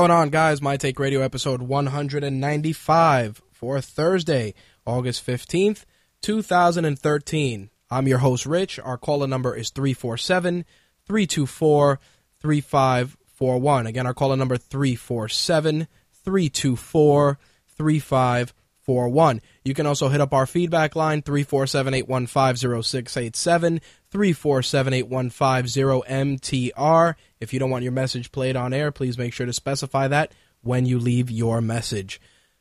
Going on, guys? My Take Radio episode 195 for Thursday, August 15th, 2013. I'm your host, Rich. Our caller number is 347 324 3541. Again, our caller number 347 324 3541. You can also hit up our feedback line 347 815 0687 347 815 MTR. If you don't want your message played on air, please make sure to specify that when you leave your message.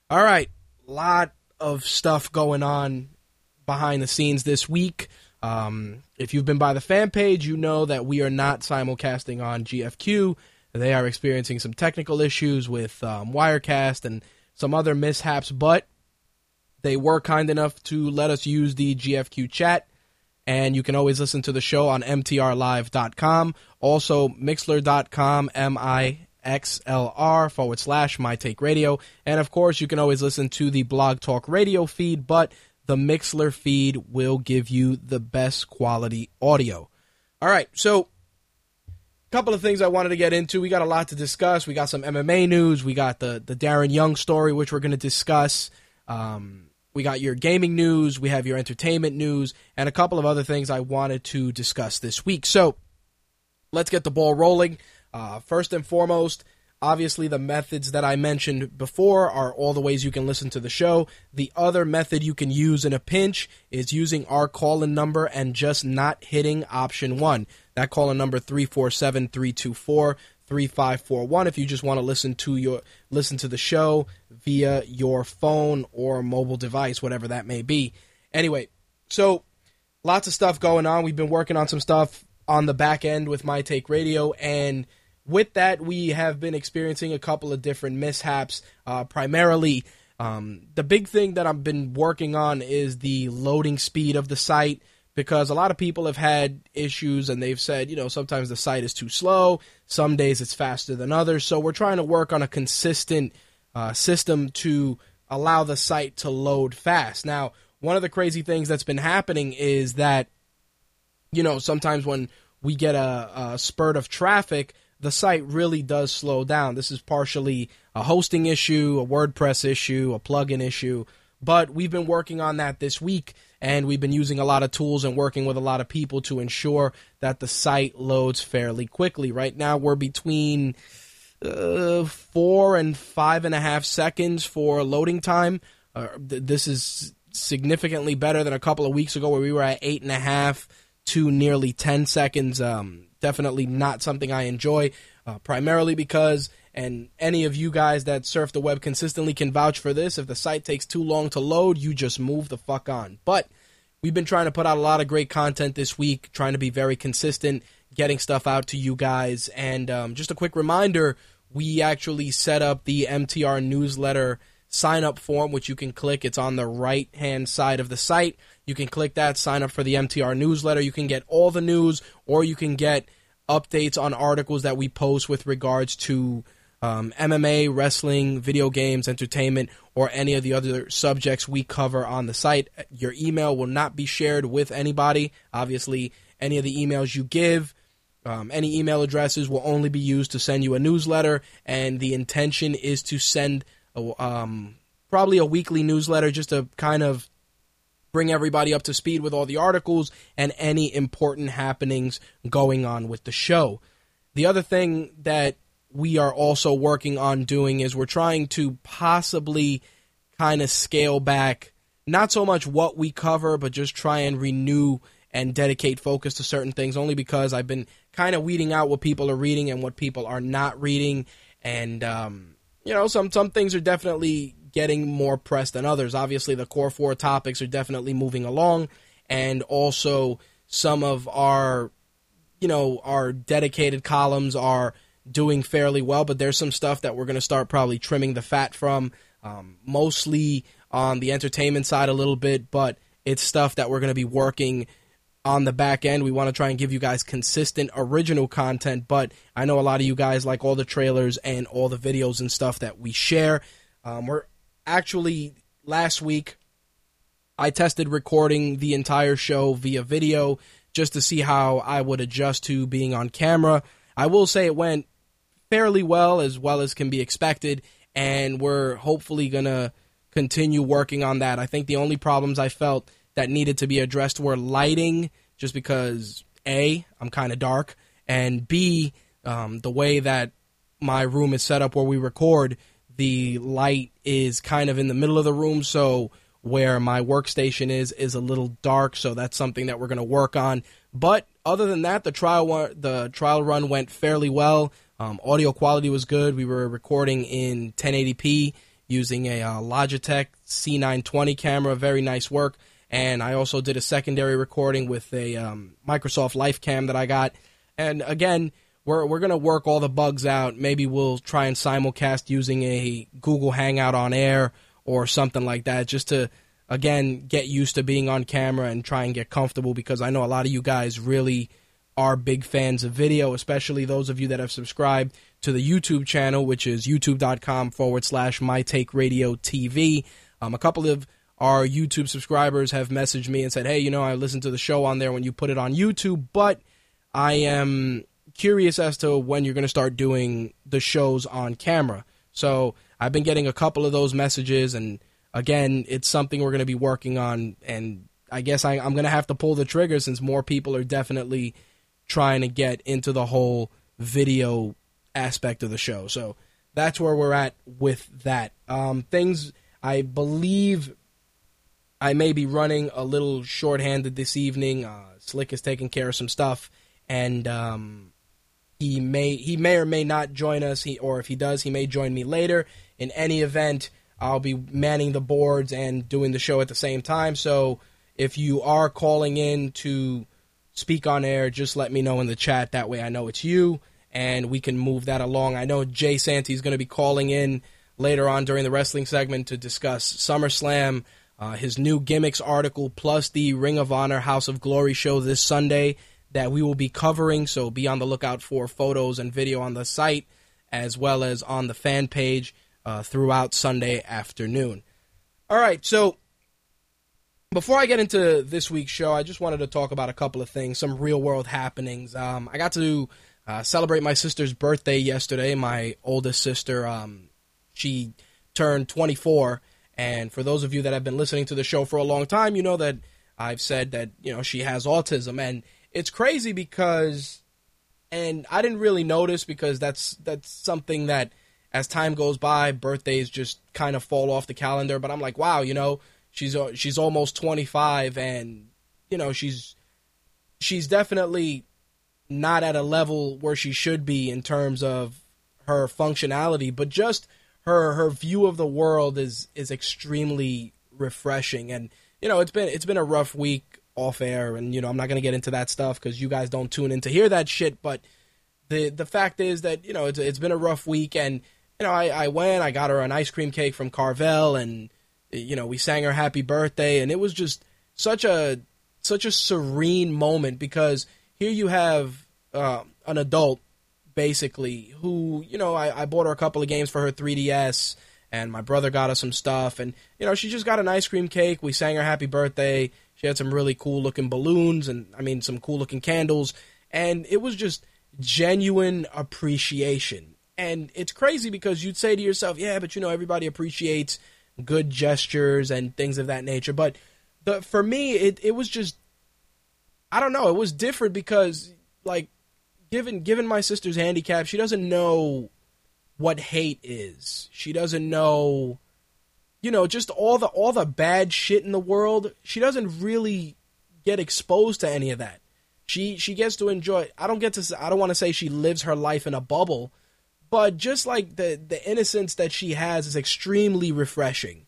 All right, lot of stuff going on behind the scenes this week. Um, if you've been by the fan page, you know that we are not simulcasting on GFQ. They are experiencing some technical issues with um, Wirecast and some other mishaps, but they were kind enough to let us use the GFQ chat and you can always listen to the show on mtrlive.com. Also, mixlr.com, M I X L R forward slash My Take Radio. And of course, you can always listen to the Blog Talk Radio feed, but the Mixlr feed will give you the best quality audio. All right, so a couple of things I wanted to get into. We got a lot to discuss. We got some MMA news. We got the the Darren Young story, which we're going to discuss. Um, we got your gaming news, we have your entertainment news, and a couple of other things I wanted to discuss this week. So let's get the ball rolling. Uh, first and foremost, obviously, the methods that I mentioned before are all the ways you can listen to the show. The other method you can use in a pinch is using our call in number and just not hitting option one. That call in number 347 324 3541 if you just want to listen to your listen to the show via your phone or mobile device whatever that may be anyway so lots of stuff going on we've been working on some stuff on the back end with my take radio and with that we have been experiencing a couple of different mishaps uh, primarily um, the big thing that i've been working on is the loading speed of the site because a lot of people have had issues and they've said, you know, sometimes the site is too slow, some days it's faster than others. So we're trying to work on a consistent uh, system to allow the site to load fast. Now, one of the crazy things that's been happening is that, you know, sometimes when we get a, a spurt of traffic, the site really does slow down. This is partially a hosting issue, a WordPress issue, a plugin issue, but we've been working on that this week and we've been using a lot of tools and working with a lot of people to ensure that the site loads fairly quickly. Right now, we're between uh, four and five and a half seconds for loading time. Uh, th- this is significantly better than a couple of weeks ago where we were at eight and a half to nearly 10 seconds. Um, definitely not something I enjoy, uh, primarily because and any of you guys that surf the web consistently can vouch for this. If the site takes too long to load, you just move the fuck on. But we've been trying to put out a lot of great content this week, trying to be very consistent, getting stuff out to you guys. And um, just a quick reminder we actually set up the MTR newsletter sign up form, which you can click. It's on the right hand side of the site. You can click that, sign up for the MTR newsletter. You can get all the news, or you can get updates on articles that we post with regards to um, MMA, wrestling, video games, entertainment, or any of the other subjects we cover on the site. Your email will not be shared with anybody. Obviously, any of the emails you give, um, any email addresses will only be used to send you a newsletter, and the intention is to send a, um, probably a weekly newsletter just to kind of bring everybody up to speed with all the articles and any important happenings going on with the show. the other thing that we are also working on doing is we're trying to possibly kind of scale back not so much what we cover, but just try and renew and dedicate focus to certain things only because I've been kind of weeding out what people are reading and what people are not reading. And, um, you know, some, some things are definitely getting more press than others. Obviously, the core four topics are definitely moving along. And also, some of our, you know, our dedicated columns are doing fairly well, but there's some stuff that we're going to start probably trimming the fat from, um, mostly on the entertainment side a little bit, but it's stuff that we're going to be working on the back end. We want to try and give you guys consistent original content, but I know a lot of you guys like all the trailers and all the videos and stuff that we share. Um, we're actually last week I tested recording the entire show via video just to see how I would adjust to being on camera. I will say it went fairly well, as well as can be expected, and we're hopefully gonna continue working on that. I think the only problems I felt that needed to be addressed were lighting, just because A, I'm kind of dark, and B, um, the way that my room is set up where we record, the light is kind of in the middle of the room, so where my workstation is is a little dark, so that's something that we're going to work on. But other than that, the trial the trial run went fairly well. Um, audio quality was good. We were recording in 1080p using a uh, Logitech C920 camera. Very nice work. And I also did a secondary recording with a um, Microsoft LifeCam that I got. And again, we're we're gonna work all the bugs out. Maybe we'll try and simulcast using a Google Hangout on air or something like that, just to again get used to being on camera and try and get comfortable. Because I know a lot of you guys really are big fans of video, especially those of you that have subscribed to the YouTube channel, which is youtube.com forward slash my take radio TV. Um, a couple of our YouTube subscribers have messaged me and said, hey, you know, I listened to the show on there when you put it on YouTube, but I am curious as to when you're going to start doing the shows on camera. So I've been getting a couple of those messages, and again, it's something we're going to be working on. And I guess I, am going to have to pull the trigger since more people are definitely trying to get into the whole video aspect of the show. So that's where we're at with that. Um, things I believe I may be running a little shorthanded this evening. Uh, Slick is taking care of some stuff, and um, he may he may or may not join us. He or if he does, he may join me later. In any event, I'll be manning the boards and doing the show at the same time. So if you are calling in to speak on air, just let me know in the chat. That way, I know it's you and we can move that along. I know Jay Santy is going to be calling in later on during the wrestling segment to discuss SummerSlam, uh, his new gimmicks article, plus the Ring of Honor House of Glory show this Sunday that we will be covering. So be on the lookout for photos and video on the site as well as on the fan page uh, throughout Sunday afternoon. All right, so before I get into this week's show, I just wanted to talk about a couple of things, some real world happenings. Um, I got to uh, celebrate my sister's birthday yesterday. My oldest sister, um, she turned 24, and for those of you that have been listening to the show for a long time, you know that I've said that you know she has autism, and it's crazy because, and I didn't really notice because that's that's something that as time goes by, birthdays just kind of fall off the calendar. But I'm like, wow, you know, she's uh, she's almost 25, and you know she's she's definitely not at a level where she should be in terms of her functionality, but just her her view of the world is is extremely refreshing. And you know, it's been it's been a rough week off air, and you know, I'm not gonna get into that stuff because you guys don't tune in to hear that shit. But the the fact is that you know it's it's been a rough week, and you know, I I went, I got her an ice cream cake from Carvel, and you know, we sang her happy birthday, and it was just such a such a serene moment because here you have uh, an adult basically who you know I, I bought her a couple of games for her 3ds and my brother got her some stuff and you know she just got an ice cream cake. We sang her happy birthday. She had some really cool looking balloons and i mean some cool looking candles and it was just genuine appreciation. And it's crazy because you'd say to yourself yeah but you know everybody appreciates good gestures and things of that nature. But the for me it, it was just I don't know. It was different because like given given my sister's handicap, she doesn't know what hate is. She doesn't know you know, just all the all the bad shit in the world. She doesn't really get exposed to any of that. She she gets to enjoy. I don't get to. I don't want to say she lives her life in a bubble, but just like the the innocence that she has is extremely refreshing.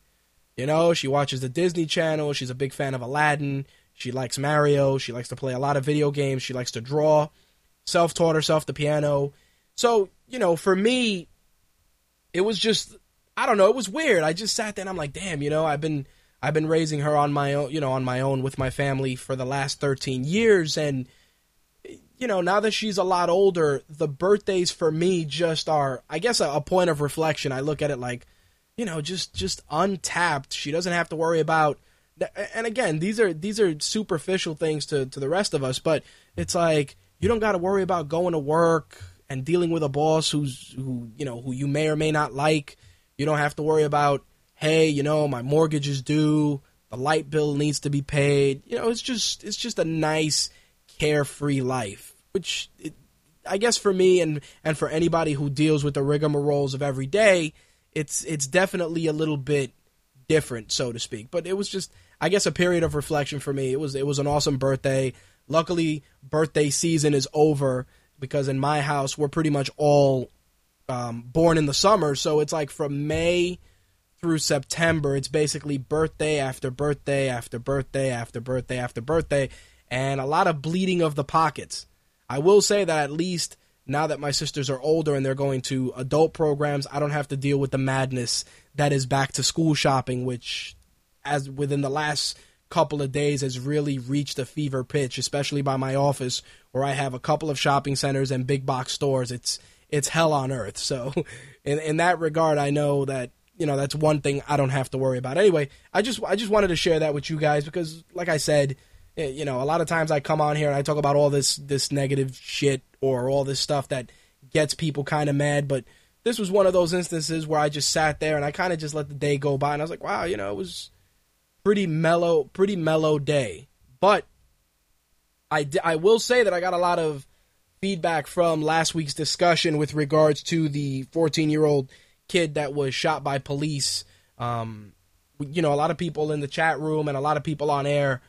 You know, she watches the Disney Channel. She's a big fan of Aladdin. She likes Mario. She likes to play a lot of video games. She likes to draw. Self taught herself the piano. So you know, for me, it was just I don't know. It was weird. I just sat there and I'm like, damn, you know, I've been I've been raising her on my own, you know, on my own with my family for the last 13 years and you know, now that she's a lot older, the birthdays for me just are I guess a, a point of reflection. I look at it like, you know, just just untapped. She doesn't have to worry about and again, these are these are superficial things to to the rest of us, but it's like you don't got to worry about going to work and dealing with a boss who's who, you know, who you may or may not like you don't have to worry about, hey, you know, my mortgage is due, the light bill needs to be paid. You know, it's just it's just a nice carefree life, which it, I guess for me and and for anybody who deals with the rigmaroles of every day, it's it's definitely a little bit different, so to speak. But it was just I guess a period of reflection for me. It was it was an awesome birthday. Luckily, birthday season is over because in my house we're pretty much all um, born in the summer, so it's like from May through September, it's basically birthday after birthday after birthday after birthday after birthday, and a lot of bleeding of the pockets. I will say that at least now that my sisters are older and they're going to adult programs, I don't have to deal with the madness that is back to school shopping, which, as within the last couple of days, has really reached a fever pitch, especially by my office where I have a couple of shopping centers and big box stores. It's it's hell on earth. So in in that regard, I know that you know that's one thing I don't have to worry about. Anyway, I just I just wanted to share that with you guys because, like I said, eh, you know, a lot of times I come on here and I talk about all this this negative shit or all this stuff that gets people kind of mad, but this was one of those instances where I just sat there and I kind of just let the day go by and I was like, wow, you know, it was pretty mellow, pretty mellow day. But I, I will say that I got a lot of feedback from last week's discussion with regards to the 14 year old kid that was shot by police. Um, you know, a lot of people in the chat room and a lot of people on air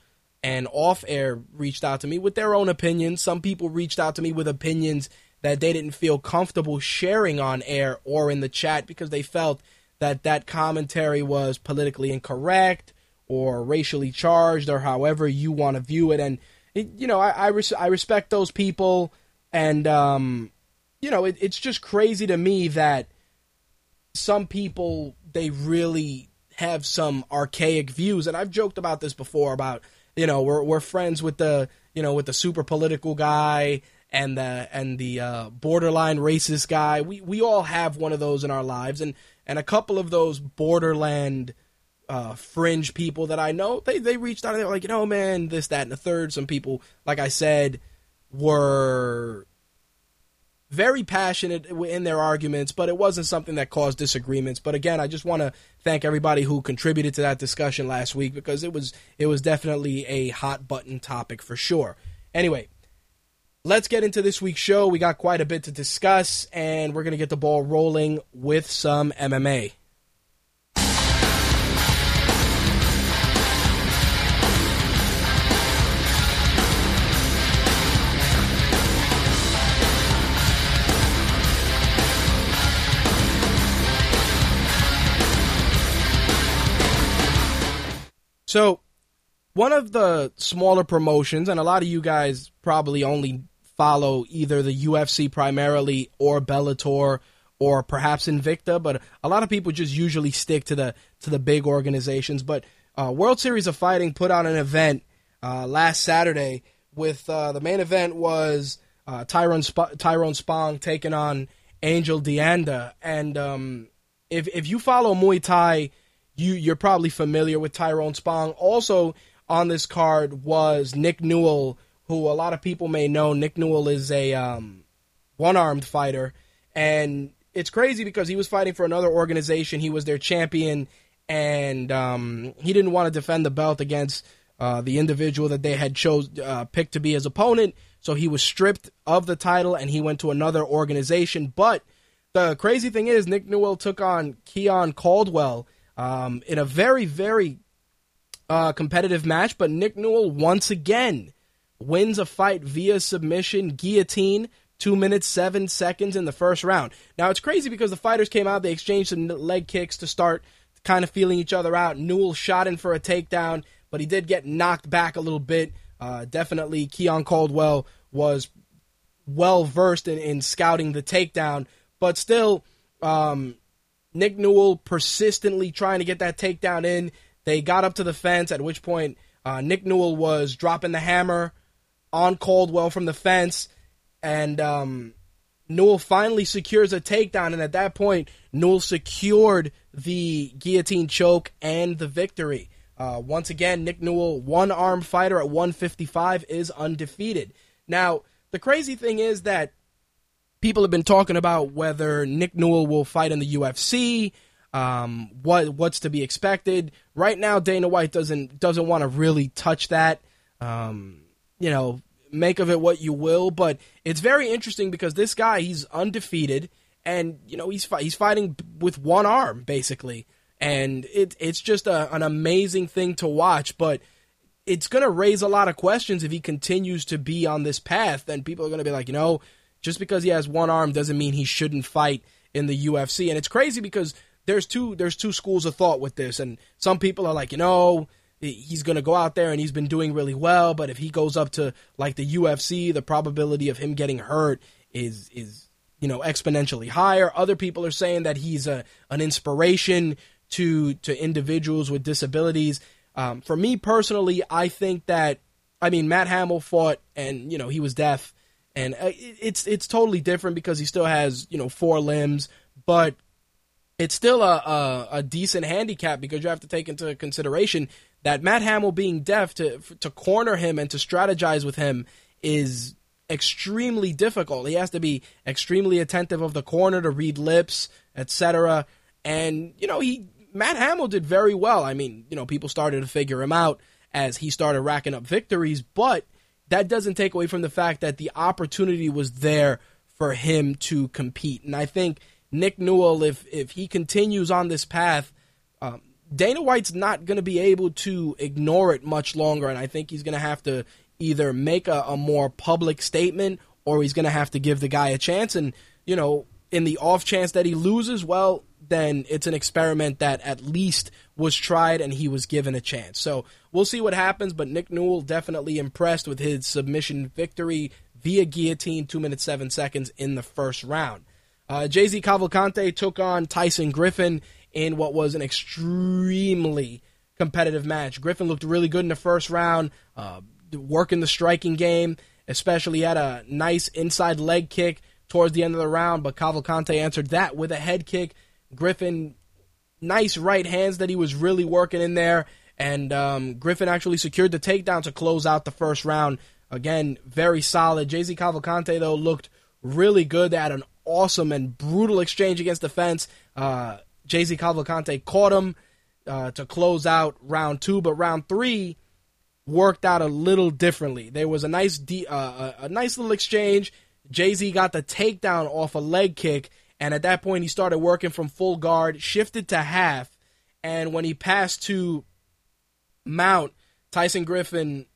and off air reached out to me with their own opinions. Some people reached out to me with opinions that they didn't feel comfortable sharing on air or in the chat because they felt that that commentary was politically incorrect or racially charged or however you want to view it. And, it, you know, I, I, res- I respect those people and um, you know, it, it's just crazy to me that some people they really have some archaic views, and I've joked about this before about you know we're we're friends with the you know with the super political guy and the and the uh, borderline racist guy. We we all have one of those in our lives, and and a couple of those borderland uh, fringe people that I know, they they reached out and they were like, you know, man, this, that, and the third. Some people, like I said, were very passionate in their arguments, but it wasn't something that caused disagreements. But again, I just want to thank everybody who contributed to that discussion last week because it was it was definitely a hot button topic for sure. Anyway, let's get into this week's show. We got quite a bit to discuss, and we're to get the ball rolling with some MMA. So, one of the smaller promotions, and a lot of you guys probably only follow either the UFC primarily or Bellator or perhaps Invicta, but a lot of people just usually stick to the to the big organizations. But uh, World Series of Fighting put on an event uh, last Saturday with uh, the main event was uh, Tyrone Sp- Tyrone Spong taking on Angel Deanda, and um, if if you follow Muay Thai you you're probably familiar with Tyrone Spong. Also on this card was Nick Newell, who a lot of people may know. Nick Newell is a um, one-armed fighter, and it's crazy because he was fighting for another organization. He was their champion, and um, he didn't want to defend the belt against uh, the individual that they had chose uh, picked to be his opponent. So he was stripped of the title and he went to another organization. But the crazy thing is, Nick Newell took on Keon Caldwell um, in a very, very uh, competitive match. But Nick Newell once again wins a fight via submission, guillotine, two minutes, seven seconds in the first round. Now, it's crazy because the fighters came out, they exchanged some leg kicks to start kind of feeling each other out. Newell shot in for a takedown, but he did get knocked back a little bit. Uh, definitely, Keon Caldwell was well versed in, in scouting the takedown, but still, um, Nick Newell persistently trying to get that takedown in. They got up to the fence, at which point uh, Nick Newell was dropping the hammer on Caldwell from the fence, and um, Newell finally secures a takedown. And at that point, Newell secured the guillotine choke and the victory. Uh, once again, Nick Newell, one arm fighter at 155, is undefeated. Now, the crazy thing is that people have been talking about whether Nick Newell will fight in the UFC. Um, what what's to be expected right now? Dana White doesn't doesn't want to really touch that. Um, you know, make of it what you will, but it's very interesting because this guy he's undefeated, and you know he's he's fighting with one arm basically, and it it's just a, an amazing thing to watch. But it's going to raise a lot of questions if he continues to be on this path. Then people are going to be like, you know, just because he has one arm doesn't mean he shouldn't fight in the UFC. And it's crazy because there's two there's two schools of thought with this, and some people are like, you know, he's going to go out there and he's been doing really well, but if he goes up to like the UFC, the probability of him getting hurt is is you know exponentially higher. Other people are saying that he's a an inspiration to to individuals with disabilities. Um, for me personally, I think that I mean Matt Hamill fought and you know he was deaf, and uh, it's it's totally different because he still has you know four limbs, but it's still a, a, a decent handicap because you have to take into consideration that Matt Hamill being deaf to to corner him and to strategize with him is extremely difficult. He has to be extremely attentive of the corner to read lips, etc. And you know, he Matt Hamill did very well. I mean, you know, people started to figure him out as he started racking up victories, but that doesn't take away from the fact that the opportunity was there for him to compete. And I think Nick Newell, if if he continues on this path, um, Dana White's not going to be able to ignore it much longer, and I think he's going to have to either make a, a more public statement or he's going to have to give the guy a chance. And you know, in the off chance that he loses, well, then it's an experiment that at least was tried and he was given a chance. So we'll see what happens. But Nick Newell definitely impressed with his submission victory via guillotine, two minutes seven seconds in the first round. Uh, JZ Cavalcante took on Tyson Griffin in what was an extremely competitive match. Griffin looked really good in the first round, uh, working the striking game, especially had a nice inside leg kick towards the end of the round, but Cavalcante answered that with a head kick. Griffin, nice right hands that he was really working in there, and um, Griffin actually secured the takedown to close out the first round. Again, very solid. JZ Cavalcante, though, looked really good. They had an awesome and brutal exchange against the fence. Uh, JZ Cavalcante caught him uh, to close out round two, but round three worked out a little differently. There was a nice de- uh, a nice little exchange. JZ got the takedown off a leg kick, and at that point he started working from full guard, shifted to half, and when he passed to mount, Tyson Griffin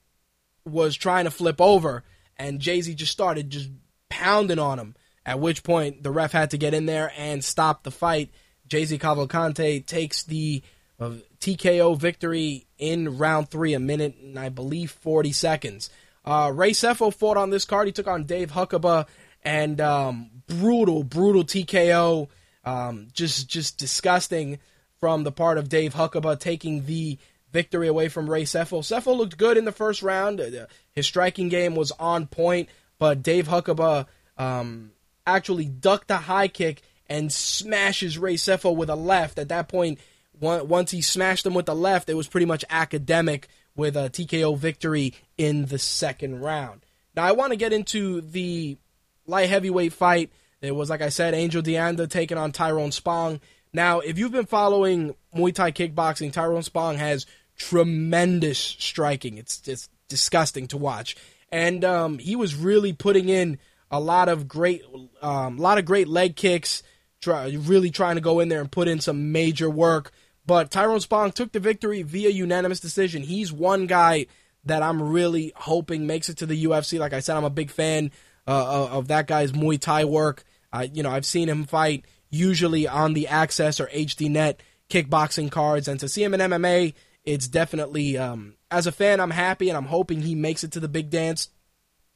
was trying to flip over, and JZ just started just pounding on him. At which point the ref had to get in there and stop the fight JZ Cavalcante takes the uh, TKO victory in round three, a minute and I believe 40 seconds. Uh, Ray Sefo fought on this card. He took on Dave Huckaba and um, brutal, brutal TKO. Um, just, just disgusting from the part of Dave Huckaba taking the victory away from Ray Sefo. Sefo looked good in the first round. Uh, his striking game was on point, but Dave Huckaba um, actually ducked a high kick and smashes Ray Sefo with a left. At that point, once he smashed him with the left, it was pretty much academic with a TKO victory in the second round. Now, I want to get into the light heavyweight fight. It was, like I said, Angel Deanda taking on Tyrone Spong. Now, if you've been following Muay Thai kickboxing, Tyrone Spong has tremendous striking. It's just disgusting to watch. And um, he was really putting in a lot of great, um, lot of great leg kicks. Try, really trying to go in there and put in some major work. But Tyrone Spong took the victory via unanimous decision. He's one guy that I'm really hoping makes it to the UFC. Like I said, I'm a big fan uh, of that guy's Muay Thai work. Uh, you know, I've seen him fight usually on the Access or HD Net kickboxing cards, and to see him in MMA, it's definitely. Um, as a fan, I'm happy, and I'm hoping he makes it to the big dance.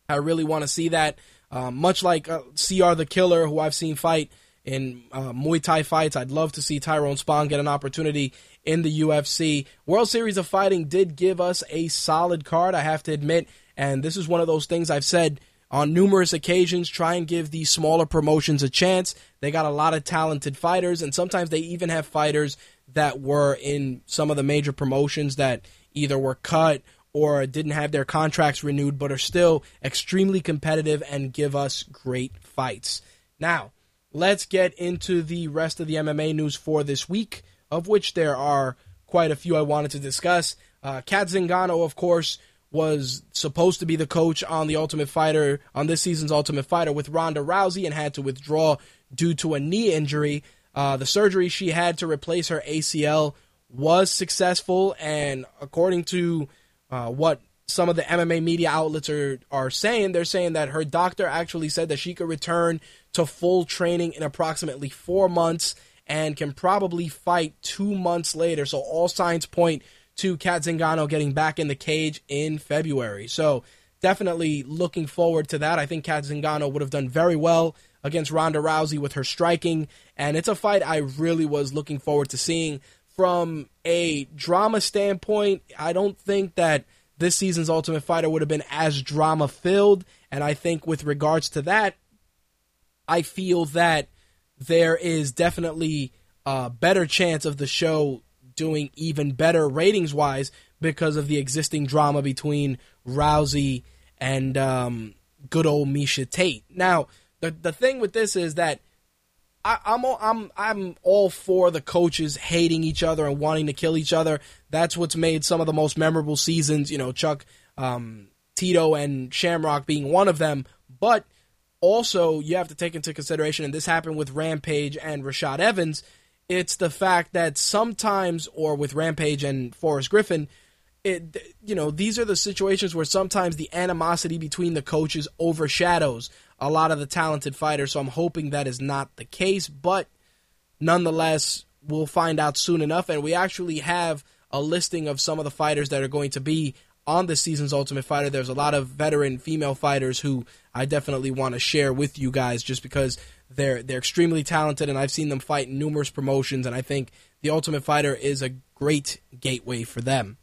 I really want to see that. Um, much like uh, CR the Killer, who I've seen fight in uh, Muay Thai fights, I'd love to see Tyrone Spong get an opportunity in the UFC. World Series of Fighting did give us a solid card, I have to admit, and this is one of those things I've said on numerous occasions try and give these smaller promotions a chance. They got a lot of talented fighters, and sometimes they even have fighters that were in some of the major promotions that either were cut or didn't have their contracts renewed, but are still extremely competitive and give us great fights. Now, let's get into the rest of the MMA news for this week, of which there are quite a few I wanted to discuss. Uh, Cat Zingano, of course, was supposed to be the coach on the Ultimate Fighter on this season's Ultimate Fighter with Ronda Rousey and had to withdraw due to a knee injury. Uh, the surgery she had to replace her ACL was successful, and according to uh, what some of the MMA media outlets are, are saying, they're saying that her doctor actually said that she could return to full training in approximately four months and can probably fight two months later. So all signs point to Cat Zingano getting back in the cage in February. So definitely looking forward to that. I think Cat Zingano would have done very well against Ronda Rousey with her striking, and it's a fight I really was looking forward to seeing. From a drama standpoint, I don't think that this season's Ultimate Fighter would have been as drama filled, and I think with regards to that, I feel that there is definitely a better chance of the show doing even better ratings wise because of the existing drama between Rousey and um, good old Miesha Tate. Now, the the thing with this is that I, am I'm, I'm I'm all for the coaches hating each other and wanting to kill each other. That's what's made some of the most memorable seasons. You know, Chuck, um, Tito, and Shamrock being one of them. But also, you have to take into consideration, and this happened with Rampage and Rashad Evans it's the fact that sometimes, or with Rampage and Forrest Griffin, it you know these are the situations where sometimes the animosity between the coaches overshadows a lot of the talented fighters. So I'm hoping that is not the case, but nonetheless, we'll find out soon enough. And we actually have a listing of some of the fighters that are going to be on this season's Ultimate Fighter. There's a lot of veteran female fighters who I definitely want to share with you guys, just because they're they're extremely talented, and I've seen them fight in numerous promotions, and I think the Ultimate Fighter is a great gateway for them.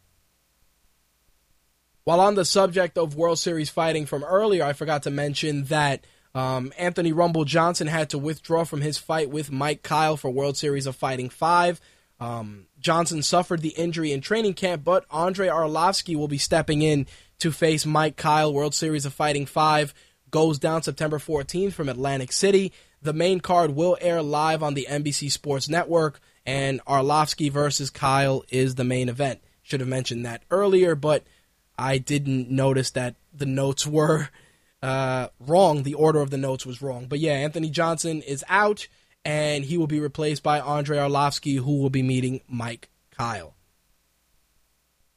While on the subject of World Series fighting from earlier, I forgot to mention that um, Anthony Rumble Johnson had to withdraw from his fight with Mike Kyle for World Series of Fighting 5. Um, Johnson suffered the injury in training camp, but Andrei Arlovsky will be stepping in to face Mike Kyle. World Series of Fighting 5 goes down September 14th from Atlantic City. The main card will air live on the NBC Sports Network, and Arlovsky versus Kyle is the main event. Should have mentioned that earlier, but I didn't notice that the notes were uh, wrong. The order of the notes was wrong. But yeah, Anthony Johnson is out, and he will be replaced by Andrei Arlovsky, who will be meeting Mike Kyle.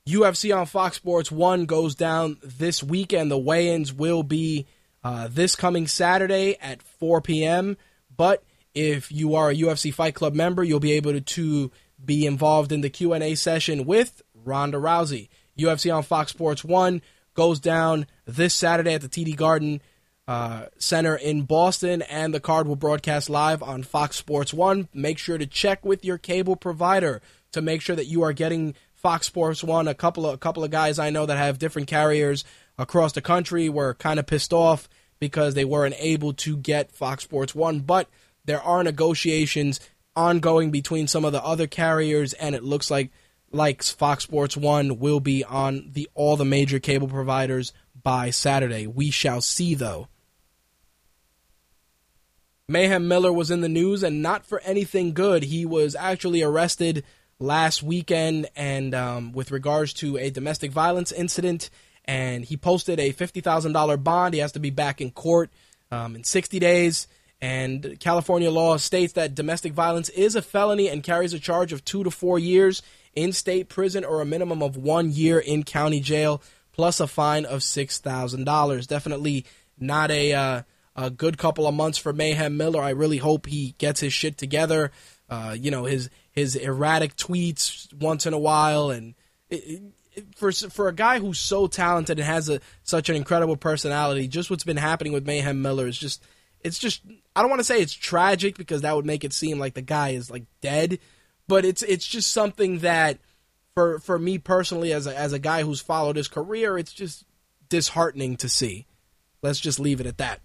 UFC on Fox Sports 1 goes down this weekend. The weigh ins will be uh, this coming Saturday at 4 p.m. But if you are a UFC Fight Club member, you'll be able to, to be involved in the Q&A session with Ronda Rousey. UFC on Fox Sports 1 goes down this Saturday at the TD Garden uh, Center in Boston, and the card will broadcast live on Fox Sports 1. Make sure to check with your cable provider to make sure that you are getting Fox Sports 1. A couple of, a couple of guys I know that have different carriers across the country were kind of pissed off because they weren't able to get Fox Sports 1. But there are negotiations ongoing between some of the other carriers, and it looks like like Fox Sports 1 will be on the all the major cable providers by Saturday. We shall see though. Mayhem Miller was in the news and not for anything good. He was actually arrested last weekend, and um, with regards to a domestic violence incident, and he posted a fifty thousand dollar bond. He has to be back in court um, in sixty days. And California law states that domestic violence is a felony and carries a charge of two to four years in state prison or a minimum of one year in county jail, plus a fine of six thousand dollars. Definitely not a uh, a good couple of months for Mayhem Miller. I really hope he gets his shit together. Uh, you know his his erratic tweets once in a while, and for for a guy who's so talented and has a such an incredible personality, just what's been happening with Mayhem Miller is just it's just I don't want to say it's tragic because that would make it seem like the guy is like dead, but it's it's just something that for for me personally as a, as a guy who's followed his career, it's just disheartening to see. Let's just leave it at that.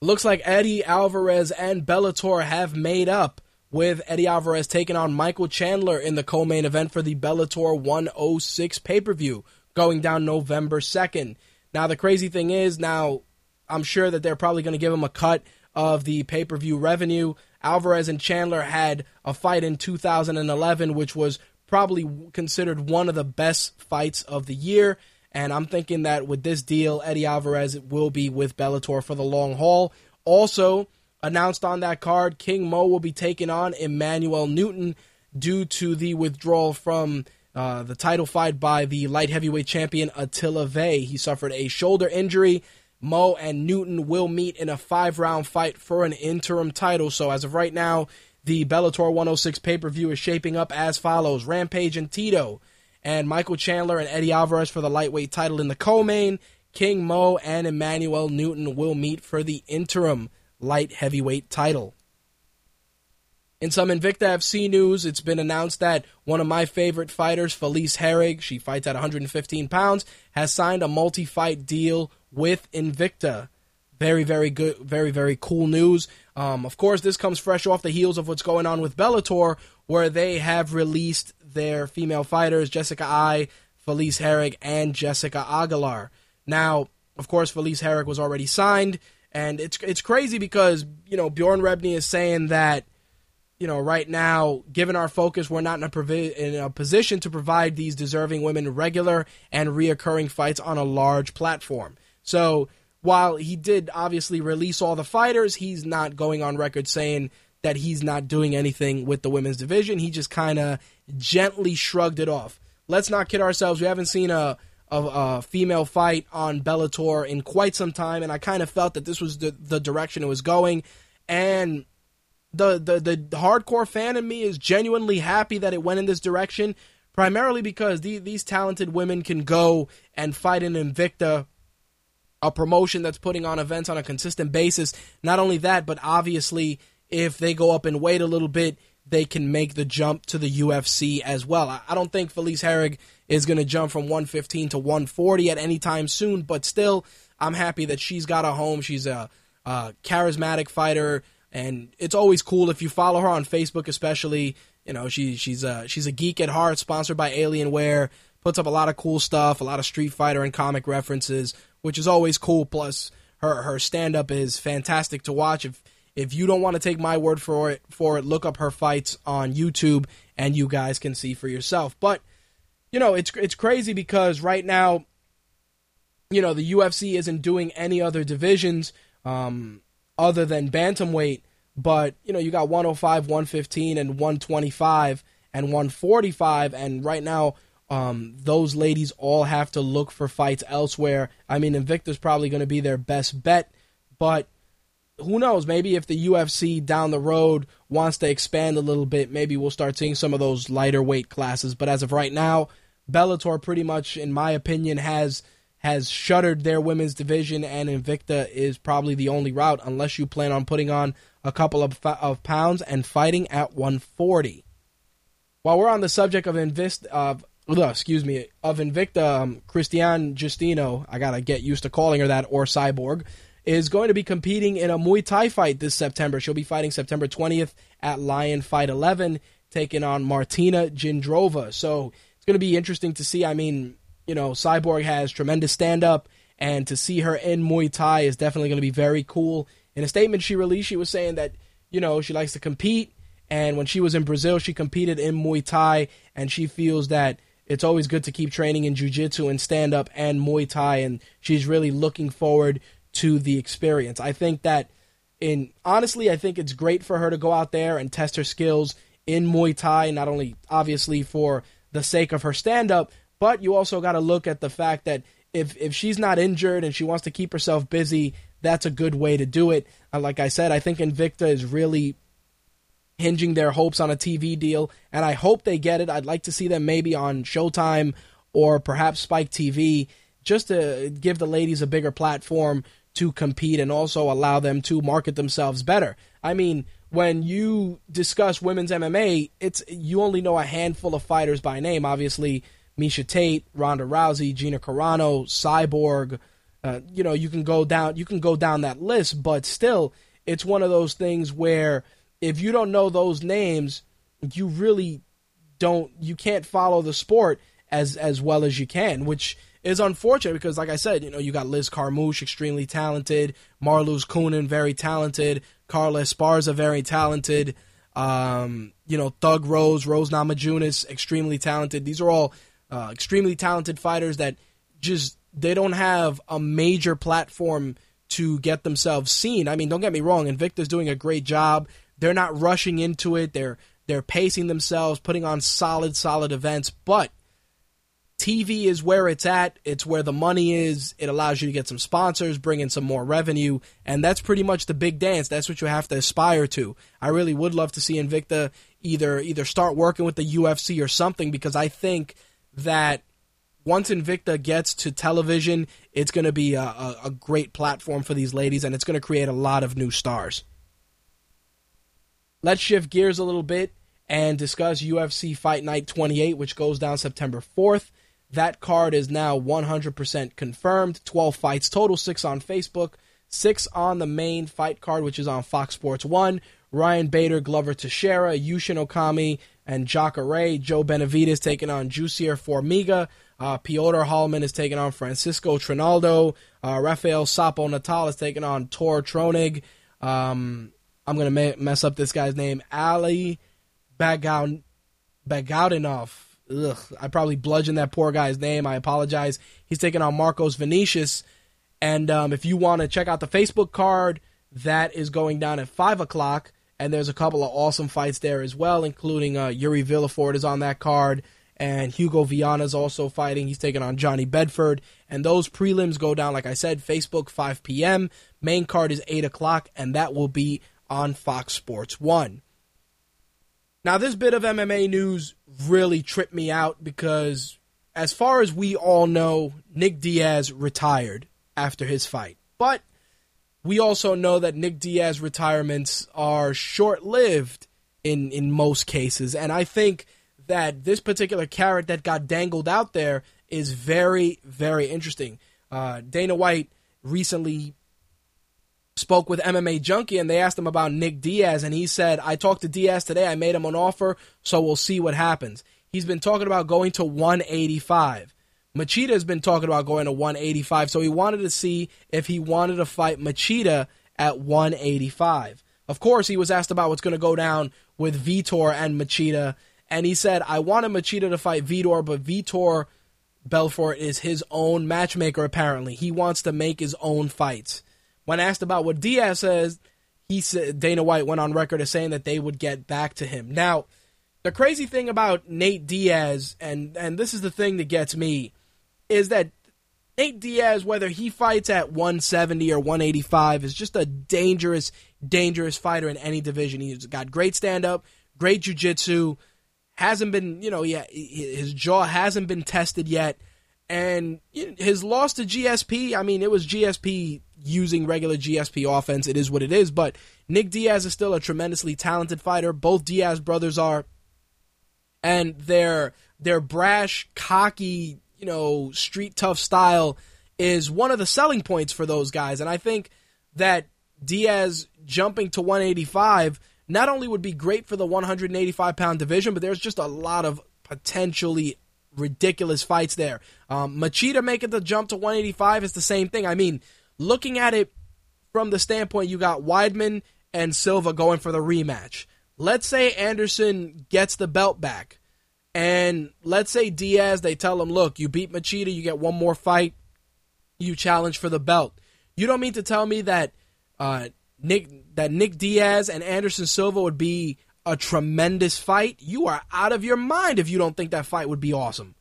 Looks like Eddie Alvarez and Bellator have made up with Eddie Alvarez taking on Michael Chandler in the co-main event for the Bellator 106 pay-per-view going down November 2nd. Now the crazy thing is now I'm sure that they're probably going to give him a cut of the pay per view revenue. Alvarez and Chandler had a fight in 2011, which was probably considered one of the best fights of the year. And I'm thinking that with this deal, Eddie Alvarez will be with Bellator for the long haul. Also, announced on that card, King Mo will be taking on Emmanuel Newton due to the withdrawal from uh, the title fight by the light heavyweight champion Attila Végh. He suffered a shoulder injury Mo and Newton will meet in a five round fight for an interim title. So, as of right now, the Bellator 106 pay per view is shaping up as follows Rampage and Tito, and Michael Chandler and Eddie Alvarez for the lightweight title in the co main. King Mo and Emmanuel Newton will meet for the interim light heavyweight title. In some Invicta FC news, it's been announced that one of my favorite fighters, Felice Herrig, she fights at 115 pounds, has signed a multi fight deal with Invicta. Very, very good, very, very cool news. Um, of course, this comes fresh off the heels of what's going on with Bellator, where they have released their female fighters, Jessica Eye, Felice Herrig, and Jessica Aguilar. Now, of course, Felice Herrig was already signed, and it's it's crazy because you know Bjorn Rebney is saying that you know right now, given our focus, we're not in a, provi- in a position to provide these deserving women regular and reoccurring fights on a large platform. So while he did obviously release all the fighters, he's not going on record saying that he's not doing anything with the women's division. He just kind of gently shrugged it off. Let's not kid ourselves. We haven't seen a, a, a, female fight on Bellator in quite some time, and I kind of felt that this was the, the direction it was going. And the, the, the hardcore fan in me is genuinely happy that it went in this direction, primarily because the, these talented women can go and fight in Invicta a promotion that's putting on events on a consistent basis. Not only that, but obviously, if they go up and wait a little bit, they can make the jump to the UFC as well. I don't think Felice Herrig is going to jump from 115 to 140 at any time soon, but still, I'm happy that she's got a home. She's a, a charismatic fighter, and it's always cool if you follow her on Facebook, especially. You know, she she's a she's a geek at heart, sponsored by Alienware. Puts up a lot of cool stuff, a lot of Street Fighter and comic references which is always cool. Plus, her her stand up is fantastic to watch. If if you don't want to take my word for it, for it, look up her fights on YouTube, and you guys can see for yourself. But you know, it's it's crazy because right now, you know, the UFC isn't doing any other divisions um, other than bantamweight. But you know, you got 105, 115, and 125, and 145, and right now um, those ladies all have to look for fights elsewhere. I mean, Invicta's probably going to be their best bet, but who knows? Maybe if the UFC down the road wants to expand a little bit, maybe we'll start seeing some of those lighter weight classes. But as of right now, Bellator pretty much, in my opinion, has has shuttered their women's division, and Invicta is probably the only route unless you plan on putting on a couple of, of pounds and fighting at 140. While we're on the subject of invest of excuse me, of Invicta, um, Cristiane Justino, I gotta get used to calling her that, or Cyborg, is going to be competing in a Muay Thai fight this September. She'll be fighting September 20th at Lion Fight 11, taking on Martina Jindrova. So it's going to be interesting to see. I mean, you know, Cyborg has tremendous stand up, and to see her in Muay Thai is definitely going to be very cool. In a statement she released, she was saying that, you know, she likes to compete And when she was in Brazil, she competed in Muay Thai, and she feels that it's always good to keep training in jiu-jitsu and stand up and Muay Thai and she's really looking forward to the experience. I think that in honestly, I think it's great for her to go out there and test her skills in Muay Thai, not only obviously for the sake of her stand up, but you also got to look at the fact that if if she's not injured and she wants to keep herself busy, that's a good way to do it. Uh, like I said, I think Invicta is really hinging their hopes on a TV deal, and I hope they get it. I'd like to see them maybe on Showtime or perhaps Spike TV just to give the ladies a bigger platform to compete and also allow them to market themselves better. I mean, when you discuss women's MMA, it's you only know a handful of fighters by name. Obviously, Miesha Tate, Ronda Rousey, Gina Carano, Cyborg. Uh, you know, you can go down you can go down that list, but still, it's one of those things where if you don't know those names, you really don't you can't follow the sport as as well as you can, which is unfortunate because, like I said, you know, you got Liz Carmouche, extremely talented, Marloes Coenen, very talented, Carla Esparza, very talented, um, you know, Thug Rose, Rose Namajunas, extremely talented. These are all uh, extremely talented fighters that just they don't have a major platform to get themselves seen. I mean, don't get me wrong, Invicta's doing a great job. They're not rushing into it. They're they're pacing themselves, putting on solid, solid events, but TV is where it's at. It's where the money is. It allows you to get some sponsors, bring in some more revenue, and that's pretty much the big dance. That's what you have to aspire to. I really would love to see Invicta either either start working with the UFC or something because I think that once Invicta gets to television, it's going to be a, a, a great platform for these ladies, and it's going to create a lot of new stars. Let's shift gears a little bit and discuss UFC Fight Night 28, which goes down September 4th. That card is now 100% confirmed. 12 fights total, 6 on Facebook, 6 on the main fight card, which is on Fox Sports 1. Ryan Bader, Glover Teixeira, Yushin Okami, and Jacare. Joe Benavidez taking on Jussier Formiga. Uh, Piotr Hallman is taking on Francisco Trinaldo. Uh, Rafael Sapo Natal is taking on Tor Troeng. Um, I'm going to mess up this guy's name. Ali Bagaudinov. Ugh, I probably bludgeoned that poor guy's name. I apologize. He's taking on Marcos Vinicius. And um, if you want to check out the Facebook card, that is going down at 5 o'clock. And there's a couple of awesome fights there as well, including uh, Yuri Villefort is on that card. And Hugo Viana is also fighting. He's taking on Johnny Bedford. And those prelims go down, like I said, Facebook 5 p.m. Main card is 8 o'clock, and that will be on Fox Sports 1. Now, this bit of MMA news really tripped me out because, as far as we all know, Nick Diaz retired after his fight. But we also know that Nick Diaz retirements are short lived in, in most cases. And I think that this particular carrot that got dangled out there is very, very interesting. Uh, Dana White recently spoke with MMA Junkie and they asked him about Nick Diaz and he said, I talked to Diaz today. I made him an offer, so we'll see what happens. He's been talking about going to 185. Machida has been talking about going to 185, so he wanted to see if he wanted to fight Machida at 185. Of course, he was asked about what's going to go down with Vitor and Machida, and he said, I wanted Machida to fight Vitor, but Vitor Belfort is his own matchmaker, apparently. He wants to make his own fights. When asked about what Diaz says, he said Dana White went on record as saying that they would get back to him. Now, the crazy thing about Nate Diaz, and and this is the thing that gets me, is that Nate Diaz, whether he fights at 170 or 185, is just a dangerous, dangerous fighter in any division. He's got great stand up, great jiu jitsu, hasn't been, you know, yeah, his jaw hasn't been tested yet. And his loss to GSP, I mean, it was GSP using regular GSP offense. It is what it is. But Nick Diaz is still a tremendously talented fighter. Both Diaz brothers are. And their their brash, cocky, you know, street tough style is one of the selling points for those guys. And I think that Diaz jumping to 185 not only would be great for the 185 pound division, but there's just a lot of potentially ridiculous fights there. Um, Machida making the jump to 185 is the same thing. I mean, looking at it from the standpoint, you got Weidman and Silva going for the rematch. let's say Anderson gets the belt back, and let's say Diaz, they tell him, look, you beat Machida, you get one more fight, you challenge for the belt. You don't mean to tell me that uh, Nick that Nick Diaz and Anderson Silva would be a tremendous fight? You are out of your mind if you don't think that fight would be awesome.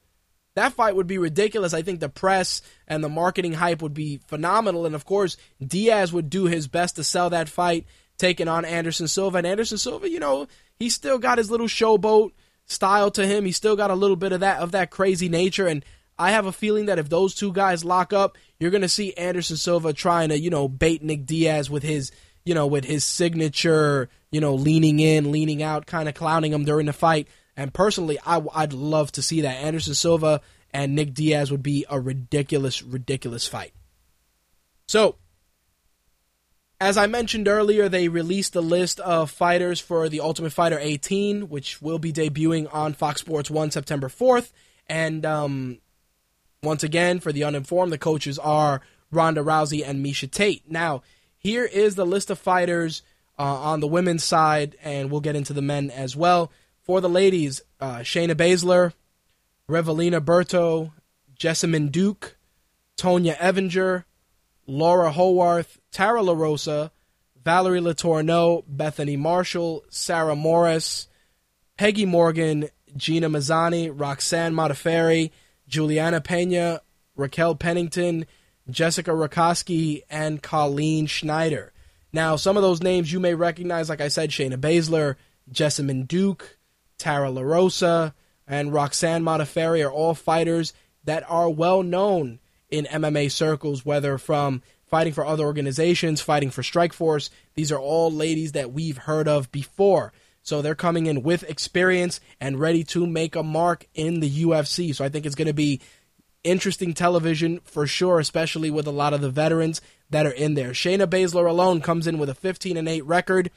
That fight would be ridiculous. I think the press and the marketing hype would be phenomenal. And of course, Diaz would do his best to sell that fight, taking on Anderson Silva. And Anderson Silva, you know, he still got his little showboat style to him. He's still got a little bit of that of that crazy nature. And I have a feeling that if those two guys lock up, you're gonna see Anderson Silva trying to, you know, bait Nick Diaz with his, you know, with his signature, you know, leaning in, leaning out, kind of clowning him during the fight. And personally, I, would love to see that. Anderson Silva and Nick Diaz would be a ridiculous, ridiculous fight. So, as I mentioned earlier, they released a list of fighters for the Ultimate Fighter 18, which will be debuting on Fox Sports 1 September 4th. And um, once again, for the uninformed, the coaches are Ronda Rousey and Miesha Tate. Now, here is the list of fighters uh, on the women's side, and we'll get into the men as well. For the ladies, uh, Shayna Baszler, Revelina Berto, Jessamyn Duke, Tonya Evinger, Laura Howarth, Tara LaRosa, Valerie Letourneau, Bethany Marshall, Sarah Moras, Peggy Morgan, Gina Mazany, Roxanne Modafferi, Juliana Pena, Raquel Pennington, Jessica Rakoczy, and Colleen Schneider. Now, some of those names you may recognize, like I said, Shayna Baszler, Jessamyn Duke, Tara LaRosa, and Roxanne Modafferi are all fighters that are well known in MMA circles, whether from fighting for other organizations, fighting for Strikeforce. These are all ladies that we've heard of before. So they're coming in with experience and ready to make a mark in the UFC. So I think it's going to be interesting television for sure, especially with a lot of the veterans that are in there. Shayna Baszler alone comes in with a 15 and 8 record.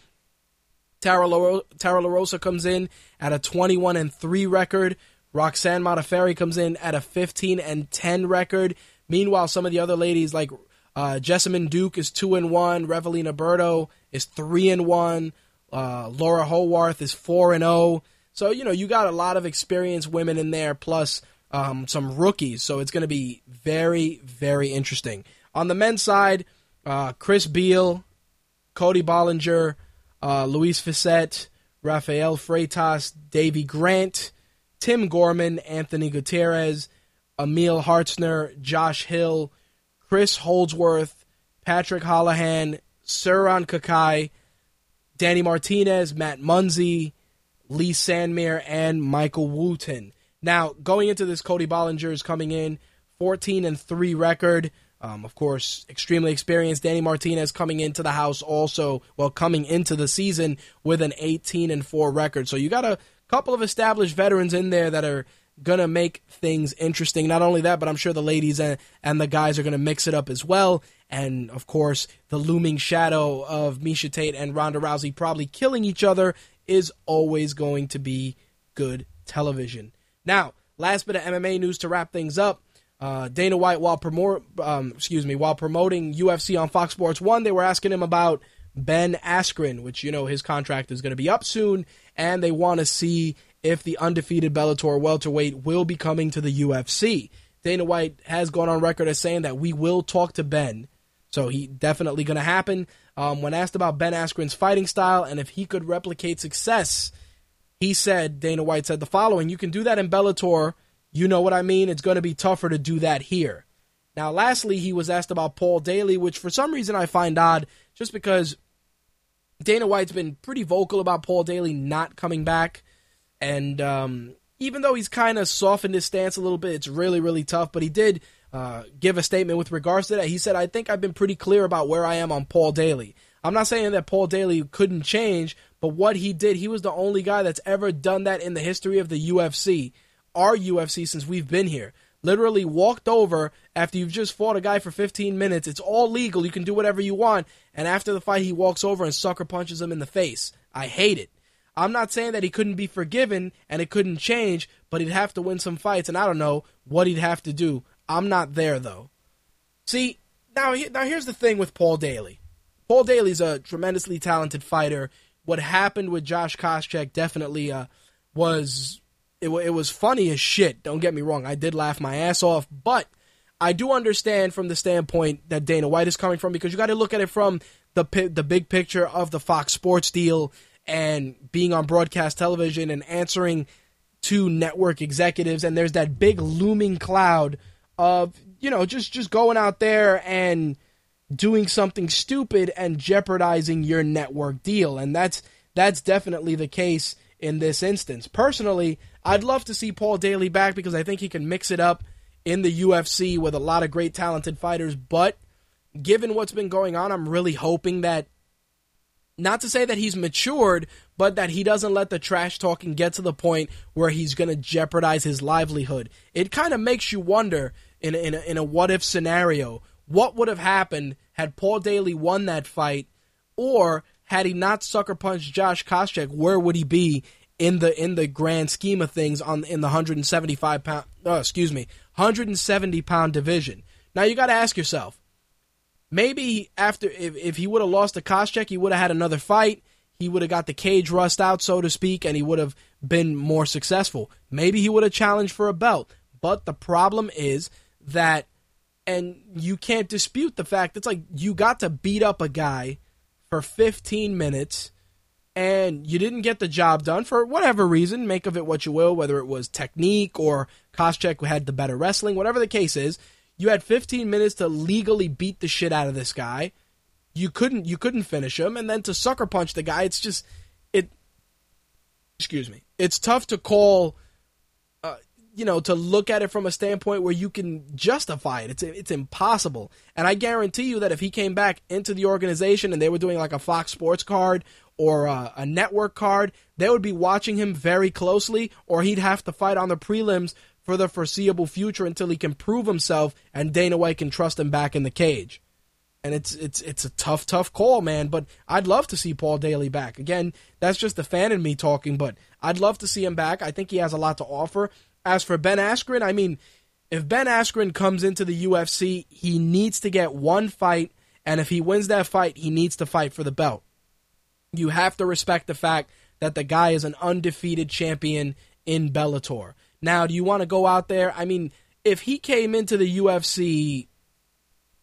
Tara, La- Tara LaRosa comes in at a 21 and 3 record. Roxanne Modafferi comes in at a 15 and 10 record. Meanwhile, some of the other ladies like uh, Jessamyn Duke is 2 and 1, Revelina Berto is 3 and 1, uh, Laura Howarth is 4 and 0. So, you know, you got a lot of experienced women in there plus um, some rookies. So it's going to be very, very interesting. On the men's side, uh, Chris Beal, Cody Bollinger, uh, Louis Fisette, Rafael Freitas, Davey Grant, Tim Gorman, Anthony Gutierrez, Emil Hartzner, Josh Hill, Chris Holdsworth, Patrick Holohan, Sirwan Kakai, Danny Martinez, Matt Munzi, Lee Sandmere, and Michael Wootten. Now, going into this, Cody Bollinger is coming in 14 and 3 record. Um, of course, extremely experienced. Danny Martinez coming into the house also, well, coming into the season with an 18 and 4 record. So you got a couple of established veterans in there that are going to make things interesting. Not only that, but I'm sure the ladies and, and the guys are going to mix it up as well. And of course, the looming shadow of Miesha Tate and Ronda Rousey probably killing each other is always going to be good television. Now, last bit of MMA news to wrap things up. Uh, Dana White, while um, excuse me, while promoting UFC on Fox Sports One, they were asking him about Ben Askren, which you know his contract is going to be up soon, and they want to see if the undefeated Bellator welterweight will be coming to the UFC. Dana White has gone on record as saying that we will talk to Ben, so he definitely going to happen. Um, when asked about Ben Askren's fighting style and if he could replicate success, he said Dana White said the following: "You can do that in Bellator." You know what I mean? It's going to be tougher to do that here. Now, lastly, he was asked about Paul Daley, which for some reason I find odd, just because Dana White's been pretty vocal about Paul Daley not coming back. And um, even though he's kind of softened his stance a little bit, it's really, really tough. But he did uh, give a statement with regards to that. He said, I think I've been pretty clear about where I am on Paul Daley. I'm not saying that Paul Daley couldn't change, but what he did, he was the only guy that's ever done that in the history of the UFC our UFC since we've been here. Literally walked over after you've just fought a guy for 15 minutes. It's all legal. You can do whatever you want. And after the fight, he walks over and sucker punches him in the face. I hate it. I'm not saying that he couldn't be forgiven and it couldn't change, but he'd have to win some fights, and I don't know what he'd have to do. I'm not there though. See, now now here's the thing with Paul Daley. Paul Daley's a tremendously talented fighter, what happened with Josh Koscheck definitely uh, was it, it was funny as shit. Don't get me wrong, I did laugh my ass off, but I do understand from the standpoint that Dana White is coming from because you got to look at it from the the big picture of the Fox Sports deal and being on broadcast television and answering to network executives and there's that big looming cloud of you know just just going out there and doing something stupid and jeopardizing your network deal. And that's that's definitely the case in this instance. Personally i'd love to see paul daley back because i think he can mix it up in the ufc with a lot of great talented fighters but given what's been going on i'm really hoping that not to say that he's matured, but that he doesn't let the trash talking get to the point where he's going to jeopardize his livelihood. It kind of makes you wonder in a, in a, in a what if scenario, what would have happened had Paul Daley won that fight, or had he not sucker punched Josh Koscheck, where would he be in the in the grand scheme of things on in the 175 pound, oh, excuse me, 170 pound division? Now you got to ask yourself maybe after if, if he would have lost to Koscheck, he would have had another fight. He would have got the cage rust out, so to speak, and he would have been more successful. Maybe he would have challenged for a belt. But the problem is that, and you can't dispute the fact it's like you got to beat up a guy for 15 minutes and you didn't get the job done for whatever reason. Make of it what you will, whether it was technique or Koscheck had the better wrestling, whatever the case is. You had 15 minutes to legally beat the shit out of this guy. You couldn't you couldn't finish him and then to sucker punch the guy, it's just it excuse me. It's tough to call uh, you know, to look at it from a standpoint where you can justify it. It's it's impossible. And I guarantee you that if he came back into the organization and they were doing like a Fox Sports card or a, a, network card, they would be watching him very closely, or he'd have to fight on the prelims for the foreseeable future until he can prove himself and Dana White can trust him back in the cage. And it's it's it's a tough, tough call, man. But I'd love to see Paul Daley back. Again, that's just the fan in me talking, but I'd love to see him back. I think he has a lot to offer. As for Ben Askren, I mean, if Ben Askren comes into the UFC, he needs to get one fight, and if he wins that fight, he needs to fight for the belt. You have to respect the fact that the guy is an undefeated champion in Bellator. Now, do you want to go out there? I mean, if he came into the UFC,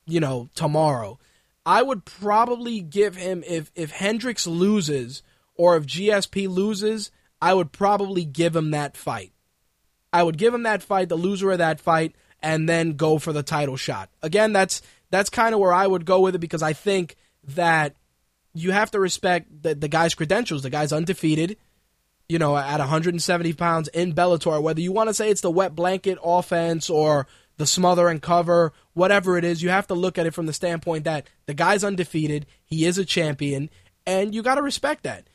you know, tomorrow, I would probably give him if if Hendricks loses or if GSP loses, I would probably give him that fight. I would give him that fight, the loser of that fight, and then go for the title shot. Again, that's that's kind of where I would go with it because I think that you have to respect the, the guy's credentials. The guy's undefeated you know, at 170 pounds in Bellator, whether you want to say it's the wet blanket offense or the smother and cover, whatever it is, you have to look at it from the standpoint that the guy's undefeated, he is a champion, and you got to respect that.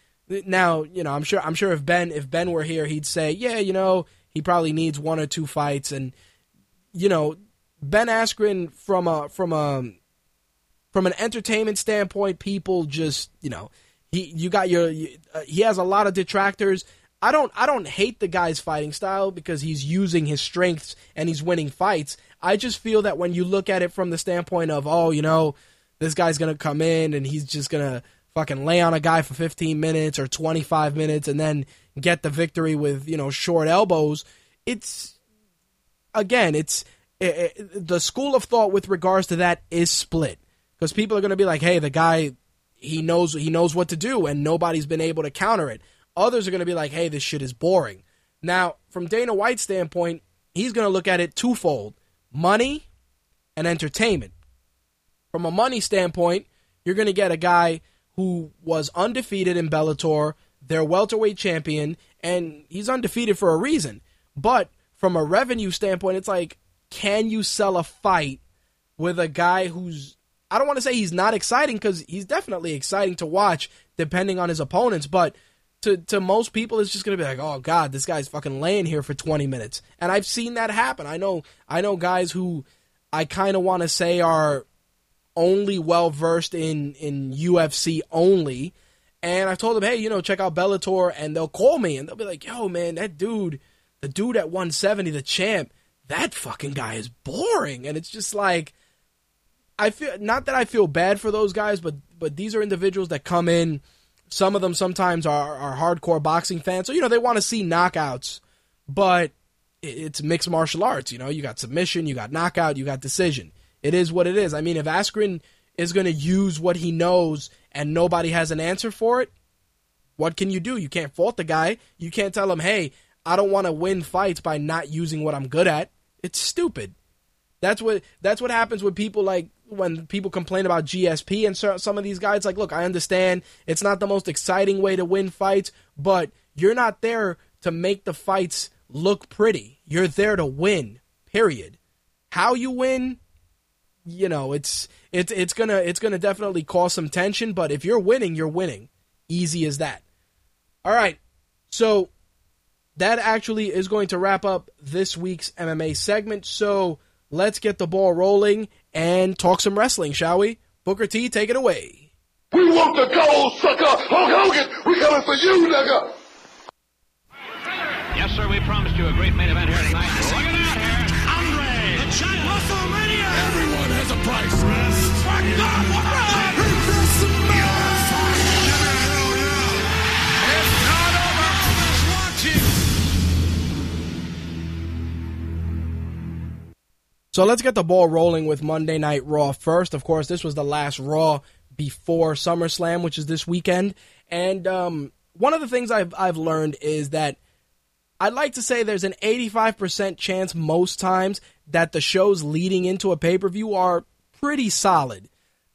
Now, you know, I'm sure I'm sure if Ben if Ben were here, he'd say, "Yeah, you know, he probably needs one or two fights and you know, Ben Askren from a from a from an entertainment standpoint, people just, you know, he, you got your. Uh, he has a lot of detractors. I don't. I don't hate the guy's fighting style because he's using his strengths and he's winning fights. I just feel that when you look at it from the standpoint of, oh, you know, this guy's gonna come in and he's just gonna fucking lay on a guy for 15 minutes or 25 minutes and then get the victory with you know short elbows. It's again, it's it, it, the school of thought with regards to that is split because people are going to be like, hey, the guy he knows he knows what to do and nobody's been able to counter it. Others are going to be like, "Hey, this shit is boring." Now, from Dana White's standpoint, he's going to look at it twofold: money and entertainment. From a money standpoint, you're going to get a guy who was undefeated in Bellator, their welterweight champion, and he's undefeated for a reason. But from a revenue standpoint, it's like, can you sell a fight with a guy who's I don't want to say he's not exciting because he's definitely exciting to watch depending on his opponents, but to to most people it's just gonna be like, oh god, this guy's fucking laying here for 20 minutes, and I've seen that happen. I know I know guys who I kind of want to say are only well versed in in UFC only, and I've told them, hey, you know, check out Bellator, and they'll call me and they'll be like, yo, man, that dude, the dude at 170, the champ, that fucking guy is boring, and it's just like I feel not that I feel bad for those guys, but but these are individuals that come in, some of them sometimes are, are hardcore boxing fans, so you know they want to see knockouts, but it's mixed martial arts. You know, you got submission, you got knockout, you got decision. It is what it is. I mean, if Askren is going to use what he knows and nobody has an answer for it, what can you do? You can't fault the guy. You can't tell him, hey, I don't want to win fights by not using what I'm good at. It's stupid. That's what that's what happens with people like when people complain about GSP and some of these guys. Like, look, I understand it's not the most exciting way to win fights, but you're not there to make the fights look pretty. You're there to win. Period. How you win, you know, it's it's it's gonna it's gonna definitely cause some tension. But if you're winning, you're winning. Easy as that. All right. So that actually is going to wrap up this week's MMA segment. So let's get the ball rolling and talk some wrestling, shall we? Booker T, take it away. We want the gold, sucker! Hulk Hogan, we coming for you, nigga! So let's get the ball rolling with Monday Night Raw first. Of course, this was the last Raw before SummerSlam, which is this weekend. And um, one of the things I've I've learned is that I'd like to say there's an 85% chance most times that the shows leading into a pay per view are pretty solid.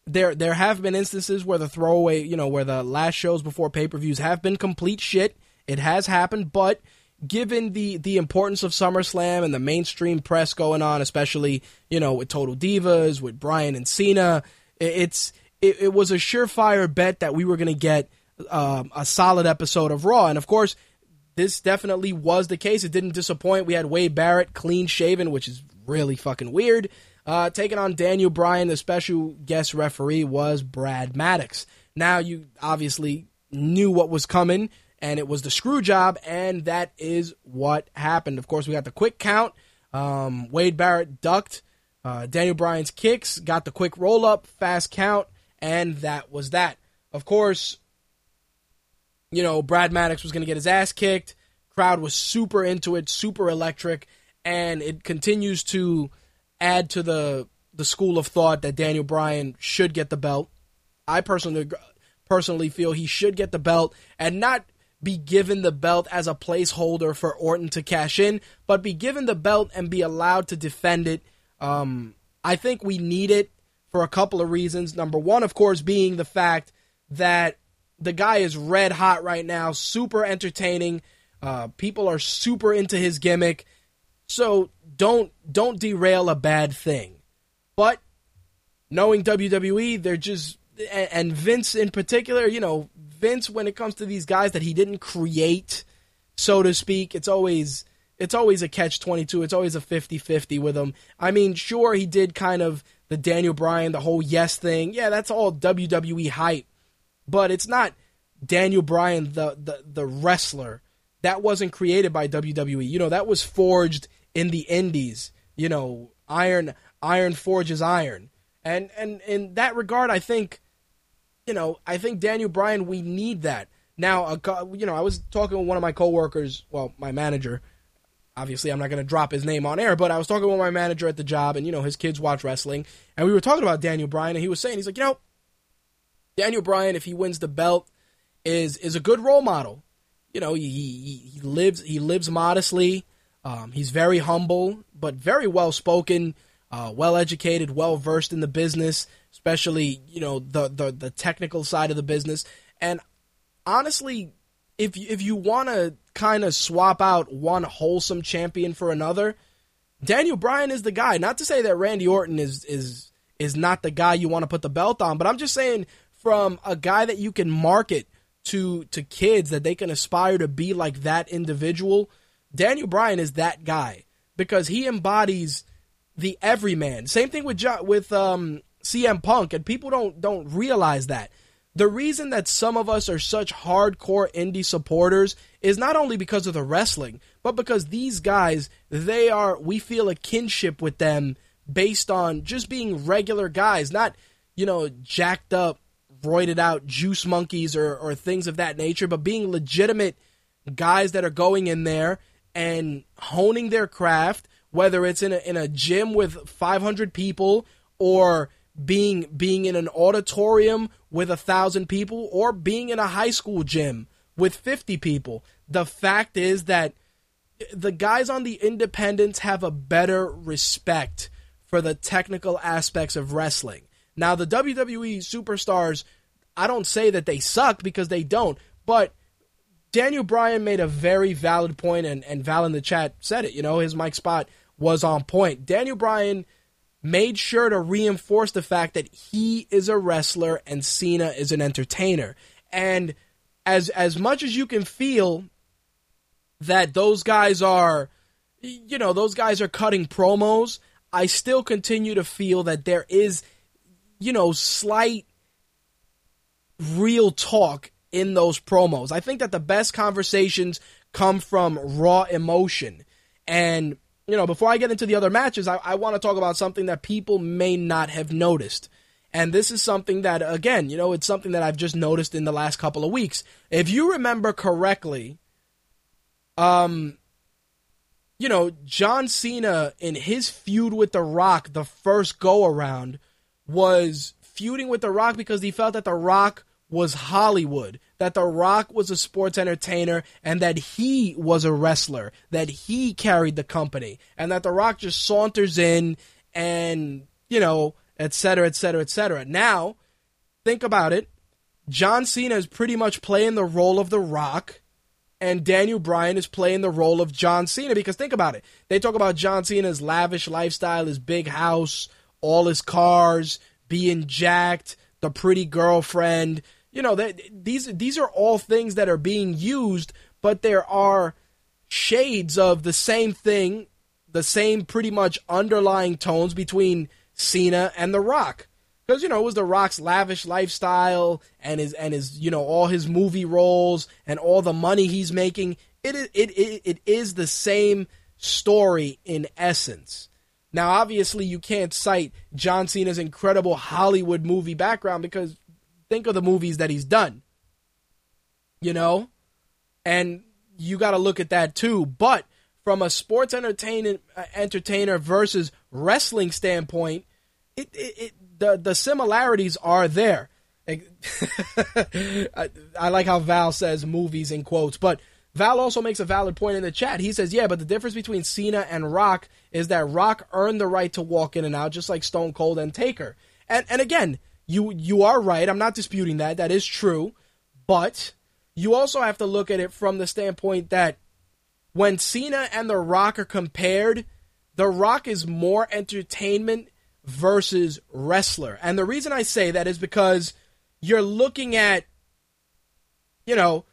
There there have been instances where the throwaway, you know, where the last shows before pay per views have been complete shit. It has happened, but given the the importance of SummerSlam and the mainstream press going on, especially you know with Total Divas, with Bryan and Cena, it's it, it was a surefire bet that we were going to get um, a solid episode of Raw, and of course, this definitely was the case. It didn't disappoint. We had Wade Barrett clean shaven, which is really fucking weird. Uh, taking on Daniel Bryan, the special guest referee was Brad Maddox. Now you obviously knew what was coming and it was the screw job, and that is what happened. Of course, we got the quick count. Um, Wade Barrett ducked uh, Daniel Bryan's kicks, got the quick roll up, fast count, and that was that. Of course, you know, Brad Maddox was going to get his ass kicked. Crowd was super into it, super electric, and it continues to add to the the school of thought that Daniel Bryan should get the belt. I personally personally feel he should get the belt and not be given the belt as a placeholder for Orton to cash in, but be given the belt and be allowed to defend it. Um, I think we need it for a couple of reasons. Number one, of course, being the fact that the guy is red hot right now, super entertaining. Uh, people are super into his gimmick, so don't don't derail a bad thing. But knowing WWE, they're just and Vince in particular, you know, Vince when it comes to these guys that he didn't create, so to speak, it's always it's always a catch 22. It's always a 50-50 with him. I mean, sure he did kind of the Daniel Bryan, the whole yes thing. Yeah, that's all WWE hype. But it's not Daniel Bryan the the the wrestler. That wasn't created by WWE. You know, that was forged in the indies. You know, iron iron forges iron. And and in that regard, I think you know, I think Daniel Bryan, we need that. Now, you know, I was talking with one of my coworkers, well, my manager. Obviously, I'm not going to drop his name on air, but I was talking with my manager at the job, and you know, his kids watch wrestling, and we were talking about Daniel Bryan, and he was saying, he's like, you know, Daniel Bryan, if he wins the belt, is is a good role model. You know, he he, he lives he lives modestly. Um, he's very humble, but very well spoken, uh, well educated, well versed in the business especially you know the the the technical side of the business. And honestly, if if you want to kind of swap out one wholesome champion for another, Daniel Bryan is the guy. Not to say that Randy Orton is is is not the guy you want to put the belt on, but I'm just saying from a guy that you can market to to kids that they can aspire to be like that individual. Daniel Bryan is that guy because he embodies the everyman. Same thing with with um CM Punk, and people don't don't realize that. The reason that some of us are such hardcore indie supporters is not only because of the wrestling, but because these guys, they are we feel a kinship with them based on just being regular guys, not, you know, jacked up roided out juice monkeys or, or things of that nature, but being legitimate guys that are going in there and honing their craft, whether it's in a, in a gym with 500 people or being being in an auditorium with a thousand people or being in a high school gym with 50 people. The fact is that the guys on the independents have a better respect for the technical aspects of wrestling. Now, the WWE superstars, I don't say that they suck because they don't, but Daniel Bryan made a very valid point, and, and Val in the chat said it. You know, his mic spot was on point. Daniel Bryan made sure to reinforce the fact that he is a wrestler and Cena is an entertainer. And as as much as you can feel that those guys are you know, those guys are cutting promos, I still continue to feel that there is you know, slight real talk in those promos. I think that the best conversations come from raw emotion. And you know, before I get into the other matches, I, I want to talk about something that people may not have noticed. And this is something that, again, you know, it's something that I've just noticed in the last couple of weeks. If you remember correctly, um, you know, John Cena in his feud with The Rock, the first go around, was feuding with The Rock because he felt that The Rock was Hollywood, that The Rock was a sports entertainer, and that he was a wrestler, that he carried the company, and that The Rock just saunters in and, you know, et cetera, et cetera, et cetera. Now, think about it. John Cena is pretty much playing the role of The Rock, and Daniel Bryan is playing the role of John Cena because think about it. They talk about John Cena's lavish lifestyle, his big house, all his cars, being jacked, the pretty girlfriend, you know, that these these are all things that are being used, but there are shades of the same thing, the same pretty much underlying tones between Cena and The Rock. Because you know it was The Rock's lavish lifestyle and his and his you know all his movie roles and all the money he's making. It it it, it is the same story in essence. Now, obviously, you can't cite John Cena's incredible Hollywood movie background because think of the movies that he's done. You know? And you got to look at that too. But from a sports entertainment uh, entertainer versus wrestling standpoint, it, it, it the the similarities are there. I, I like how Val says movies in quotes, but Val also makes a valid point in the chat. He says, "Yeah, but the difference between Cena and Rock is that Rock earned the right to walk in and out, just like Stone Cold and Taker." And and again, you you are right. I'm not disputing that. That is true. But you also have to look at it from the standpoint that when Cena and The Rock are compared, The Rock is more entertainment versus wrestler. And the reason I say that is because you're looking at you know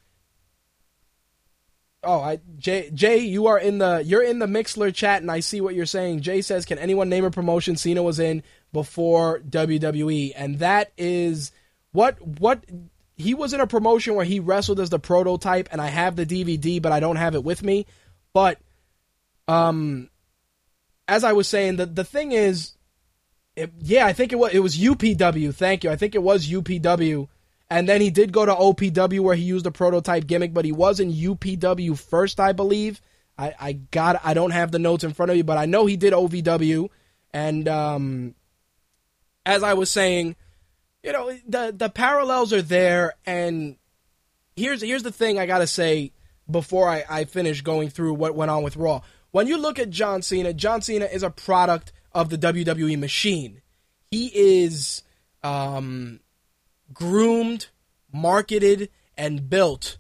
Oh, I Jay Jay, you are in the you're in the Mixlr chat and I see what you're saying. Jay says, "Can anyone name a promotion Cena was in before WWE?" And that is what what he was in a promotion where he wrestled as the prototype and I have the DVD but I don't have it with me. But um as I was saying, the the thing is it, yeah, I think it was it was UPW. Thank you. I think it was UPW and then he did go to OPW where he used a prototype gimmick, but he was in UPW first, I believe. I, I got I don't have the notes in front of you, but I know he did OVW. And um, as I was saying, you know, the the parallels are there. And here's here's the thing I gotta say before I, I finish going through what went on with Raw. When you look at John Cena, John Cena is a product of the WWE machine. He is um, groomed, marketed, and built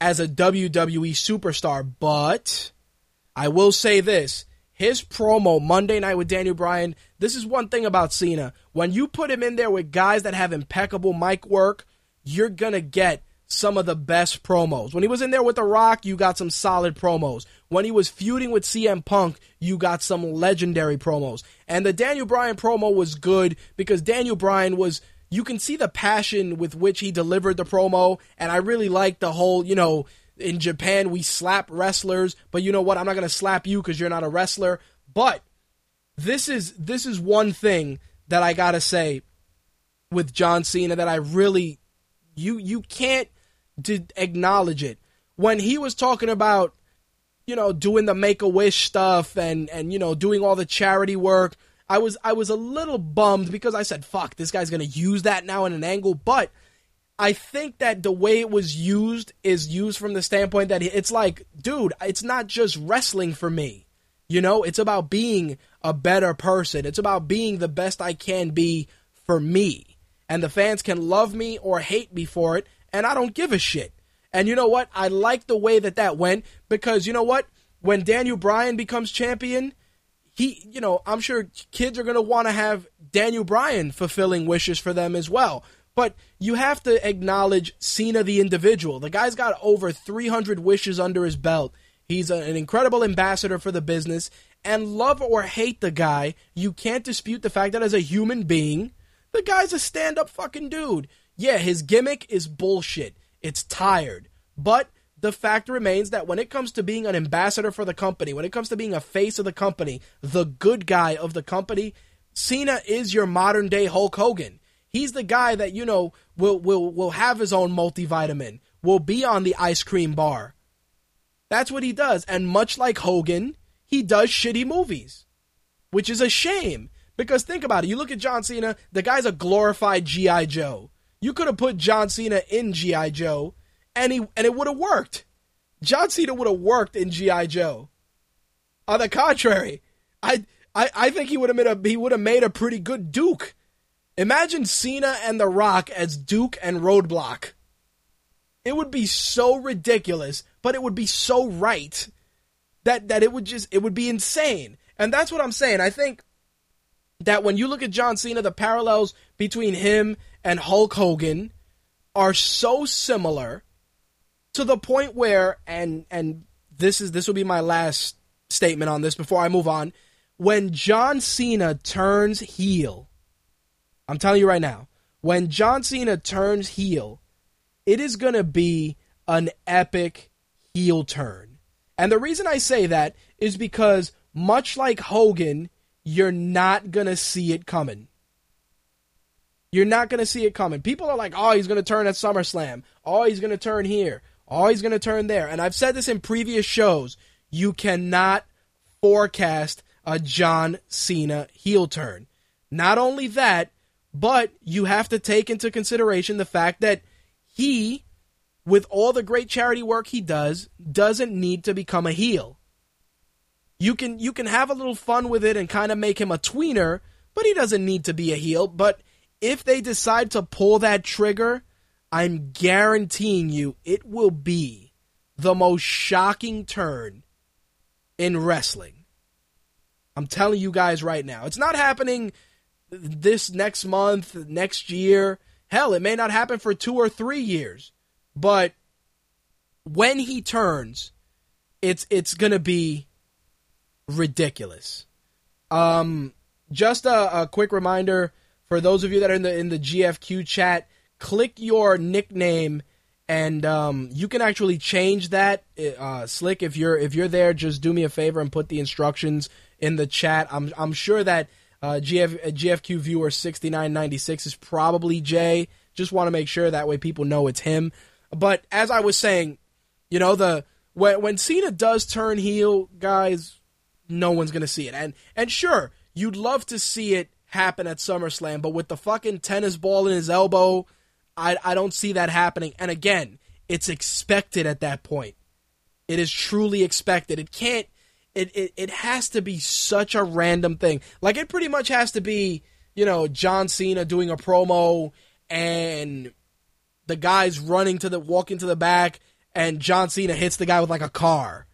as a WWE superstar. But I will say this his promo Monday night with Daniel Bryan, this is one thing about Cena. When you put him in there with guys that have impeccable mic work, you're going to get some of the best promos. When he was in there with The Rock, you got some solid promos. When he was feuding with CM Punk, you got some legendary promos. And the Daniel Bryan promo was good because Daniel Bryan was you can see the passion with which he delivered the promo, and I really like the whole, you know, in Japan we slap wrestlers, but you know what? I'm not going to slap you because you're not a wrestler. But this is this is one thing that I got to say. with John Cena that I really you you can't d- acknowledge it when he was talking about you know doing the make a wish stuff and and you know doing all the charity work I was I was a little bummed because I said fuck this guy's going to use that now in an angle but I think that the way it was used is used from the standpoint that it's like dude it's not just wrestling for me you know it's about being a better person it's about being the best I can be for me and the fans can love me or hate me for it, and I don't give a shit. And you know what? I like the way that that went because you know what? When Daniel Bryan becomes champion, he, you know, I'm sure kids are going to want to have Daniel Bryan fulfilling wishes for them as well. But you have to acknowledge Cena the individual. The guy's got over 300 wishes under his belt. He's an incredible ambassador for the business. And love or hate the guy, you can't dispute the fact that as a human being, the guy's a stand up fucking dude. Yeah, his gimmick is bullshit. It's tired. But the fact remains that when it comes to being an ambassador for the company, when it comes to being a face of the company, the good guy of the company, Cena is your modern day Hulk Hogan. He's the guy that, you know, will will will have his own multivitamin, will be on the ice cream bar. That's what he does. And much like Hogan, he does shitty movies. Which is a shame because think about it. You look at John Cena, the guy's a glorified G.I. Joe. You could have put John Cena in G.I. Joe and he and it would have worked. John Cena would have worked in G.I. Joe. On the contrary, I I, I think he would have made a he would have made a pretty good Duke. Imagine Cena and The Rock as Duke and Roadblock. It would be so ridiculous, but it would be so right that that it would just it would be insane. And that's what I'm saying. I think that when you look at John Cena, the parallels between him and Hulk Hogan are so similar to the point where and and this is this will be my last statement on this before I move on. When John Cena turns heel, I'm telling you right now, when John Cena turns heel, it is going to be an epic heel turn. And the reason I say that is because much like Hogan, you're not going to see it coming. You're not going to see it coming. People are like, oh, he's going to turn at SummerSlam. Oh, he's going to turn here. Oh, he's going to turn there. And I've said this in previous shows. You cannot forecast a John Cena heel turn. Not only that, but you have to take into consideration the fact that he, with all the great charity work he does, doesn't need to become a heel. You can you can have a little fun with it and kind of make him a tweener, but he doesn't need to be a heel. But if they decide to pull that trigger, I'm guaranteeing you it will be the most shocking turn in wrestling. I'm telling you guys right now. It's not happening this next month, next year. Hell, it may not happen for two or three years. But when he turns, it's it's gonna be ridiculous. Um, just a, a quick reminder for those of you that are in the in the GFQ chat, click your nickname and um, you can actually change that. Uh, Slick, if you're if you're there, just do me a favor and put the instructions in the chat. I'm I'm sure that uh, GF, GFQ viewer sixty nine ninety six is probably Jay. Just want to make sure that way people know it's him. But as I was saying, you know the when when Cena does turn heel, guys, no one's gonna see it. And and sure, you'd love to see it happen at SummerSlam, but with the fucking tennis ball in his elbow, I I don't see that happening. And again, it's expected at that point. It is truly expected. It can't it, it it has to be such a random thing. Like it pretty much has to be, you know, John Cena doing a promo and the guy's running to the walking to the back and John Cena hits the guy with like a car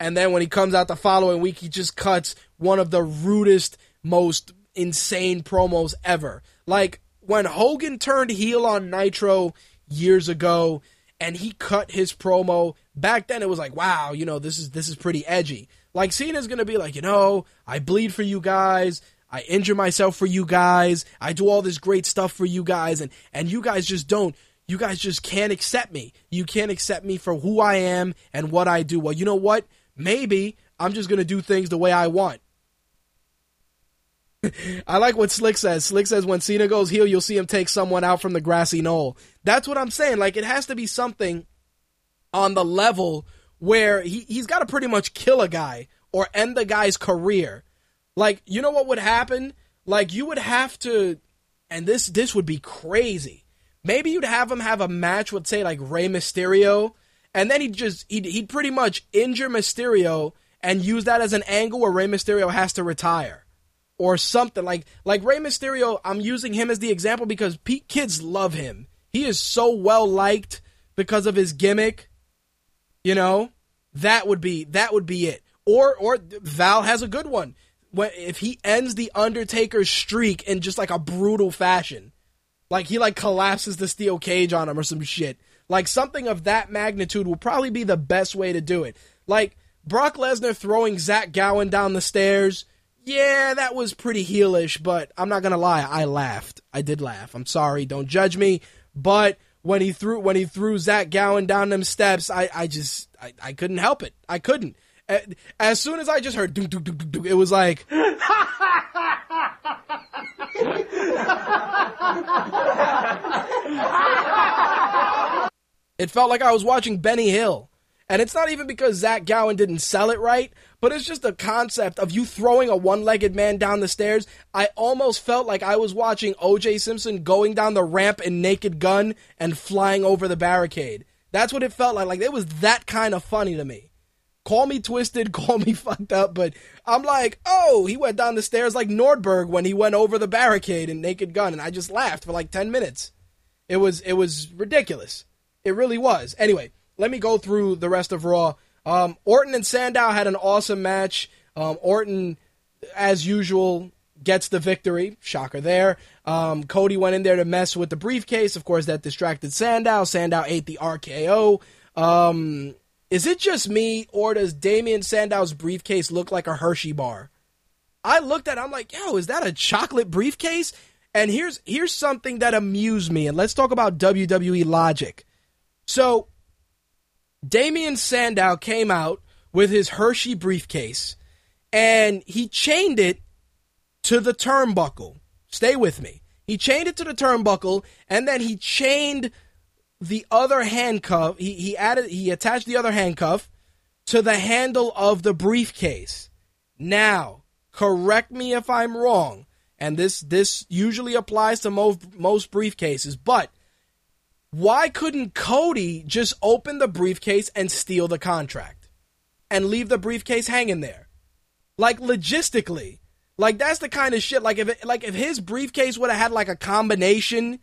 and then when he comes out the following week, he just cuts one of the rudest, most insane promos ever. Like when Hogan turned heel on Nitro years ago and he cut his promo, back then it was like, wow, you know, this is this is pretty edgy. Like Cena's gonna be like, you know, I bleed for you guys. I injure myself for you guys. I do all this great stuff for you guys, and and you guys just don't. You guys just can't accept me. You can't accept me for who I am and what I do. Well, you know what? Maybe I'm just to do things the way I want. I like what Slick says. Slick says when Cena goes heel, you'll see him take someone out from the grassy knoll. That's what I'm saying. Like it has to be something on the level where he, he's got to pretty much kill a guy or end the guy's career. Like, you know what would happen? Like you would have to and this this would be crazy. Maybe you'd have him have a match with say like Rey Mysterio and then he'd just he'd, he'd pretty much injure Mysterio and use that as an angle where Rey Mysterio has to retire or something like like Rey Mysterio. I'm using him as the example because Pete kids love him. He is so well liked because of his gimmick. You know, that would be that would be it. Or or Val has a good one. When if he ends the Undertaker's streak in just like a brutal fashion, like he like collapses the steel cage on him or some shit. Like something of that magnitude will probably be the best way to do it. Like Brock Lesnar throwing Zach Gowen down the stairs yeah, that was pretty heelish, but I'm not gonna lie, I laughed. I did laugh. I'm sorry, don't judge me. But when he threw when he threw Zach Gowen down them steps, I, I just I, I couldn't help it. I couldn't. As soon as I just heard it was like It felt like I was watching Benny Hill. And it's not even because Zach Gowen didn't sell it right, but it's just the concept of you throwing a one legged man down the stairs. I almost felt like I was watching OJ Simpson going down the ramp in Naked Gun and flying over the barricade. That's what it felt like. Like it was that kind of funny to me. Call me twisted, call me fucked up, but I'm like, oh, he went down the stairs like Nordberg when he went over the barricade in Naked Gun, and I just laughed for like 10 minutes. It was it was ridiculous. It really was. Anyway, let me go through the rest of Raw. Um, Orton and Sandow had an awesome match. Um, Orton, as usual, gets the victory. Shocker there. Um, Cody went in there to mess with the briefcase. Of course, that distracted Sandow. Sandow ate the RKO. Um, is it just me, or does Damien Sandow's briefcase look like a Hershey bar? I looked at it, I'm like, yo, is that a chocolate briefcase? And here's here's something that amused me, and let's talk about WWE logic. So Damien Sandow came out with his Hershey briefcase and he chained it to the turnbuckle. Stay with me. He chained it to the turnbuckle and then he chained the other handcuff. He, he added, he attached the other handcuff to the handle of the briefcase. Now, correct me if I'm wrong, and this this usually applies to most most briefcases, but why couldn't Cody just open the briefcase and steal the contract and leave the briefcase hanging there? Like logistically, like that's the kind of shit. Like if it, like if his briefcase would have had like a combination,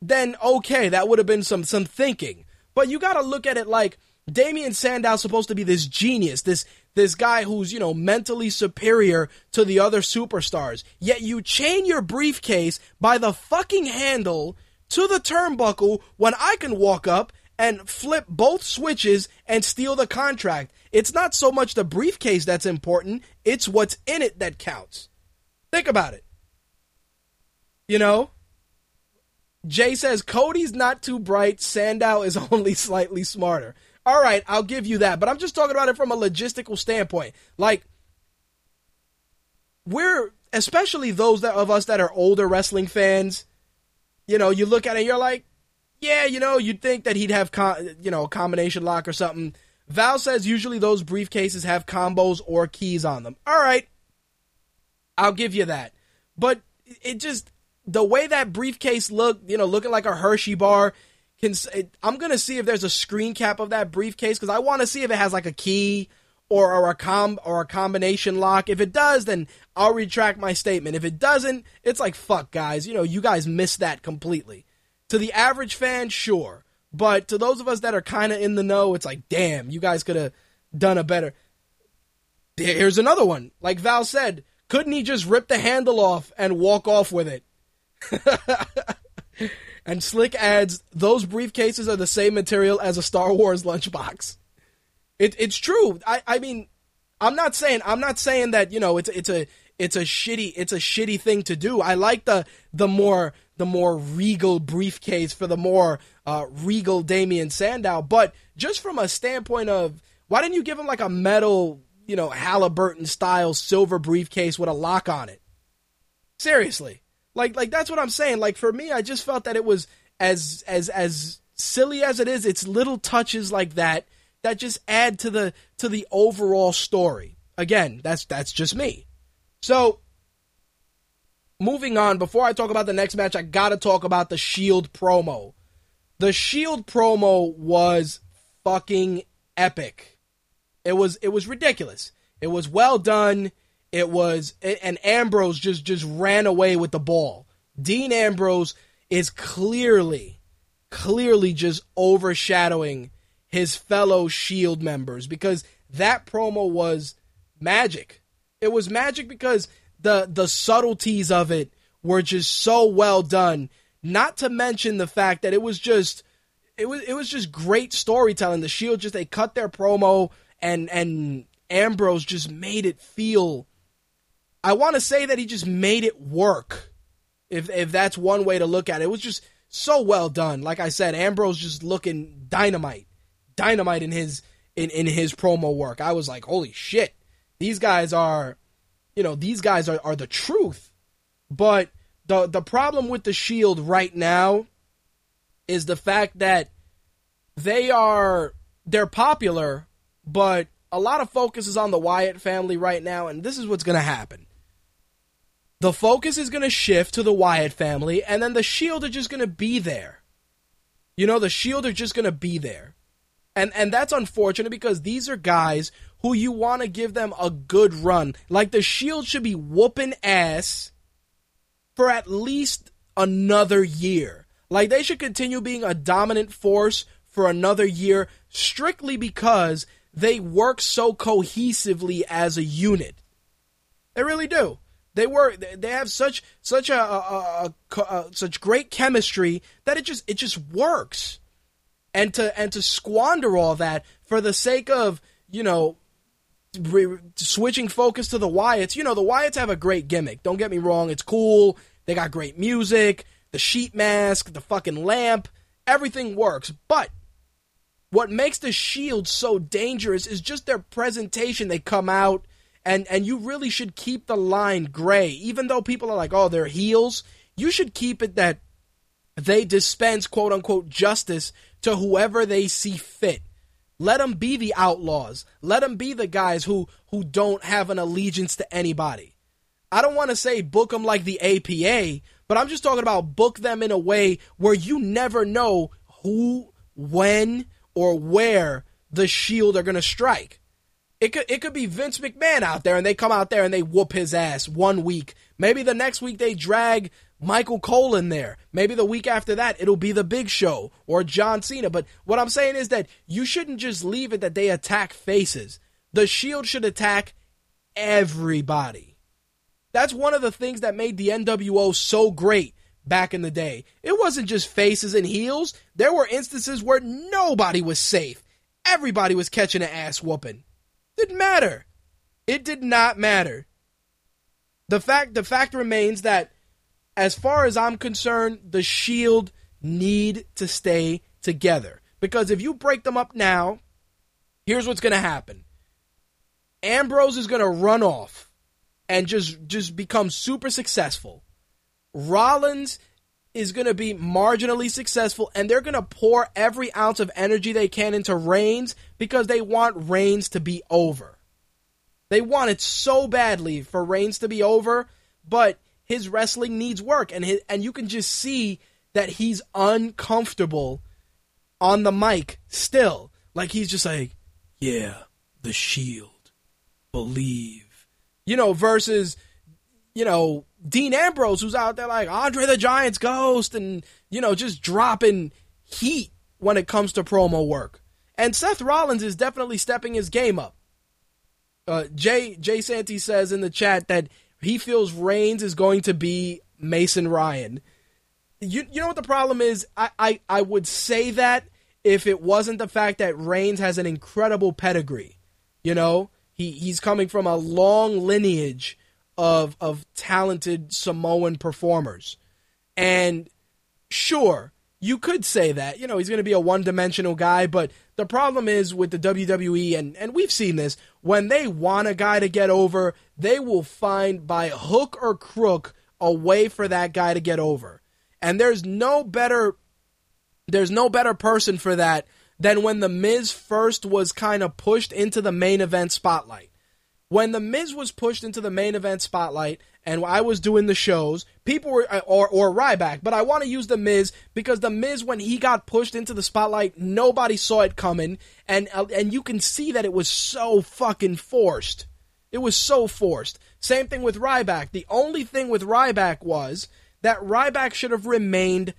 then okay, that would have been some some thinking. But you got to look at it like Damien Sandow's supposed to be this genius, this this guy who's you know mentally superior to the other superstars. Yet you chain your briefcase by the fucking handle to the turnbuckle when I can walk up and flip both switches and steal the contract. It's not so much the briefcase that's important, it's what's in it that counts. Think about it. You know? Jay says Cody's not too bright, Sandow is only slightly smarter. All right, I'll give you that, but I'm just talking about it from a logistical standpoint. Like we're especially those that, of us that are older wrestling fans, you know, you look at it, you're like, yeah, you know, you'd think that he'd have, con- you know, a combination lock or something. Val says usually those briefcases have combos or keys on them. All right, I'll give you that. But it just the way that briefcase looked, you know, looking like a Hershey bar. Can I'm gonna see if there's a screen cap of that briefcase because I want to see if it has like a key or, or a com or a combination lock. If it does, then I'll retract my statement. If it doesn't, it's like fuck, guys. You know, you guys missed that completely. To the average fan, sure, but to those of us that are kind of in the know, it's like, damn, you guys could have done a better. Here's another one. Like Val said, couldn't he just rip the handle off and walk off with it? and Slick adds, those briefcases are the same material as a Star Wars lunchbox. It, it's true. I, I mean, I'm not saying I'm not saying that you know it's it's a it's a shitty it's a shitty thing to do. I like the the more the more regal briefcase for the more uh, regal Damien Sandow, but just from a standpoint of why didn't you give him like a metal you know Halliburton style silver briefcase with a lock on it? Seriously. Like like that's what I'm saying. Like for me, I just felt that it was as as as silly as it is, it's little touches like that that just add to the to the overall story. Again, that's that's just me. So moving on, before I talk about the next match, I gotta talk about the Shield promo. The Shield promo was fucking epic. It was it was ridiculous. It was well done. It was and Ambrose just just ran away with the ball. Dean Ambrose is clearly clearly just overshadowing his fellow Shield members because that promo was magic. It was magic because the the subtleties of it were just so well done. Not to mention the fact that it was just it was it was just great storytelling. The Shield just they cut their promo and and Ambrose just made it feel I want to say that he just made it work. If if that's one way to look at it. It was just so well done. Like I said, Ambrose just looking dynamite. Dynamite in his in, in his promo work. I was like, holy shit. These guys are you know, these guys are, are the truth. But the the problem with the Shield right now is the fact that they are they're popular, but a lot of focus is on the Wyatt family right now, and this is what's gonna happen. The focus is gonna shift to the Wyatt family, and then the Shield are just gonna be there. You know, the Shield are just gonna be there. And and that's unfortunate because these are guys who you want to give them a good run. Like the Shield should be whooping ass for at least another year. Like they should continue being a dominant force for another year strictly because they work so cohesively as a unit. They really do. They work. They have such such a, a, a, a, such great chemistry that it just it just works. And to and to squander all that for the sake of you know re- switching focus to the Wyatts, you know, the Wyatts have a great gimmick. Don't get me wrong, it's cool. They got great music, the sheet mask, the fucking lamp, everything works. But what makes the Shield so dangerous is just their presentation. They come out and and you really should keep the line gray. Even though people are like, "Oh, they're heels," you should keep it that they dispense quote unquote justice to whoever they see fit. Let them be the outlaws. Let them be the guys who who don't have an allegiance to anybody. I don't want to say book them like the APA, but I'm just talking about book them in a way where you never know who, when, or where the Shield are going to strike. It could it could be Vince McMahon out there and they come out there and they whoop his ass one week. Maybe the next week they drag Michael Cole in there. Maybe the week after that, it'll be the Big Show or John Cena. But what I'm saying is that you shouldn't just leave it that they attack faces. The Shield should attack everybody. That's one of the things that made the NWO so great back in the day. It wasn't just faces and heels, there were instances where nobody was safe. Everybody was catching an ass whooping. Didn't matter. It did not matter. The fact the fact remains that as far as I'm concerned, the Shield need to stay together. Because if you break them up now, here's what's going to happen Ambrose is going to run off and just, just become super successful. Rollins is going to be marginally successful, and they're going to pour every ounce of energy they can into Reigns because they want Reigns to be over. They want it so badly for Reigns to be over, but his wrestling needs work, and his, and you can just see that he's uncomfortable on the mic still. Like he's just like, yeah, the Shield, believe, you know, versus you know Dean Ambrose who's out there like Andre the Giant's ghost, and you know just dropping heat when it comes to promo work. And Seth Rollins is definitely stepping his game up. Uh, Jay Jay Santy says in the chat that he feels Reigns is going to be Mason Ryan. You you know what the problem is? I, I, I would say that if it wasn't the fact that Reigns has an incredible pedigree. You know? He he's coming from a long lineage of of talented Samoan performers. And sure, you could say that. You know, he's going to be a one-dimensional guy, but the problem is with the WWE and and we've seen this, when they want a guy to get over, they will find by hook or crook a way for that guy to get over. And there's no better there's no better person for that than when the Miz first was kind of pushed into the main event spotlight. When the Miz was pushed into the main event spotlight and I was doing the shows, people were uh, or or Ryback, but I want to use the Miz because the Miz when he got pushed into the spotlight, nobody saw it coming and uh, and you can see that it was so fucking forced. It was so forced. Same thing with Ryback. The only thing with Ryback was that Ryback should have remained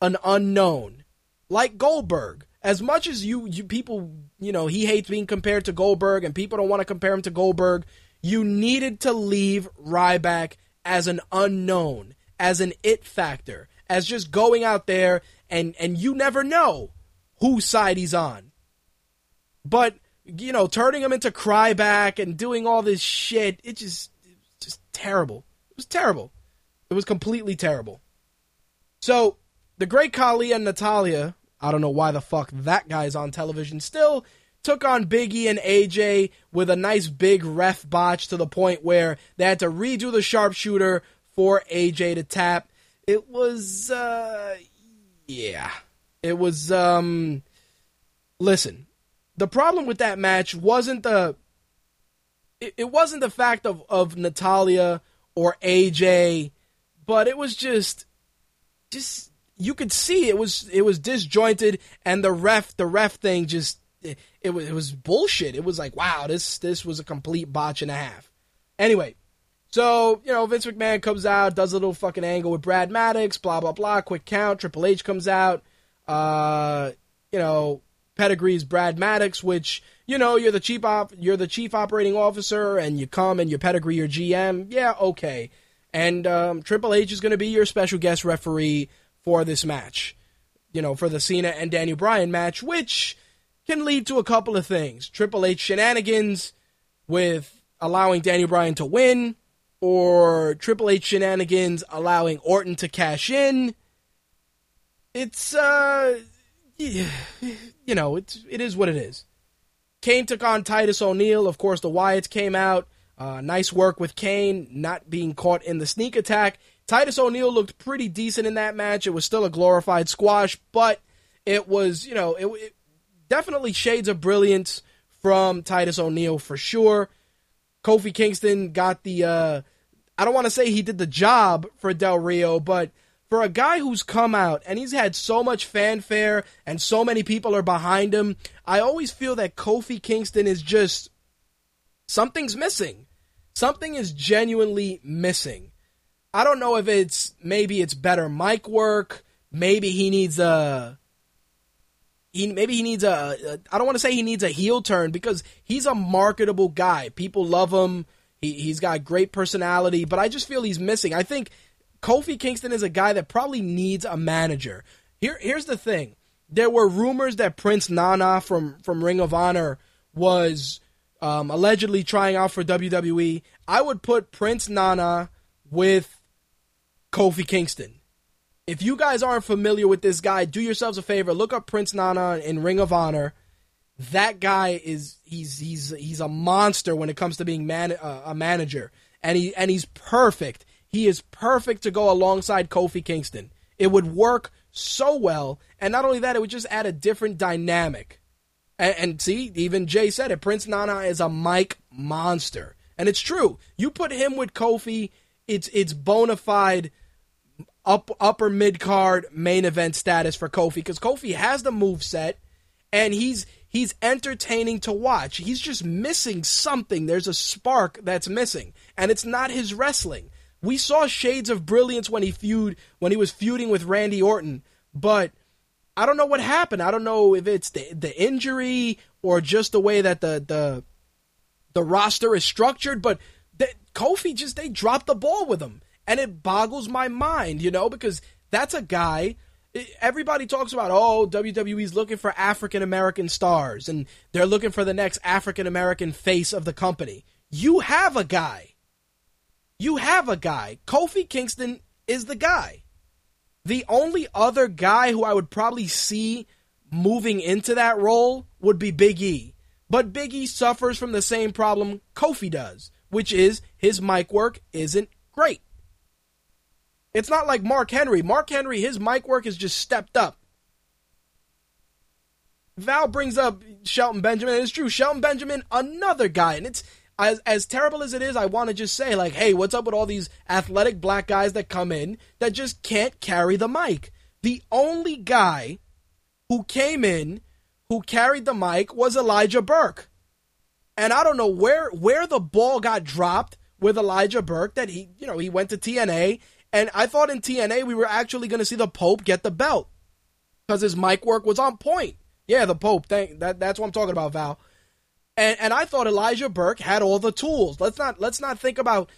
an unknown, like Goldberg. As much as you, you people, you know, he hates being compared to Goldberg, and people don't want to compare him to Goldberg. You needed to leave Ryback as an unknown, as an it factor, as just going out there and and you never know whose side he's on. But you know, turning him into Cryback and doing all this shit, it just it just terrible. It was terrible. It was completely terrible. So the great Khali and Natalya, I don't know why the fuck that guy's on television still, took on Biggie and AJ with a nice big ref botch to the point where they had to redo the sharpshooter for AJ to tap. It was uh yeah. It was um listen, the problem with that match wasn't the it, it wasn't the fact of, of Natalya or AJ, but it was just just you could see it was it was disjointed and the ref the ref thing just it, it was it was bullshit. It was like wow, this this was a complete botch and a half. Anyway, so you know Vince McMahon comes out, does a little fucking angle with Brad Maddox, blah blah blah, quick count. Triple H comes out, uh, you know pedigrees Brad Maddox, which you know you're the chief op- you're the chief operating officer, and you come and you pedigree your GM. Yeah, okay. And um, Triple H is going to be your special guest referee for this match. You know, for the Cena and Daniel Bryan match, which can lead to a couple of things: Triple H shenanigans with allowing Daniel Bryan to win, or Triple H shenanigans allowing Orton to cash in. It's uh you know, it's it is what it is. Kane took on Titus O'Neil. Of course, the Wyatts came out. Uh, nice work with Kane not being caught in the sneak attack. Titus O'Neil looked pretty decent in that match. It was still a glorified squash, but it was, you know, it, it definitely shades of brilliance from Titus O'Neil for sure. Kofi Kingston got the, uh, I don't want to say he did the job for Del Rio, but for a guy who's come out and he's had so much fanfare and so many people are behind him, I always feel that Kofi Kingston is just something's missing. Something is genuinely missing. I don't know if it's maybe it's better mic work, maybe he needs a he maybe he needs a, a I don't want to say he needs a heel turn because he's a marketable guy. People love him. He he's got great personality, but I just feel he's missing. I think Kofi Kingston is a guy that probably needs a manager. Here, here's the thing: there were rumors that Prince Nana from from Ring of Honor was um, allegedly trying out for WWE. I would put Prince Nana with Kofi Kingston. If you guys aren't familiar with this guy, do yourselves a favor: look up Prince Nana in Ring of Honor. That guy is he's he's he's a monster when it comes to being man, uh, a manager, and he and he's perfect he is perfect to go alongside Kofi Kingston. It would work so well, and not only that, it would just add a different dynamic. And, and see, even Jay said it. Prince Nana is a mic monster, and it's true. You put him with Kofi, it's it's bona fide up upper mid card main event status for Kofi because Kofi has the move set, and he's he's entertaining to watch. He's just missing something. There's a spark that's missing, and it's not his wrestling. We saw shades of brilliance when he feud when he was feuding with Randy Orton, but I don't know what happened. I don't know if it's the the injury or just the way that the the the roster is structured, but the, Kofi just they dropped the ball with him, and it boggles my mind, you know, because that's a guy. Everybody talks about oh WWE's looking for African American stars and they're looking for the next African American face of the company. You have a guy you have a guy. Kofi Kingston is the guy. The only other guy who I would probably see moving into that role would be Big E. But Big E suffers from the same problem Kofi does, which is his mic work isn't great. It's not like Mark Henry. Mark Henry, his mic work is just stepped up. Val brings up Shelton Benjamin. It's true. Shelton Benjamin, another guy. And it's as, as terrible as it is, I want to just say, like, hey, what's up with all these athletic black guys that come in that just can't carry the mic? The only guy who came in who carried the mic was Elijah Burke. And I don't know where where the ball got dropped with Elijah Burke that he, you know, he went to TNA and I thought in TNA we were actually going to see the Pope get the belt because his mic work was on point. Yeah, the Pope. Thank that. That's what I'm talking about, Val. And and I thought Elijah Burke had all the tools. Let's not let's not think about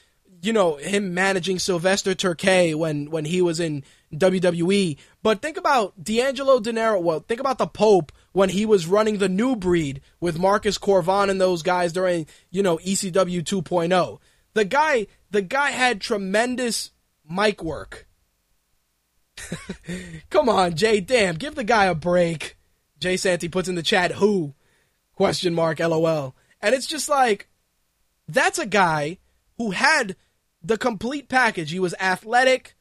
you know him managing Sylvester Terkay when when he was in WWE. But think about D'Angelo Dinero. Well, think about the Pope when he was running the new breed with Marcus Cor Von and those guys during you know ECW 2.0. The guy the guy had tremendous mic work. Come on, Jay. Damn, give the guy a break. Jay Santy puts in the chat, who? Question mark, lol. And it's just like, that's a guy who had the complete package. He was athletic,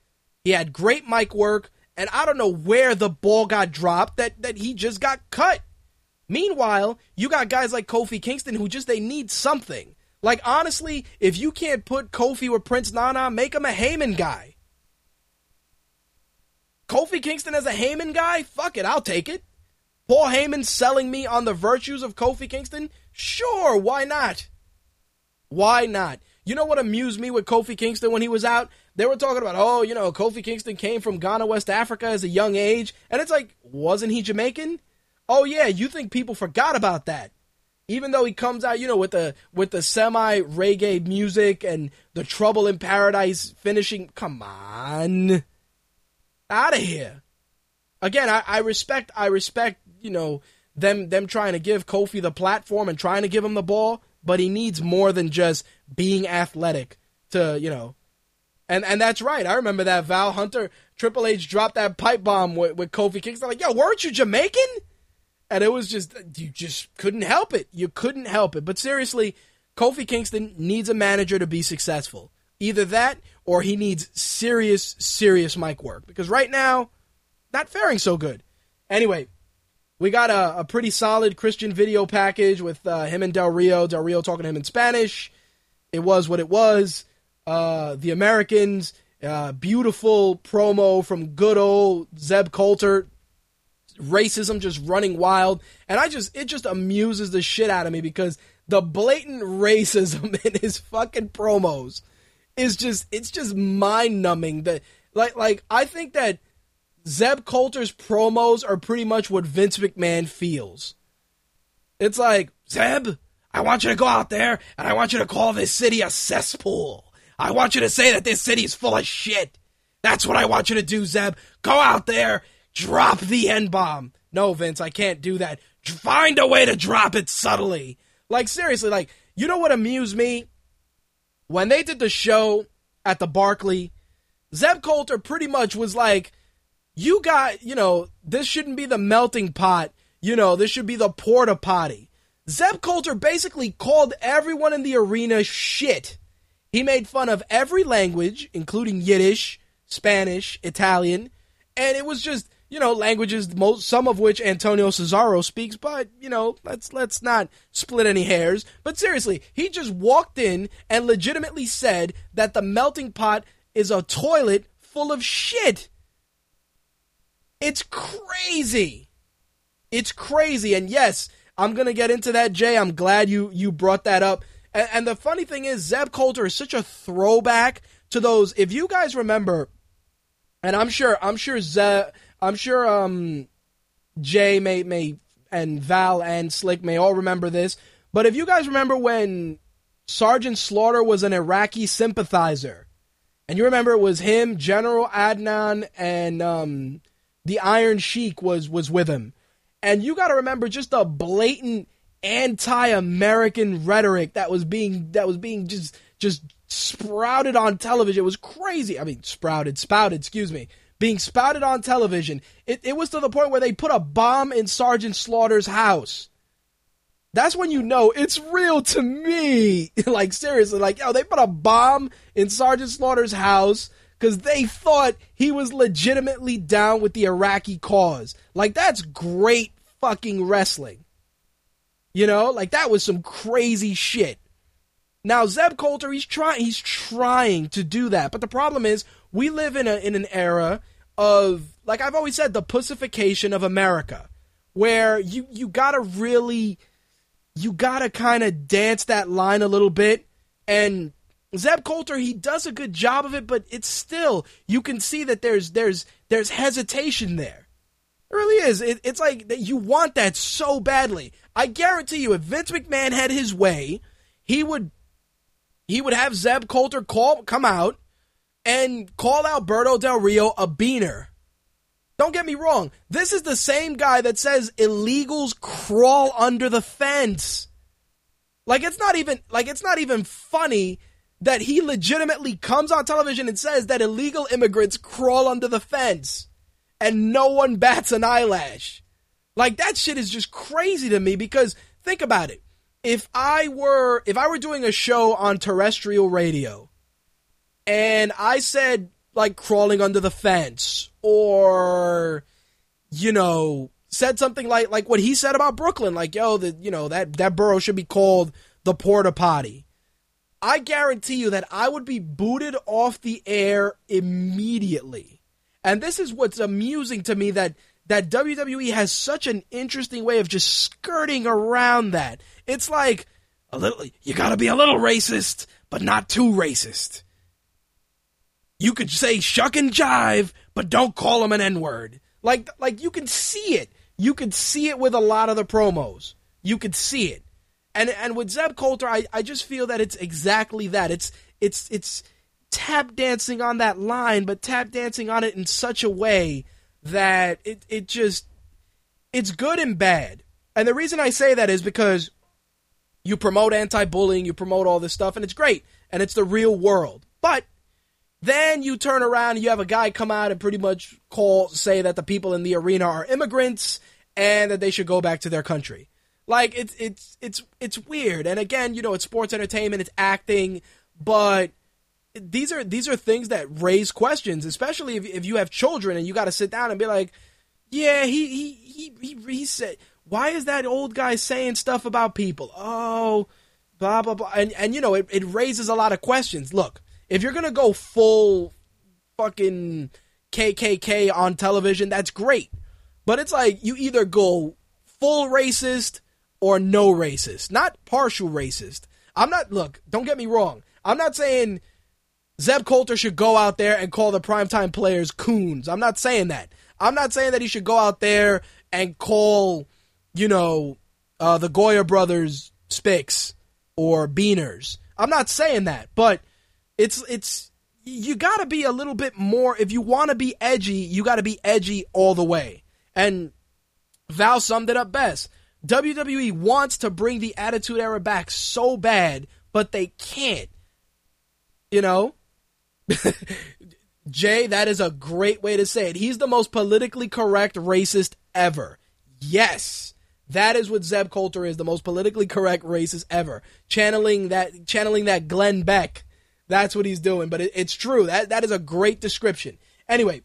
he had great mic work, and I don't know where the ball got dropped that, that he just got cut. Meanwhile, you got guys like Kofi Kingston who just they need something. Like honestly, if you can't put Kofi with Prince Nana, make him a Heyman guy. Kofi Kingston as a Heyman guy? Fuck it, I'll take it. Paul Heyman selling me on the virtues of Kofi Kingston? Sure, why not? Why not? You know what amused me with Kofi Kingston when he was out? They were talking about, oh, you know, Kofi Kingston came from Ghana, West Africa as a young age. And it's like, wasn't he Jamaican? Oh, yeah, you think people forgot about that even though he comes out, you know, with the with the semi reggae music and the Trouble in Paradise finishing. Come on, out of here. Again, I, I respect I respect you know them them trying to give Kofi the platform and trying to give him the ball, but he needs more than just being athletic to you know. And and that's right. I remember that Val Hunter Triple H dropped that pipe bomb with, with Kofi Kingston. Like, yo, weren't you Jamaican? and it was just you just couldn't help it. You couldn't help it. But seriously, Kofi Kingston needs a manager to be successful. Either that or he needs serious, serious mic work because right now, not faring so good. Anyway, we got a, a pretty solid Christian video package with uh, him and Del Rio. Del Rio talking to him in Spanish. It was what it was. Uh, the Americans, uh, beautiful promo from good old Zeb Colter. racism just running wild. And I just, it just amuses the shit out of me because the blatant racism in his fucking promos is just, it's just mind numbing. That, like, like, I think that Zeb Colter's promos are pretty much what Vince McMahon feels. It's like, Zeb, I want you to go out there and I want you to call this city a cesspool. I want you to say that this city is full of shit. That's what I want you to do, Zeb. Go out there Drop the N bomb. No, Vince, I can't do that. Find a way to drop it subtly. Like, seriously, like, you know what amused me? When they did the show at the Barclay, Zeb Colter pretty much was like, you got, you know, this shouldn't be the melting pot. You know, this should be the porta potty. Zeb Colter basically called everyone in the arena shit. He made fun of every language, including Yiddish, Spanish, Italian, and it was just you know, languages, most some of which Antonio Cesaro speaks, but you know, let's let's not split any hairs. But seriously, he just walked in and legitimately said that the melting pot is a toilet full of shit. It's crazy. It's crazy. And yes, I'm gonna get into that, Jay. I'm glad you you brought that up. And, and the funny thing is, Zeb Colter is such a throwback to those. If you guys remember, and I'm sure I'm sure Zeb I'm sure um, Jay may may and Val and Slick may all remember this. But if you guys remember when Sergeant Slaughter was an Iraqi sympathizer, and you remember it was him, General Adnan, and um, the Iron Sheik was was with him, and you got to remember just the blatant anti-American rhetoric that was being that was being just just sprouted on television. It was crazy. I mean, sprouted, spouted. Excuse me being spouted on television. It, it was to the point where they put a bomb in Sergeant Slaughter's house. That's when you know it's real to me. like, seriously, like, yo, they put a bomb in Sergeant Slaughter's house because they thought he was legitimately down with the Iraqi cause. Like, that's great fucking wrestling. You know, like that was some crazy shit. Now Zeb Colter, he's trying he's trying to do that, but the problem is we live in a in an era of like I've always said the pussification of America, where you you gotta really you gotta kind of dance that line a little bit, and Zeb Colter, he does a good job of it, but it's still you can see that there's there's there's hesitation there. It really is. It, it's like that you want that so badly. I guarantee you, if Vince McMahon had his way, he would he would have Zeb Colter call come out and call Alberto Del Rio a beaner. Don't get me wrong. This is the same guy that says illegals crawl under the fence. Like it's not even like it's not even funny that he legitimately comes on television and says that illegal immigrants crawl under the fence and no one bats an eyelash. Like that shit is just crazy to me because think about it. If I were if I were doing a show on terrestrial radio and I said like crawling under the fence or you know said something like like what he said about Brooklyn like yo the you know that that borough should be called the porta potty. I guarantee you that I would be booted off the air immediately and this is what's amusing to me that that WWE has such an interesting way of just skirting around that. It's like a little you got to be a little racist, but not too racist. You could say shuck and jive, but don't call him an N-word. Like like you can see it. You could see it with a lot of the promos. You could see it. And and with Zeb Colter, I, I just feel that it's exactly that. It's it's it's tap dancing on that line, but tap dancing on it in such a way that it, it just it's good and bad. And the reason I say that is because you promote anti-bullying, you promote all this stuff, and it's great, and it's the real world. But then you turn around and you have a guy come out and pretty much call say that the people in the arena are immigrants and that they should go back to their country. Like it's it's it's it's weird. And again, you know, it's sports entertainment, it's acting, but these are these are things that raise questions, especially if if you have children and you got to sit down and be like, yeah, he he he he, said, why is that old guy saying stuff about people? Oh, blah blah blah, and and you know it it raises a lot of questions. Look, if you're gonna go full fucking KKK on television, that's great, but it's like you either go full racist or no racist, not partial racist. I'm not look, don't get me wrong. I'm not saying Zeb Colter should go out there and call the primetime players coons. I'm not saying that. I'm not saying that he should go out there and call, you know, uh, the Goya brothers spicks or beaners. I'm not saying that, but it's it's you got to be a little bit more if you want to be edgy, you got to be edgy all the way. And Val summed it up best. WWE wants to bring the Attitude Era back so bad, but they can't. You know? Jay, that is a great way to say it. He's the most politically correct racist ever. Yes. That is what Zeb Colter is, the most politically correct racist ever. Channeling that channeling that Glenn Beck. That's what he's doing. But it, it's true. That that is a great description. Anyway,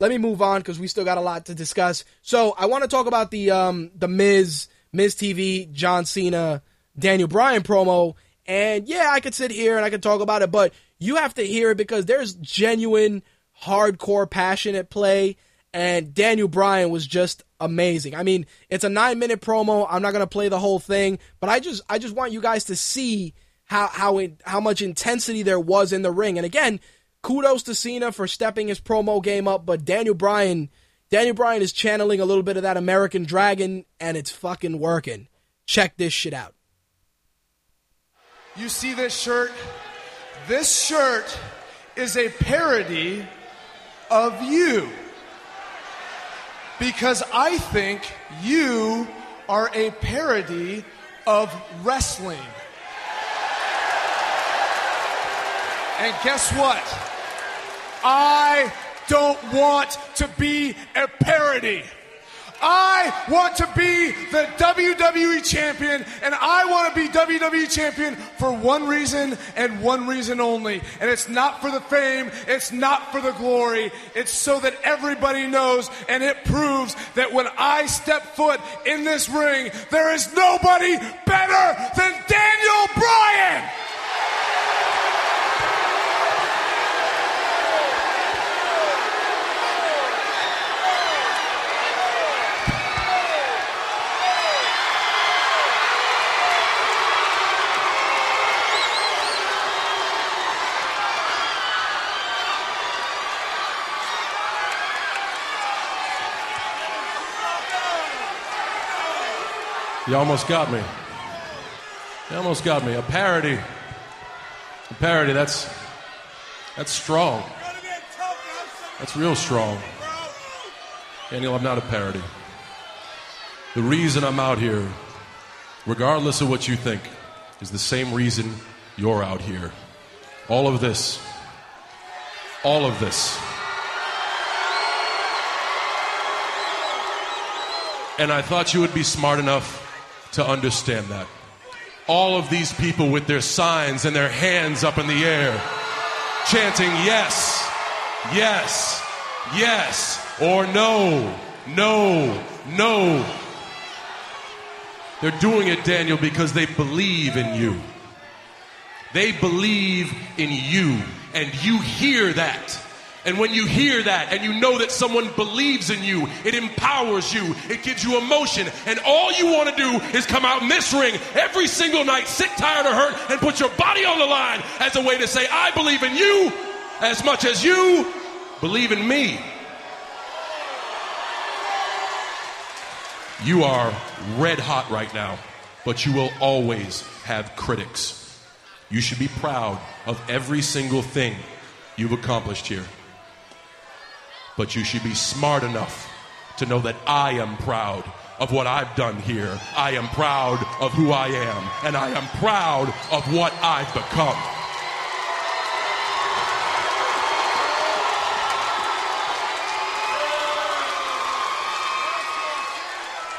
let me move on because we still got a lot to discuss. So I want to talk about the um the Miz, Miz TV, John Cena, Daniel Bryan promo. And yeah, I could sit here and I could talk about it, but you have to hear it because there's genuine hardcore passion at play and Daniel Bryan was just amazing. I mean, it's a 9 minute promo. I'm not to play the whole thing, but I just I just want you guys to see how how how much intensity there was in the ring. And again, kudos to Cena for stepping his promo game up, but Daniel Bryan Daniel Bryan is channeling a little bit of that American dragon and it's fucking working. Check this shit out. You see this shirt? This shirt is a parody of you. Because I think you are a parody of wrestling. And guess what? I don't want to be a parody. I want to be the WWE champion, and I want to be WWE champion for one reason and one reason only. And it's not for the fame, it's not for the glory, it's so that everybody knows and it proves that when I step foot in this ring, there is nobody better than Daniel Bryan! You almost got me. You almost got me. A parody. A parody, that's that's strong. That's real strong. Daniel, I'm not a parody. The reason I'm out here, regardless of what you think, is the same reason you're out here. All of this. All of this. And I thought you would be smart enough to understand that. All of these people with their signs and their hands up in the air, chanting yes, yes, yes, or no, no, no. They're doing it, Daniel, because they believe in you. They believe in you, and you hear that. And when you hear that and you know that someone believes in you, it empowers you, it gives you emotion. And all you want to do is come out in this ring every single night, sick, tired, or hurt, and put your body on the line as a way to say, I believe in you as much as you believe in me. You are red hot right now, but you will always have critics. You should be proud of every single thing you've accomplished here but you should be smart enough to know that I am proud of what I've done here. I am proud of who I am, and I am proud of what I've become.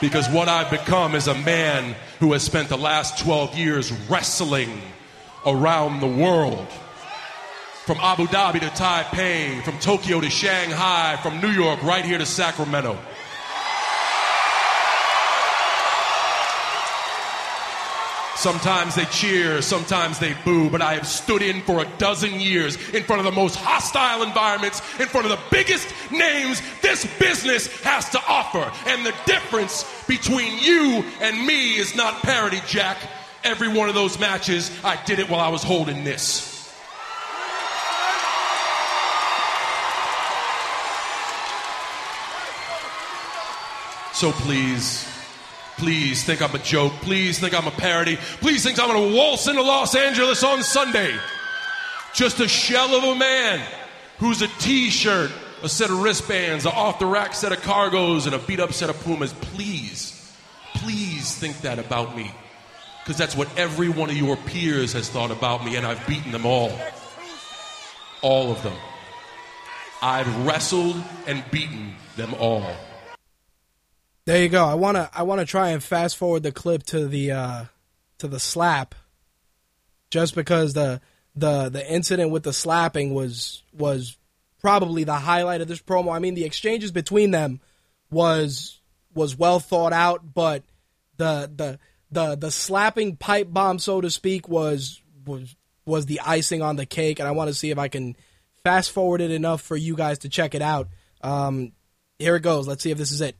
Because what I've become is a man who has spent the last 12 years wrestling around the world from Abu Dhabi to Taipei, from Tokyo to Shanghai, from New York right here to Sacramento. Sometimes they cheer, sometimes they boo, but I have stood in for a dozen years in front of the most hostile environments, in front of the biggest names this business has to offer. And the difference between you and me is not parity, Jack. Every one of those matches, I did it while I was holding this. So please, please think I'm a joke. Please think I'm a parody. Please think I'm going to waltz into Los Angeles on Sunday. Just a shell of a man who's a t shirt, a set of wristbands, an off the rack set of cargos, and a beat up set of Pumas. Please, please think that about me. Because that's what every one of your peers has thought about me, and I've beaten them all. All of them. I've wrestled and beaten them all. There you go. I wanna I wanna try and fast forward the clip to the uh, to the slap, just because the the the incident with the slapping was was probably the highlight of this promo. I mean, the exchanges between them was was well thought out, but the the the the slapping pipe bomb, so to speak, was was was the icing on the cake. And I want to see if I can fast forward it enough for you guys to check it out. Um, here it goes. Let's see if this is it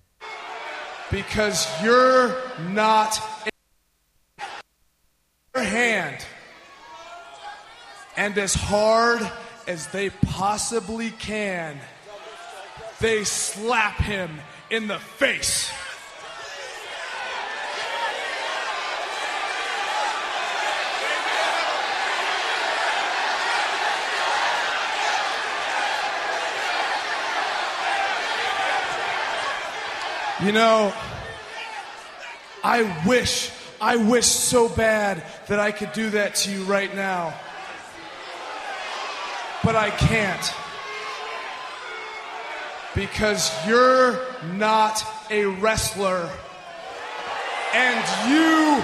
because you're not in your hand. And as hard as they possibly can, they slap him in the face. You know, I wish, I wish so bad that I could do that to you right now. But I can't. Because you're not a wrestler. And you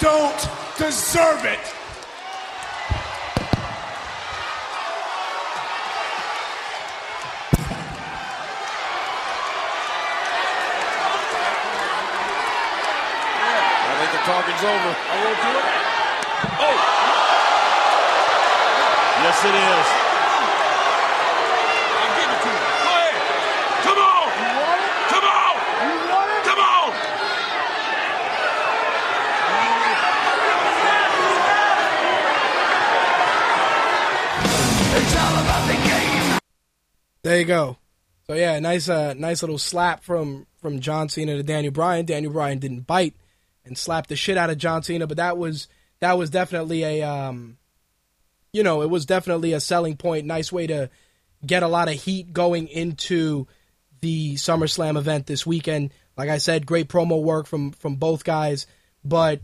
don't deserve it. Talking's over. Oh! Yes, it is. I'll give it to you. Go ahead. Come on. Come on. Come on. There you go. So yeah, nice, uh, nice little slap from from John Cena to Daniel Bryan. Daniel Bryan didn't bite and slapped the shit out of John Cena, but that was that was definitely a, um, you know, it was definitely a selling point. Nice way to get a lot of heat going into the SummerSlam event this weekend. Like I said, great promo work from from both guys, but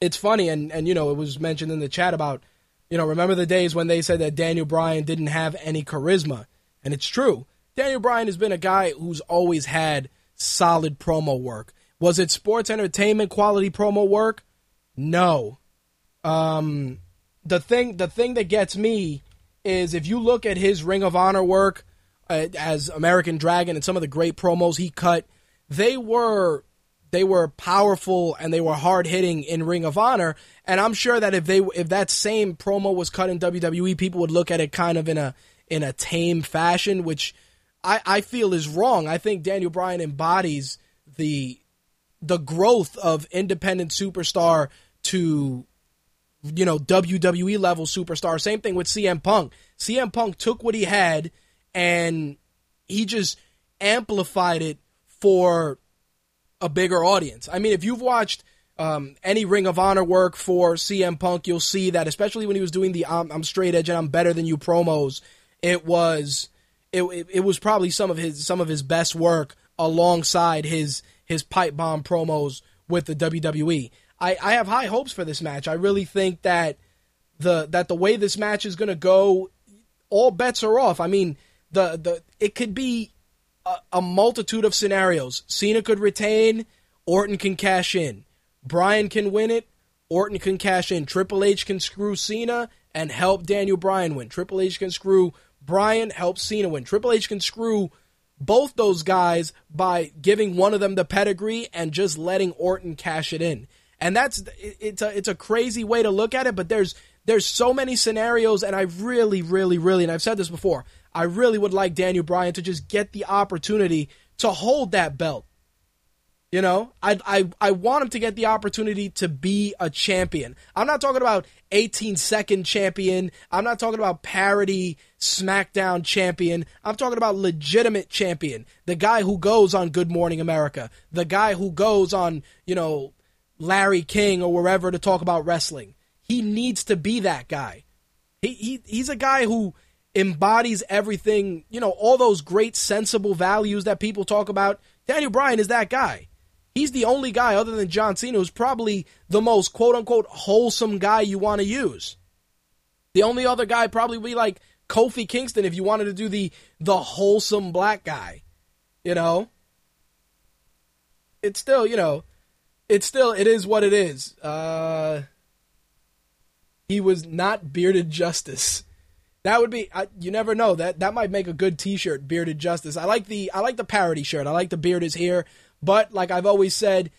it's funny and and you know it was mentioned in the chat about you know remember the days when they said that Daniel Bryan didn't have any charisma and it's true Daniel Bryan has been a guy who's always had solid promo work was it sports entertainment quality promo work no um the thing the thing that gets me is if you look at his Ring of Honor work uh, as American Dragon and some of the great promos he cut they were they were powerful and they were hard hitting in Ring of Honor. And I'm sure that if they if that same promo was cut in WWE, people would look at it kind of in a in a tame fashion, which I, I feel is wrong. I think Daniel Bryan embodies the the growth of independent superstar to you know WWE level superstar. Same thing with CM Punk. CM Punk took what he had and he just amplified it for a bigger audience. I mean, if you've watched um, any Ring of Honor work for CM Punk, you'll see that, especially when he was doing the I'm, I'm straight edge and I'm better than you promos, it was it, it, it was probably some of his some of his best work alongside his his pipe bomb promos with the WWE. I, I have high hopes for this match. I really think that the that the way this match is going to go, all bets are off. I mean, the the it could be a, a multitude of scenarios. Cena could retain, Orton can cash in. Bryan can win it, Orton can cash in. Triple H can screw Cena and help Daniel Bryan win. Triple H can screw Bryan, help Cena win. Triple H can screw both those guys by giving one of them the pedigree and just letting Orton cash it in. And that's it's a it's a crazy way to look at it, but there's there's so many scenarios and I really really really and I've said this before. I really would like Daniel Bryan to just get the opportunity to hold that belt. You know, I, I I want him to get the opportunity to be a champion. I'm not talking about 18 second champion. I'm not talking about parody SmackDown champion. I'm talking about legitimate champion. The guy who goes on Good Morning America. The guy who goes on, you know, Larry King or wherever to talk about wrestling. He needs to be that guy. He, he he's a guy who embodies everything, you know, all those great sensible values that people talk about. Daniel Bryan is that guy. He's the only guy other than John Cena who's probably the most quote unquote wholesome guy you want to use. The only other guy probably be like Kofi Kingston if you wanted to do the the wholesome black guy. You know? It's still, you know, it's still it is what it is. Uh he was not bearded justice. That would be I, you never know that that might make a good T-shirt. Bearded justice. I like the I like the parody shirt. I like the beard is here. But like I've always said,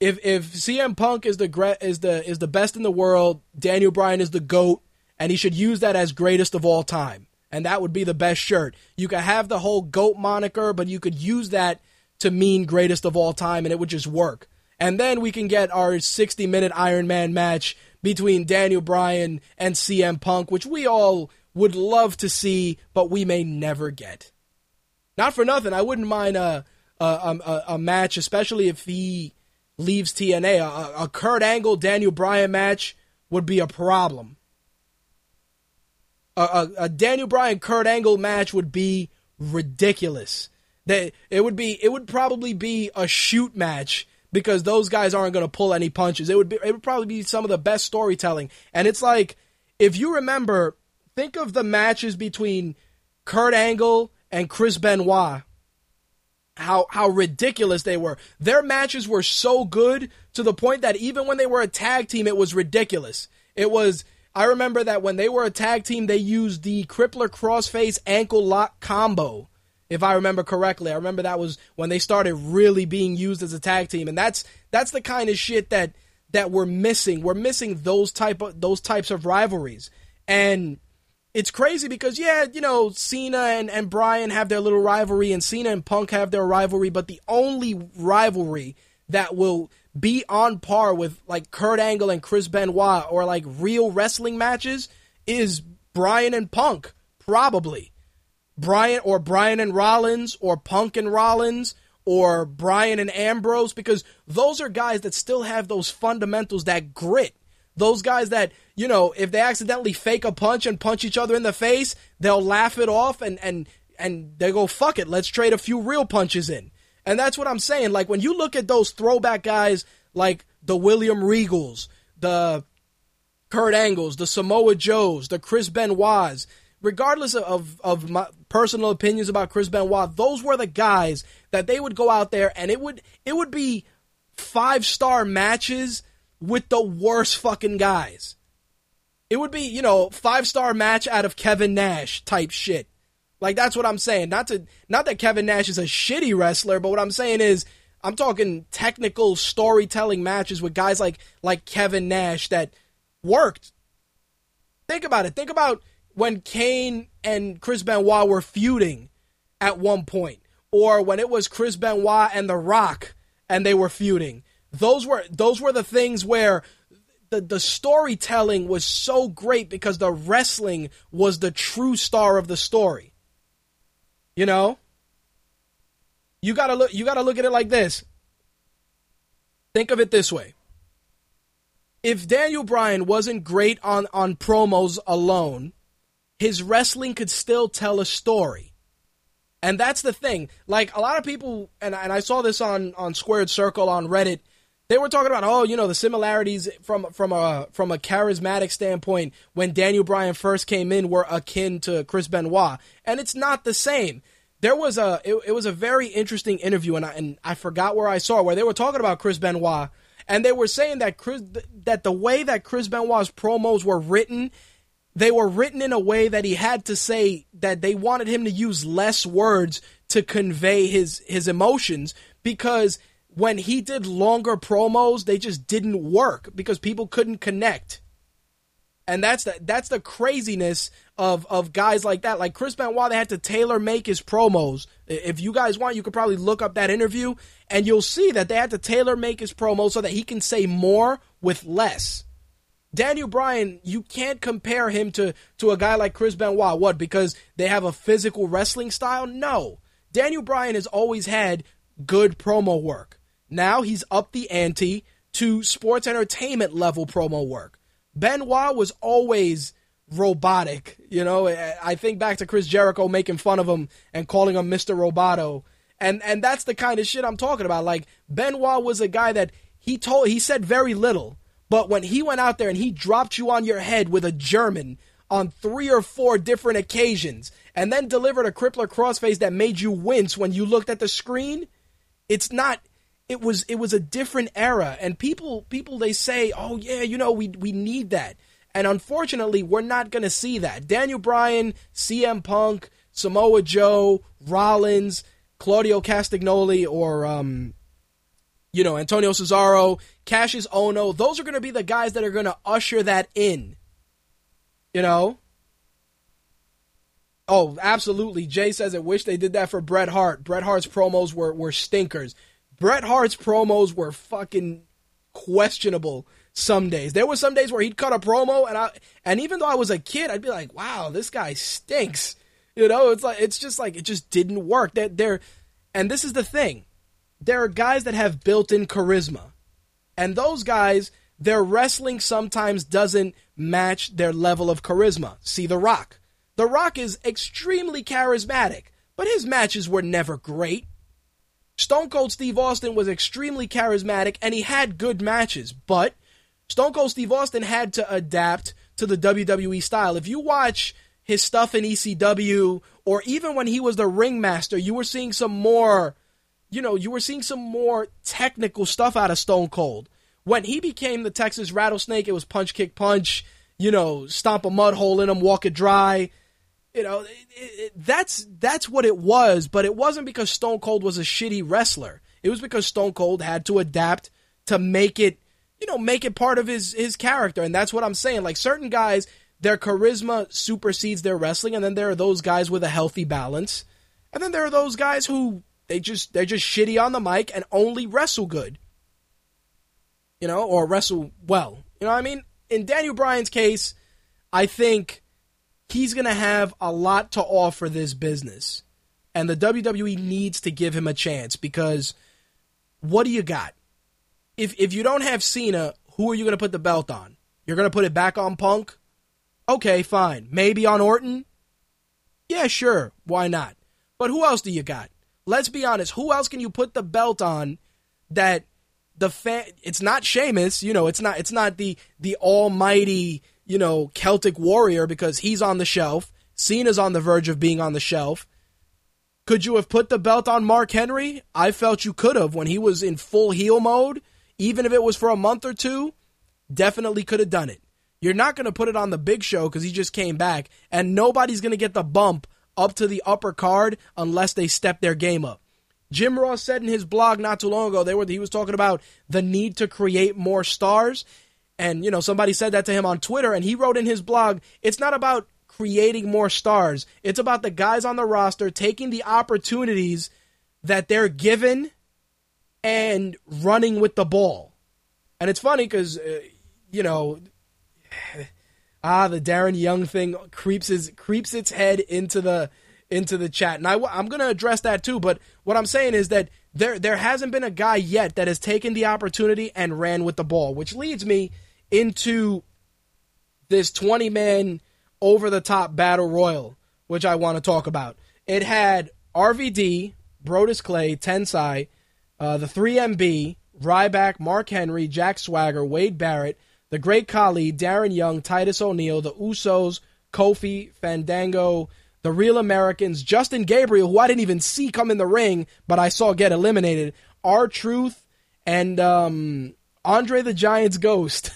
if if CM Punk is the is the is the best in the world, Daniel Bryan is the goat, and he should use that as greatest of all time. And that would be the best shirt. You could have the whole goat moniker, but you could use that to mean greatest of all time, and it would just work. And then we can get our 60 minute Iron Man match between Daniel Bryan and CM Punk, which we all would love to see, but we may never get. Not for nothing, I wouldn't mind a a, a, a match, especially if he leaves TNA. A, a Kurt Angle Daniel Bryan match would be a problem. A, a, Daniel Bryan Kurt Angle match would be ridiculous. That it would be it would probably be a shoot match because those guys aren't going to pull any punches. It would be it would probably be some of the best storytelling. And it's like if you remember, think of the matches between Kurt Angle and Chris Benoit how how ridiculous they were. Their matches were so good to the point that even when they were a tag team, it was ridiculous. It was. I remember that when they were a tag team, they used the crippler crossface ankle lock combo. If I remember correctly, I remember that was when they started really being used as a tag team, and that's that's the kind of shit that that we're missing. We're missing those type of those types of rivalries, and it's crazy because yeah, you know, Cena and, and Bryan have their little rivalry and Cena and Punk have their rivalry, but the only rivalry that will be on par with like Kurt Angle and Chris Benoit or like real wrestling matches is Bryan and Punk, probably. Bryan or Bryan and Rollins or Punk and Rollins or Bryan and Ambrose because those are guys that still have those fundamentals, that grit. Those guys that, you know, if they accidentally fake a punch and punch each other in the face, they'll laugh it off and and and they go, fuck it, let's trade a few real punches in. And that's what I'm saying. Like when you look at those throwback guys like the William Regals, the Kurt Angles, the Samoa Joes, the Chris Benoits, regardless of, of my personal opinions about Chris Benoit, those were the guys that they would go out there and it would it would be five star matches with the worst fucking guys. It would be, you know, five star match out of Kevin Nash type shit. Like that's what I'm saying. Not to not that Kevin Nash is a shitty wrestler, but what I'm saying is I'm talking technical storytelling matches with guys like like Kevin Nash that worked. Think about it. Think about when Kane and Chris Benoit were feuding at one point, or when it was Chris Benoit and The Rock and they were feuding those were those were the things where the the storytelling was so great because the wrestling was the true star of the story. You know? You got to look you got to look at it like this. Think of it this way. If Daniel Bryan wasn't great on on promos alone, his wrestling could still tell a story. And that's the thing. Like a lot of people and and I saw this on on Squared Circle on Reddit they were talking about oh you know the similarities from from a from a charismatic standpoint when Daniel Bryan first came in were akin to Chris Benoit and it's not the same. There was a it, it was a very interesting interview and I, and I forgot where I saw where they were talking about Chris Benoit and they were saying that Chris that the way that Chris Benoit's promos were written they were written in a way that he had to say that they wanted him to use less words to convey his his emotions because when he did longer promos, they just didn't work because people couldn't connect. And that's the that's the craziness of of guys like that. Like Chris Benoit, they had to tailor make his promos. If you guys want, you could probably look up that interview and you'll see that they had to tailor make his promo so that he can say more with less. Daniel Bryan, you can't compare him to to a guy like Chris Benoit. What? Because they have a physical wrestling style? No. Daniel Bryan has always had good promo work. Now he's up the ante to sports entertainment level promo work. Benoit was always robotic. You know, I think back to Chris Jericho making fun of him and calling him Mr. Roboto. And and that's the kind of shit I'm talking about. Like Benoit was a guy that he told he said very little, but when he went out there and he dropped you on your head with a German on three or four different occasions and then delivered a crippler crossface that made you wince when you looked at the screen, it's not it was it was a different era and people people they say oh yeah you know we we need that and unfortunately we're not going to see that daniel bryan cm punk samoa joe rollins claudio castagnoli or um you know antonio cesaro cassius ohno those are going to be the guys that are going to usher that in you know Oh, absolutely. Jay says, I wish they did that for Bret Hart. Bret Hart's promos were, were stinkers. Bret Hart's promos were fucking questionable some days. There were some days where he'd cut a promo and I and even though I was a kid, I'd be like, "Wow, this guy stinks." You know, it's like it's just like it just didn't work. That there and this is the thing. There are guys that have built-in charisma. And those guys, their wrestling sometimes doesn't match their level of charisma. See The Rock. The Rock is extremely charismatic, but his matches were never great. Stone Cold Steve Austin was extremely charismatic and he had good matches, but Stone Cold Steve Austin had to adapt to the WWE style. If you watch his stuff in ECW or even when he was the ringmaster, you were seeing some more you know, you were seeing some more technical stuff out of Stone Cold. When he became the Texas Rattlesnake, it was punch, kick, punch, you know, stomp a mud hole in him, walk it dry. You know, it, it, that's that's what it was, but it wasn't because Stone Cold was a shitty wrestler. It was because Stone Cold had to adapt to make it, you know, make it part of his his character, and that's what I'm saying. Like certain guys, their charisma supersedes their wrestling, and then there are those guys with a healthy balance, and then there are those guys who they just they're just shitty on the mic and only wrestle good. You know, or wrestle well. You know what I mean? In Daniel Bryan's case, I think he's going to have a lot to offer this business. And the WWE needs to give him a chance because what do you got? If if you don't have Cena, who are you going to put the belt on? You're going to put it back on Punk? Okay, fine. Maybe on Orton? Yeah, sure. Why not? But who else do you got? Let's be honest. Who else can you put the belt on that the fan? It's not Sheamus. You know, it's not. It's not the the almighty. You know, Celtic warrior because he's on the shelf. Cena's on the verge of being on the shelf. Could you have put the belt on Mark Henry? I felt you could have when he was in full heel mode, even if it was for a month or two. Definitely could have done it. You're not going to put it on the big show because he just came back, and nobody's going to get the bump up to the upper card unless they step their game up. Jim Ross said in his blog not too long ago, they were he was talking about the need to create more stars. And you know, somebody said that to him on Twitter, and he wrote in his blog, it's not about creating more stars. It's about the guys on the roster taking the opportunities that they're given and running with the ball. And it's funny because, uh, you know, ah, the Darren Young thing creeps his creeps its head into the into the chat, and I, I'm going to address that too. But what I'm saying is that there there hasn't been a guy yet that has taken the opportunity and ran with the ball, which leads me into this 20 man over the top battle royal, which I want to talk about. It had RVD, Brodus Clay, Tensai, uh, the 3MB, Ryback, Mark Henry, Jack Swagger, Wade Barrett, the Great Khali, Darren Young, Titus O'Neil, the Usos, Kofi, Fandango, the Real Americans, Justin Gabriel, who I didn't even see come in the ring, but I saw get eliminated, R Truth, and um, Andre the Giant's Ghost.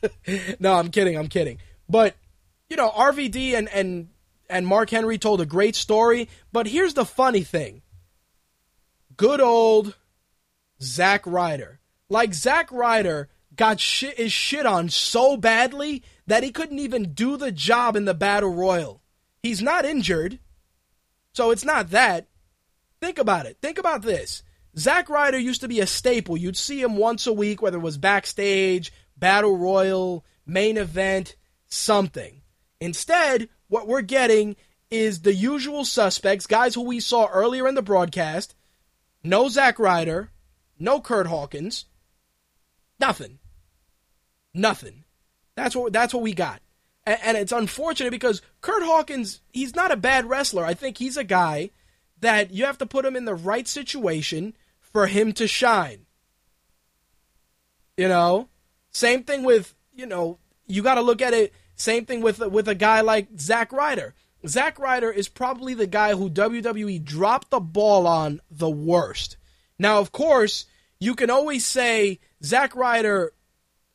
no, I'm kidding, I'm kidding. But you know, RVD and and and Mark Henry told a great story. But here's the funny thing: good old Zack Ryder, like Zack Ryder got shit is shit on so badly that he couldn't even do the job in the battle royal. He's not injured, so it's not that. Think about it. Think about this. Zack Ryder used to be a staple. You'd see him once a week, whether it was backstage, battle royal, main event, something. Instead, what we're getting is the usual suspects, guys who we saw earlier in the broadcast. No Zack Ryder, no Kurt Hawkins, nothing, nothing. That's what that's what we got, and, and it's unfortunate because Kurt Hawkins, he's not a bad wrestler. I think he's a guy that you have to put him in the right situation for him to shine. You know, same thing with you know you got to look at it same thing with with a guy like Zack Ryder. Zack Ryder is probably the guy who WWE dropped the ball on the worst. Now, of course, you can always say Zack Ryder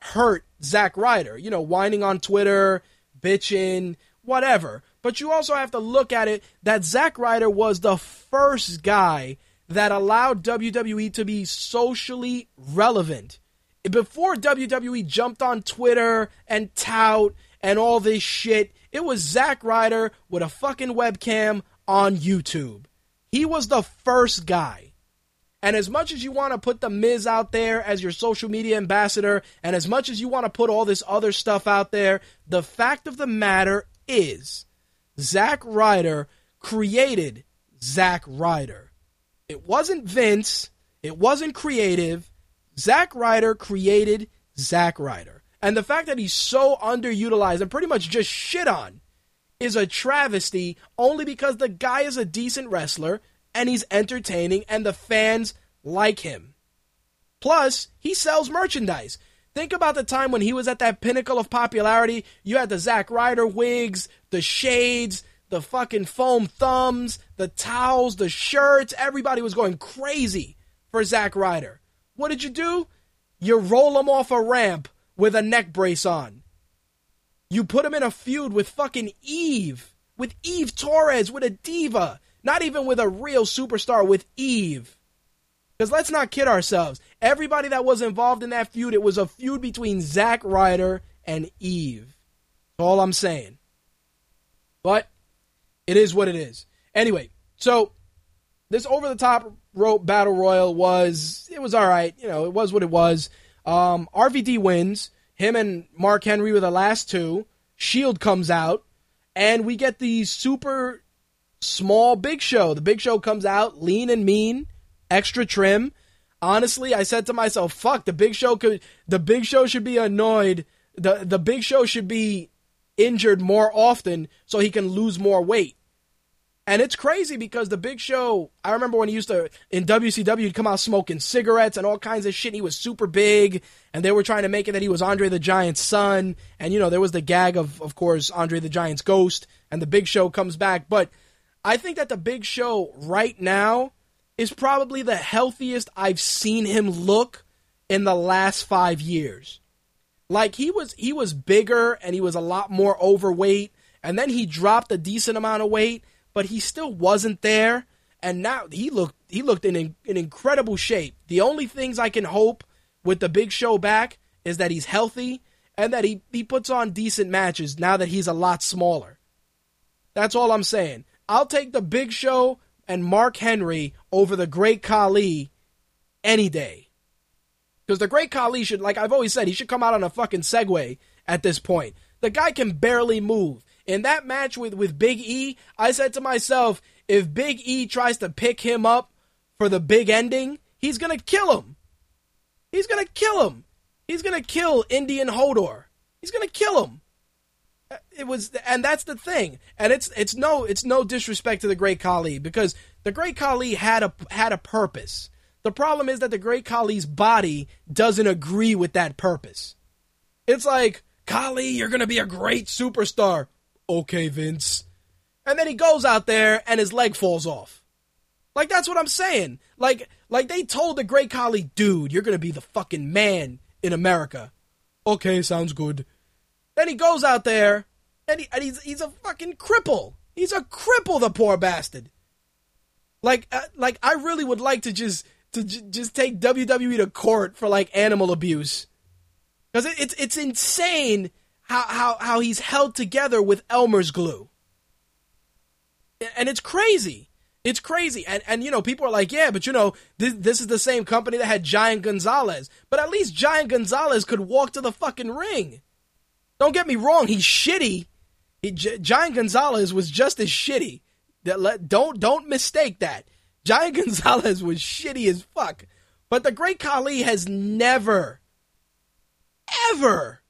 hurt Zack Ryder, you know, whining on Twitter, bitching, whatever. But you also have to look at it that Zack Ryder was the first guy that allowed WWE to be socially relevant. Before WWE jumped on Twitter and tout and all this shit. It was Zack Ryder with a fucking webcam on YouTube. He was the first guy. And as much as you want to put The Miz out there as your social media ambassador, and as much as you want to put all this other stuff out there, the fact of the matter is Zack Ryder created Zack Ryder. It wasn't Vince, it wasn't creative. Zack Ryder created Zack Ryder. And the fact that he's so underutilized and pretty much just shit on is a travesty only because the guy is a decent wrestler and he's entertaining and the fans like him. Plus, he sells merchandise. Think about the time when he was at that pinnacle of popularity. You had the Zack Ryder wigs, the shades, the fucking foam thumbs, the towels, the shirts. Everybody was going crazy for Zack Ryder. What did you do? You roll him off a ramp with a neck brace on. You put him in a feud with fucking Eve, with Eve Torres, with a diva, not even with a real superstar, with Eve. Because let's not kid ourselves. Everybody that was involved in that feud, it was a feud between Zack Ryder and Eve. That's all I'm saying. But it is what it is. Anyway, so this over the top rope battle royal was it was all right. You know, it was what it was. Um, RVD wins. Him and Mark Henry were the last two. Shield comes out, and we get the super small Big Show. The Big Show comes out, lean and mean, extra trim. Honestly, I said to myself, "Fuck, the Big Show could. The Big Show should be annoyed. the The Big Show should be injured more often so he can lose more weight." And it's crazy because the Big Show, I remember when he used to, in WCW, he'd come out smoking cigarettes and all kinds of shit. He was super big, and they were trying to make it that he was Andre the Giant's son. And, you know, there was the gag of, of course, Andre the Giant's ghost, and the Big Show comes back. But I think that the Big Show right now is probably the healthiest I've seen him look in the last five years. Like he was, he was bigger and he was a lot more overweight, and then he dropped a decent amount of weight but he still wasn't there. And now he looked he looked in, in incredible shape. The only things I can hope with the big show back is that he's healthy and that he, he puts on decent matches now that he's a lot smaller. That's all I'm saying. I'll take the big show and Mark Henry over the great Khali any day. Because the great Khali should, like I've always said, he should come out on a fucking Segway at this point. The guy can barely move in that match with, with Big E, I said to myself, if Big E tries to pick him up for the big ending, he's gonna kill him. He's gonna kill him. He's gonna kill Indian Hodor. He's gonna kill him. Uh, it was, and that's the thing. And it's it's no it's no disrespect to the Great Khali because the Great Khali had a had a purpose. The problem is that the Great Khali's body doesn't agree with that purpose. It's like, Khali, you're gonna be a great superstar okay, Vince. And then he goes out there and his leg falls off. Like that's what I'm saying. Like like they told the great Khali, dude, you're gonna be the fucking man in America. Okay, sounds good. Then he goes out there and, he, and he's he's a fucking cripple. He's a cripple, the poor bastard. Like uh, like I really would like to just to j- just take WWE to court for like animal abuse. Cuz it, it's it's insane how, how, how he's held together with Elmer's glue. And it's crazy. It's crazy. And, and, you know, people are like, yeah, but, you know, this, this is the same company that had Giant Gonzalez. But at least Giant Gonzalez could walk to the fucking ring. Don't get me wrong, he's shitty. He, G- Giant Gonzalez was just as shitty. That let, Don't, don't mistake that. Giant Gonzalez was shitty as fuck. But the Great Khali has never, ever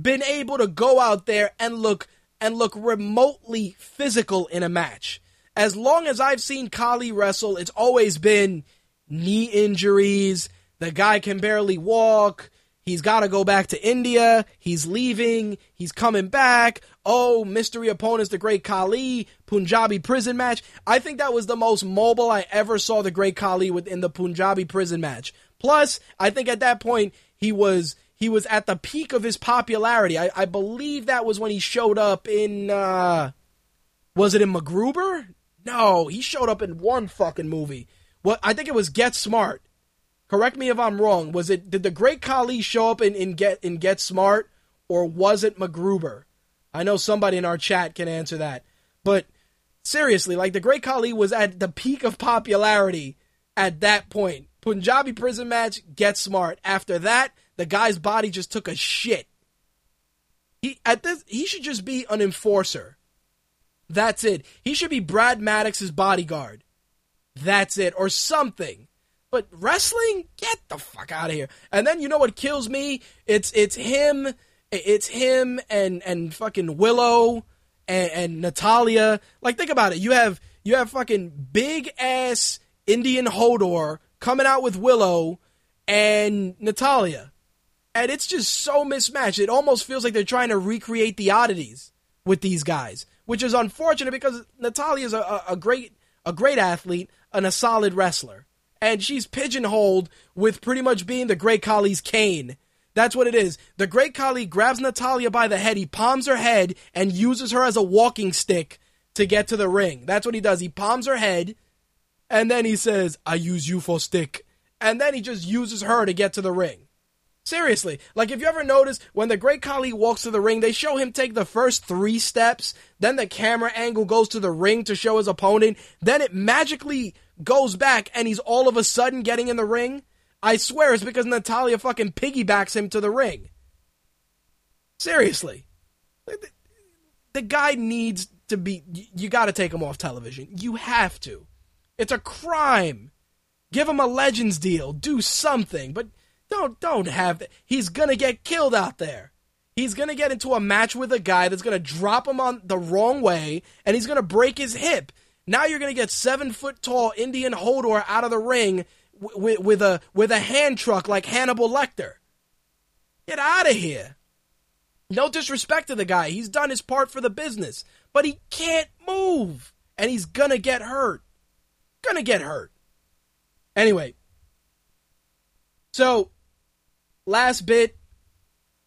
been able to go out there and look and look remotely physical in a match. As long as I've seen Khali wrestle, it's always been knee injuries, the guy can barely walk, he's got to go back to India, he's leaving, he's coming back. Oh, mystery opponents, the great Khali, Punjabi prison match. I think that was the most mobile I ever saw the great Khali within the Punjabi prison match. Plus, I think at that point he was he was at the peak of his popularity. I, I believe that was when he showed up in. Uh, was it in MacGruber? No, he showed up in one fucking movie. What I think it was Get Smart. Correct me if I'm wrong. Was it did the Great Khali show up in, in Get in Get Smart, or was it MacGruber? I know somebody in our chat can answer that. But seriously, like the Great Khali was at the peak of popularity at that point. Punjabi prison match, Get Smart. After that, the guy's body just took a shit. He at this he should just be an enforcer. That's it. He should be Brad Maddox's bodyguard. That's it. Or something. But wrestling? Get the fuck out of here. And then you know what kills me? It's it's him it's him and and fucking Willow and, and Natalya. Like think about it. You have you have fucking big ass Indian Hodor coming out with Willow and Natalya and it's just so mismatched. It almost feels like they're trying to recreate the oddities with these guys. which is unfortunate because Natalya is a, a, great a great athlete and a solid wrestler, and she's pigeonholed with pretty much being the Great Khali's cane. That's what it is. The Great Khali grabs Natalya by the head, he palms her head, and uses her as a walking stick to get to the ring. That's what he does. He palms her head, and then he says, "I use you for stick," and then he just uses her to get to the ring. Seriously, like if you ever notice when the Great Khali walks to the ring, they show him take the first three steps, then the camera angle goes to the ring to show his opponent, then it magically goes back and he's all of a sudden getting in the ring. I swear it's because Natalya fucking piggybacks him to the ring. Seriously. The guy needs to be. You gotta take him off television. You have to. It's a crime. Give him a Legends deal. Do something. But don't don't have. He's gonna get killed out there. He's gonna get into a match with a guy that's gonna drop him on the wrong way, and he's gonna break his hip. Now you're gonna get seven foot tall Indian Hodor out of the ring with, with a with a hand truck like Hannibal Lecter. Get out of here. No disrespect to the guy. He's done his part for the business, but he can't move, and he's gonna get hurt. Gonna get hurt. Anyway, so last bit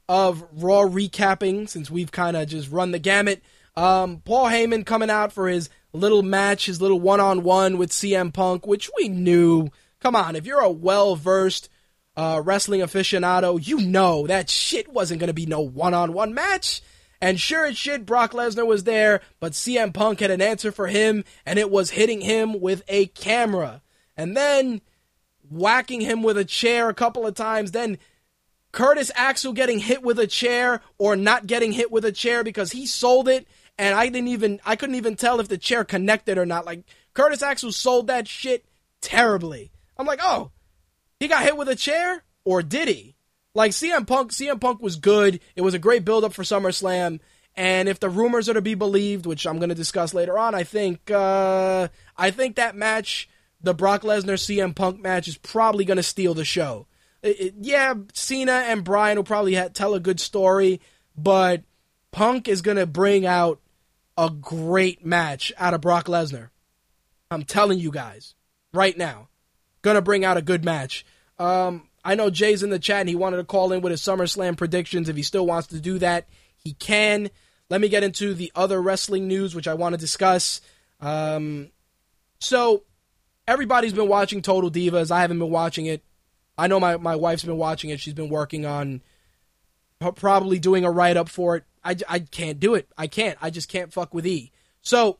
of Raw recapping since we've kind of just run the gamut. Um, Paul Heyman coming out for his little match, his little one on one with CM Punk, which we knew. Come on, if you're a well versed uh, wrestling aficionado, you know that shit wasn't going to be no one on one match. And sure as shit, Brock Lesnar was there, but CM Punk had an answer for him, and it was hitting him with a camera. And then whacking him with a chair a couple of times, then Curtis Axel getting hit with a chair or not getting hit with a chair because he sold it and I didn't even I couldn't even tell if the chair connected or not. Like Curtis Axel sold that shit terribly. I'm like, "Oh, he got hit with a chair or did he?" Like CM Punk, CM Punk was good. It was a great build up for SummerSlam. And if the rumors are to be believed, which I'm going to discuss later on, I think uh, I think that match, the Brock Lesnar CM Punk match, is probably going to steal the show it, it, yeah, Cena and Bryan will probably ha- tell a good story, but Punk is going to bring out a great match out of Brock Lesnar. I'm telling you guys right now, going to bring out a good match. Um, I know Jay's in the chat and he wanted to call in with his SummerSlam predictions. If he still wants to do that, he can. Let me get into the other wrestling news, which I want to discuss. Um, so, everybody's been watching Total Divas. I haven't been watching it. I know my, my wife's been watching it. She's been working on probably doing a write up for it. I, I can't do it. I can't. I just can't fuck with E. So,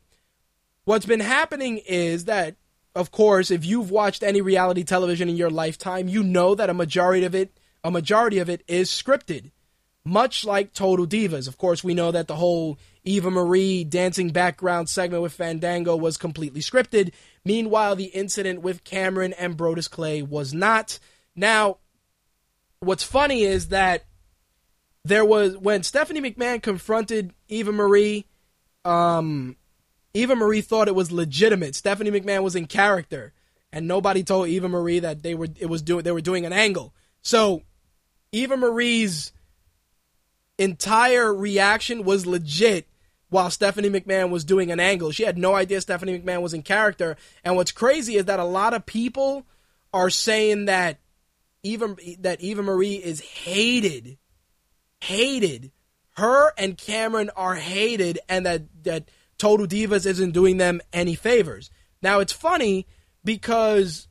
what's been happening is that, of course, if you've watched any reality television in your lifetime, you know that a majority of it, a majority of it is scripted, much like Total Divas. Of course, we know that the whole Eva Marie dancing background segment with Fandango was completely scripted. Meanwhile, the incident with Cameron and Brodus Clay was not. Now, what's funny is that there was when Stephanie McMahon confronted Eva Marie, um, Eva Marie thought it was legitimate. Stephanie McMahon was in character, and nobody told Eva Marie that they were it was doing they were doing an angle. So Eva Marie's entire reaction was legit while Stephanie McMahon was doing an angle. She had no idea Stephanie McMahon was in character. And what's crazy is that a lot of people are saying that Eva that Eva Marie is hated, hated. Her and Cameron are hated, and that that Total Divas isn't doing them any favors. Now it's funny because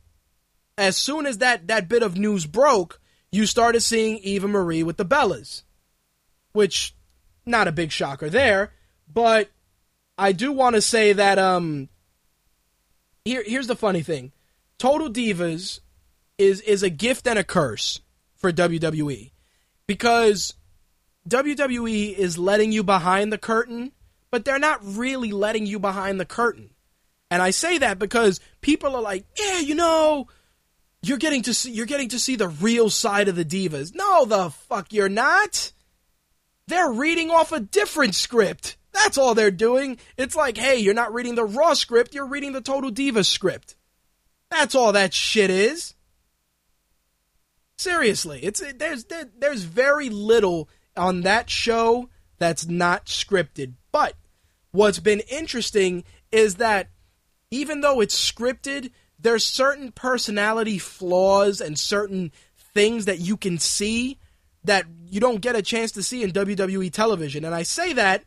as soon as that that bit of news broke, you started seeing Eva Marie with the Bellas, which not a big shocker there, but I do want to say that um here here's the funny thing. Total Divas is is a gift and a curse for WWE because WWE is letting you behind the curtain, but they're not really letting you behind the curtain. And I say that because people are like, "Yeah, you know, you're getting to see you're getting to see the real side of the divas." No, the fuck you're not. They're reading off a different script. That's all they're doing. It's like, "Hey, you're not reading the Raw script, you're reading the Total Divas script." That's all that shit is. Seriously, it's there's there, there's very little on that show that's not scripted. But what's been interesting is that even though it's scripted, there's certain personality flaws and certain things that you can see that you don't get a chance to see in WWE television. And I say that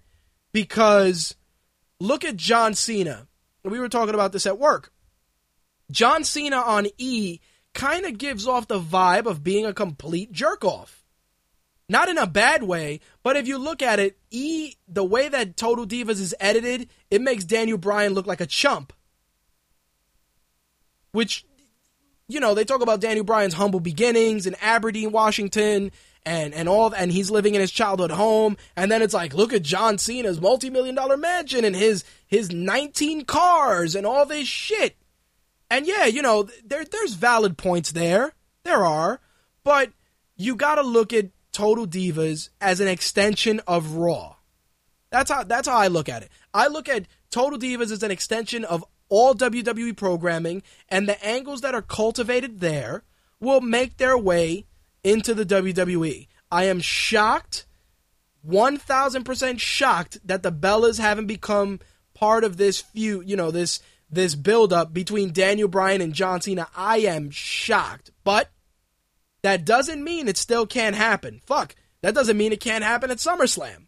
because look at John Cena. We were talking about this at work. John Cena on E kind of gives off the vibe of being a complete jerk off. Not in a bad way, but if you look at it, E, the way that Total Divas is edited, it makes Daniel Bryan look like a chump. Which, you know, they talk about Daniel Bryan's humble beginnings in Aberdeen, Washington, and and all and he's living in his childhood home and then it's like look at John Cena's multi-million dollar mansion and his his 19 cars and all this shit. And yeah, you know, there there's valid points there. There are, but you got to look at Total Divas as an extension of Raw. That's how that's how I look at it. I look at Total Divas as an extension of all WWE programming and the angles that are cultivated there will make their way into the WWE. I am shocked, 1000% shocked that the Bellas haven't become part of this feud, you know, this this build up between Daniel Bryan and John Cena. I am shocked. But that doesn't mean it still can't happen. Fuck. That doesn't mean it can't happen at SummerSlam.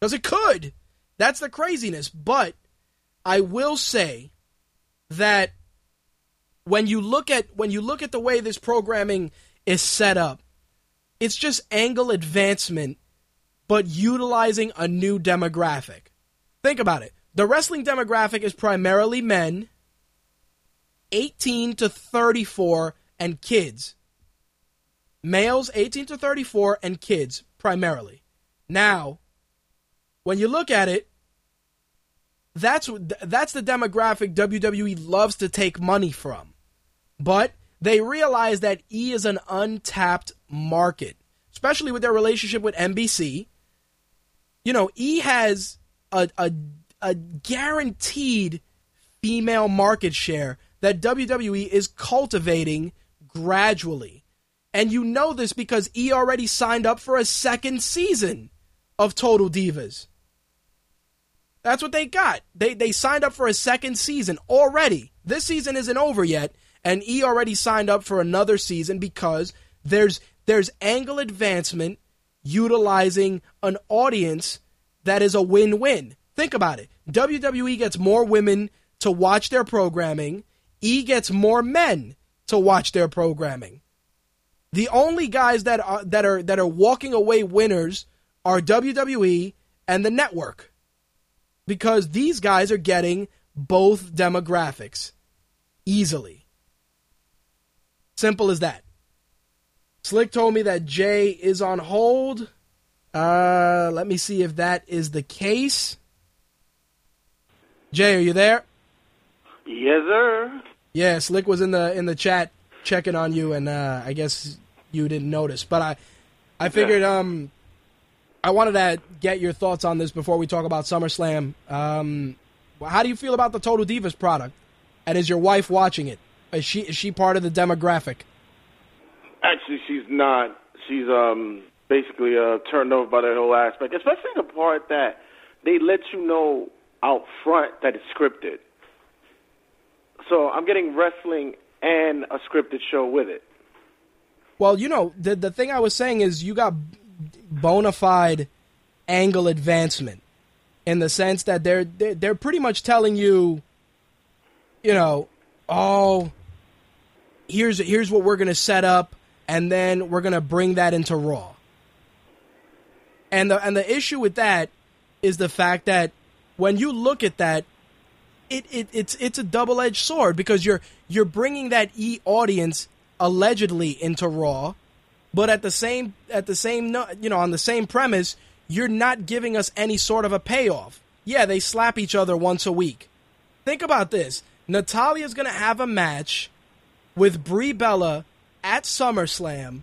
Because it could. That's the craziness. But I will say that when you look at when you look at the way this programming is set up. It's just angle advancement, but utilizing a new demographic. Think about it. The wrestling demographic is primarily men, 18 to 34, and kids. Males 18 to 34 and kids, primarily. Now, when you look at it, that's that's the demographic WWE loves to take money from. But they realize that E is an untapped market, especially with their relationship with NBC. You know, E has a, a, a guaranteed female market share that WWE is cultivating gradually. And you know this because E already signed up for a second season of Total Divas. That's what they got. They they signed up for a second season already. This season isn't over yet, and E already signed up for another season because there's there's angle advancement utilizing an audience that is a win-win. Think about it. WWE gets more women to watch their programming, E gets more men to watch their programming. The only guys that are that are that are walking away winners are WWE and the network. Because these guys are getting both demographics easily. Simple as that. Slick told me that Jay is on hold. Uh, let me see if that is the case. Jay, are you there? Yes, sir. Yeah, Slick was in the in the chat checking on you, and uh, I guess you didn't notice. But I, I figured um, I wanted to get your thoughts on this before we talk about SummerSlam. Um, how do you feel about the Total Divas product? And is your wife watching it? Is she is she part of the demographic? Actually, she's not. She's um basically uh turned over by that whole aspect, especially the part that they let you know out front that it's scripted. So I'm getting wrestling and a scripted show with it. Well, you know, the the thing I was saying is you got bona fide angle advancement in the sense that they're they're, they're pretty much telling you, you know, oh, here's here's what we're to set up and then we're to bring that into raw and the and the issue with that is the fact that when you look at that it, it it's it's a double-edged sword because you're you're bringing that e audience allegedly into raw but at the same at the same you know on the same premise you're not giving us any sort of a payoff. Yeah they slap each other once a week. Think about this. Natalya's going to have a match with Brie Bella at SummerSlam,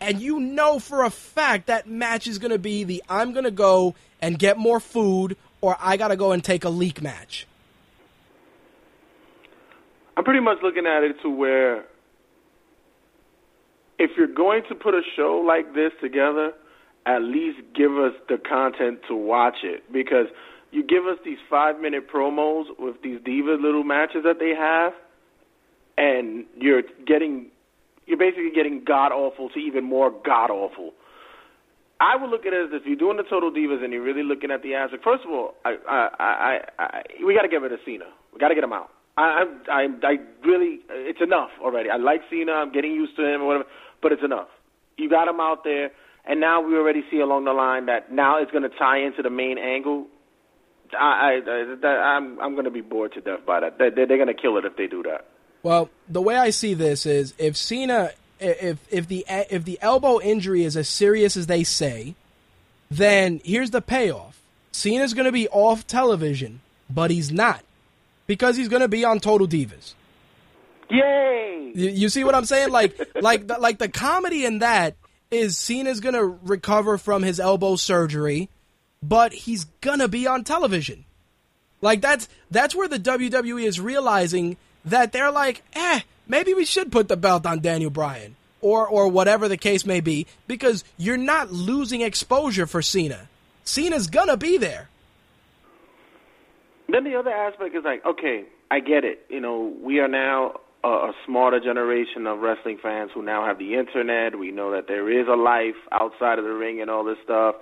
and you know for a fact that match is going to be the I'm going to go and get more food or I got to go and take a leak match. I'm pretty much looking at it to where if you're going to put a show like this together, at least give us the content to watch it because you give us these five minute promos with these diva little matches that they have, and you're getting, you're basically getting god awful to even more god awful. I would look at it as if you're doing the total divas and you're really looking at the aspect. First of all, I, I, I, I we got to get rid of Cena. We got to get him out. I, I, I, really, it's enough already. I like Cena. I'm getting used to him or whatever, but it's enough. You got him out there, and now we already see along the line that now it's going to tie into the main angle. I, I, I I'm, I'm going to be bored to death by that. They, they're going to kill it if they do that. Well, the way I see this is if Cena if if the if the elbow injury is as serious as they say, then here's the payoff. Cena's going to be off television, but he's not because he's going to be on Total Divas. Yay! You, you see what I'm saying? Like like the, like the comedy in that is Cena's going to recover from his elbow surgery, but he's going to be on television. Like that's that's where the WWE is realizing that they're like, eh, maybe we should put the belt on Daniel Bryan or or whatever the case may be because you're not losing exposure for Cena. Cena's gonna be there. Then the other aspect is like, okay, I get it. You know, we are now a, a smarter generation of wrestling fans who now have the internet. We know that there is a life outside of the ring and all this stuff.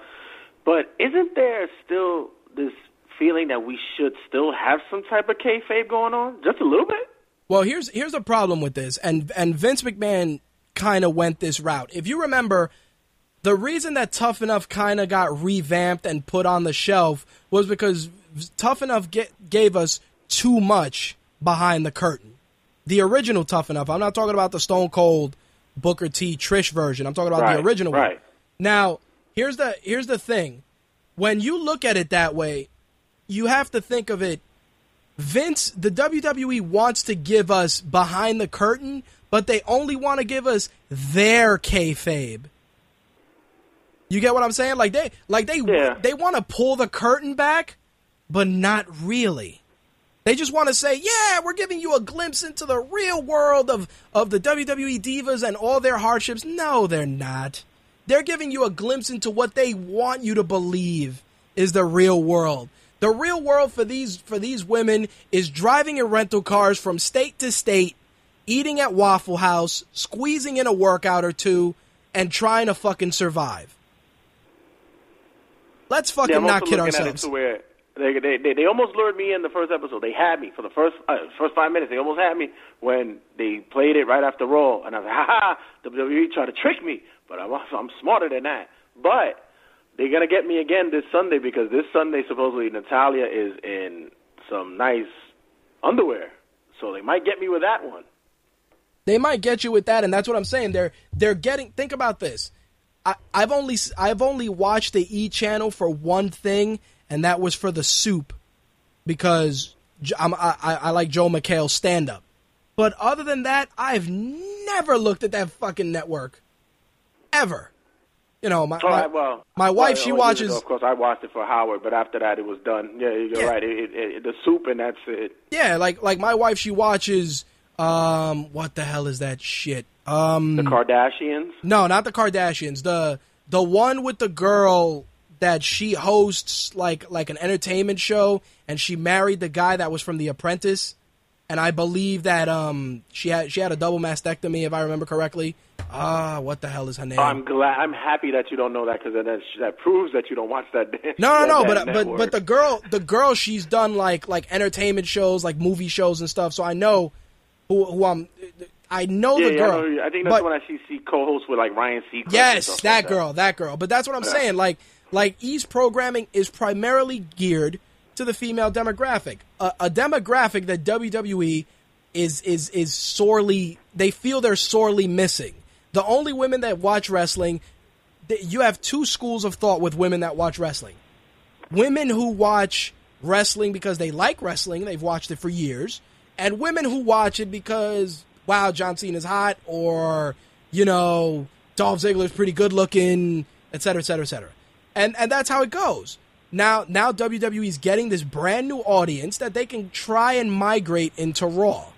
But isn't there still this feeling that we should still have some type of kayfabe going on, just a little bit? Well, here's here's a problem with this, and and Vince McMahon kind of went this route. If you remember, the reason that Tough Enough kind of got revamped and put on the shelf was because Tough Enough get, gave us too much behind the curtain. The original Tough Enough. I'm not talking about the Stone Cold Booker T Trish version. I'm talking about right, the original right. one. Now, here's the here's the thing. When you look at it that way, you have to think of it Vince, the WWE wants to give us behind the curtain, but they only want to give us their kayfabe. You get what I'm saying? Like they, like they, Yeah. they want to pull the curtain back, but not really. They just want to say, "Yeah, we're giving you a glimpse into the real world of of the WWE divas and all their hardships." No, they're not. They're giving you a glimpse into what they want you to believe is the real world. The real world for these for these women is driving in rental cars from state to state, eating at Waffle House, squeezing in a workout or two, and trying to fucking survive. Let's fucking Yeah, not kid looking at it ourselves. they, they they they almost lured me in the first episode. They had me for the first uh, first five minutes. They almost had me when they played it right after Raw, and I was like, ha ha, WWE tried to trick me, but I'm I'm smarter than that. But they're gonna get me again this Sunday because this Sunday supposedly Natalya is in some nice underwear, so they might get me with that one. They might get you with that, and that's what I'm saying. They're they're getting. Think about this. I, I've only I've only watched the E channel for one thing, and that was for the soup, because I'm, I I I like Joel McHale's stand up. But other than that, I've never looked at that fucking network, ever. You know, my All my, right, well, my wife well, she watches. ago, of course, I watched it for Howard, but after that, it was done. Yeah, you're Yeah. right. It, it, it, the soup, and that's it. Yeah, like like my wife she watches. Um, what the hell is that shit? Um, The Kardashians. No, not the Kardashians. The the one with the girl that she hosts like like an entertainment show and she married the guy that was from The Apprentice. And I believe that um she had she had a double mastectomy if I remember correctly. Ah, what the hell is her name? I'm glad. I'm happy that you don't know that because that that proves that you don't watch that. no, no, no, that but but network. but the girl the girl she's done like like entertainment shows, like movie shows and stuff. So I know who who I'm I know yeah, the yeah, girl. I, know, I think that's but- the one that she, she co-hosts with like Ryan Seacrest. Yes, that like girl, that girl. But that's what I'm Yeah. saying. Like, like East programming is primarily geared to the female demographic, a, a demographic that WWE is is is sorely. They feel they're sorely missing. The only women that watch wrestling, you have two schools of thought with women that watch wrestling. Women who watch wrestling because they like wrestling, they've watched it for years, and women who watch it because wow, John Cena's hot, or you know, Dolph Ziggler's pretty good looking, et cetera, et cetera, et cetera. And and that's how it goes. Now now WWE's getting this brand new audience that they can try and migrate into Raw.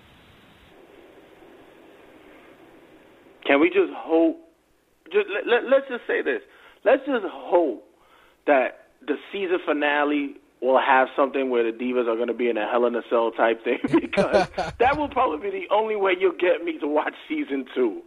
Can we just hope? Just let, let's just say this. Let's just hope that the season finale will have something where the divas are going to be in a Hell in a Cell type thing because that will probably be the only way you'll get me to watch season two.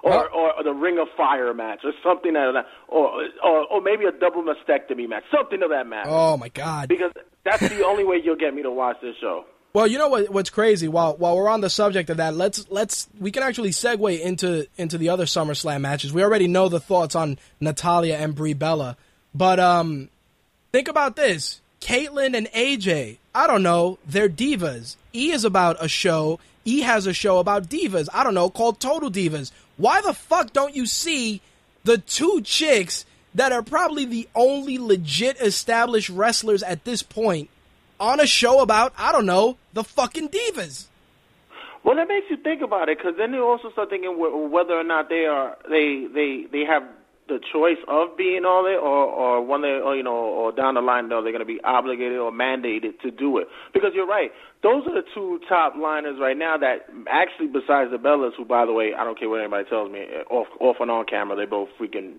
Or, or, or the Ring of Fire match, or something like that, or, or or maybe a double mastectomy match, something of that matter. Oh my god! Because that's the only way you'll get me to watch this show. Well, you know what, what's crazy? While while we're on the subject of that, let's let's we can actually segue into into the other SummerSlam matches. We already know the thoughts on Natalya and Brie Bella, but um, think about this: Kaitlyn and AJ. I don't know, they're divas. E is about a show. E has a show about divas. I don't know, called Total Divas. Why the fuck don't you see the two chicks that are probably the only legit established wrestlers at this point on a show about, I don't know, the fucking divas? Well, that makes you think about it, because then you also start thinking wh- whether or not they are they they they have the choice of being all there, or or when they or you know or down the line, though they're going to be obligated or mandated to do it. Because you're right, those are the two top liners right now that actually, besides the Bellas, who by the way, I don't care what anybody tells me, off off and on camera, they both freaking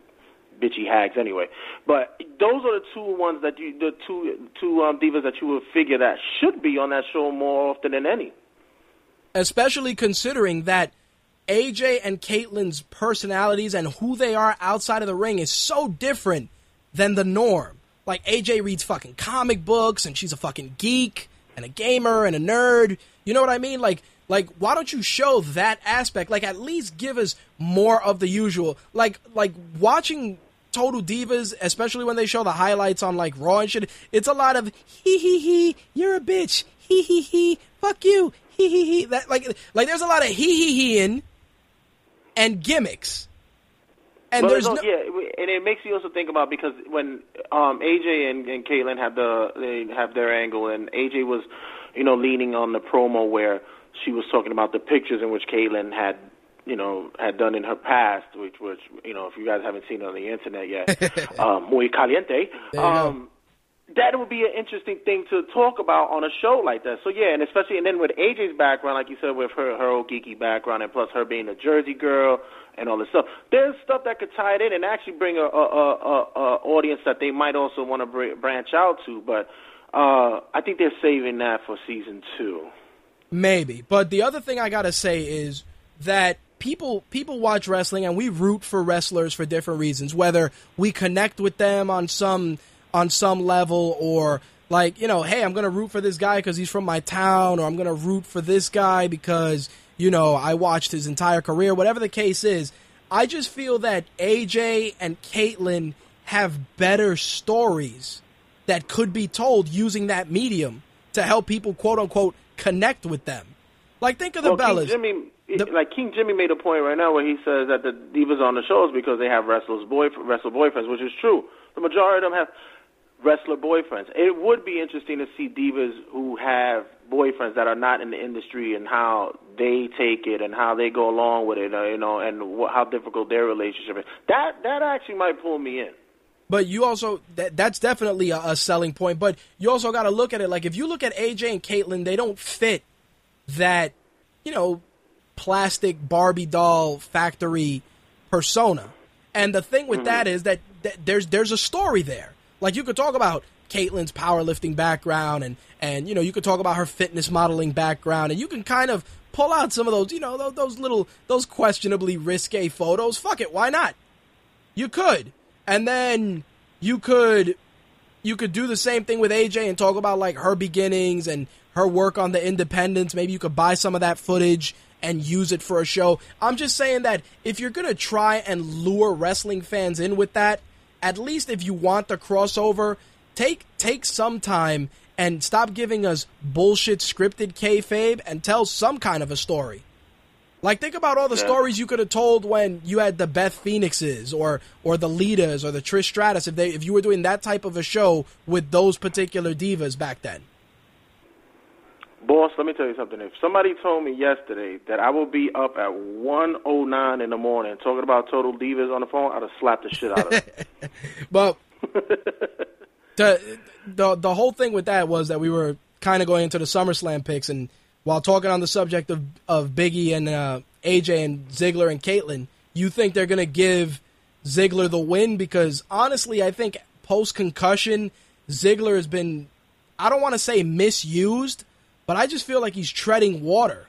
bitchy hags anyway. But those are the two ones that you, the two two um, divas that you would figure that should be on that show more often than any. especially considering that AJ and Kaitlyn's personalities and who they are outside of the ring is so different than the norm. Like AJ reads fucking comic books and she's a fucking geek and a gamer and a nerd. You know what I mean? Like like why don't you show that aspect? Like at least give us more of the usual. Like like watching Total Divas, especially when they show the highlights on like Raw and shit, it's a lot of hee hee hee, you're a bitch, hee hee hee, fuck you, hee hee hee. That like like there's a lot of hee hee hee in and gimmicks. And Well, there's no, yeah, and it makes you also think about because when um AJ and, and Kaitlyn had the they have their angle, and AJ was, you know, leaning on the promo where she was talking about the pictures in which Kaitlyn had, you know, had done in her past, which which you know, if you guys haven't seen it on the internet yet, um, muy caliente. There you go. Um, that would be an interesting thing to talk about on a show like that. So yeah, and especially and then with AJ's background, like you said, with her her old geeky background, and plus her being a Jersey girl and all this stuff, there's stuff that could tie it in and actually bring a a, a, a, audience that they might also want to br- branch out to. But uh, I think they're saving that for season two. Maybe. But the other thing I gotta say is that people people watch wrestling and we root for wrestlers for different reasons, whether we connect with them on some on some level or like, you know, hey, I'm gonna root for this guy because he's from my town, or I'm gonna root for this guy because, you know, I watched his entire career, whatever the case is. I just feel that AJ and Kaitlyn have better stories that could be told using that medium to help people quote unquote connect with them. Like think of the well, Bellas. King Jimmy, The- like King Jimmy made a point right now where he says that the divas on the shows because they have wrestlers boy wrestler boyfriends, which is true. The majority of them have wrestler boyfriends. It would be interesting to see divas who have boyfriends that are not in the industry and how they take it and how they go along with it, uh, you know, and wh- how difficult their relationship is. That that actually might pull me in. But you also that, that's definitely a, a selling point. But you also got to look at it like if you look at AJ and Kaitlyn, they don't fit that you know plastic Barbie doll factory persona. And the thing with that is that, that there's there's a story there. Like you could talk about Kaitlyn's powerlifting background and and you know you could talk about her fitness modeling background and you can kind of pull out some of those you know those, those little those questionably risque photos. Fuck it, why not? You could. And then you could you could do the same thing with AJ and talk about like her beginnings and her work on the independence. Maybe you could buy some of that footage and use it for a show. I'm just saying that if you're going to try and lure wrestling fans in with that, at least if you want the crossover, take take some time and stop giving us bullshit scripted kayfabe and tell some kind of a story. Like think about all the Yeah. stories you could have told when you had the Beth Phoenixes or or the Litas or the Trish Stratus if they if you were doing that type of a show with those particular divas back then. Boss, let me tell you something. If somebody told me yesterday that I will be up at 1:09 in the morning talking about total divas on the phone, I'd have slapped the shit out of them. But the the the whole thing with that was that we were kind of going into the SummerSlam picks, and while talking on the subject of of Biggie and uh, AJ and Ziggler and Kaitlyn, you think they're gonna give Ziggler the win because honestly, I think post concussion, Ziggler has been I don't want to say misused, but I just feel like he's treading water.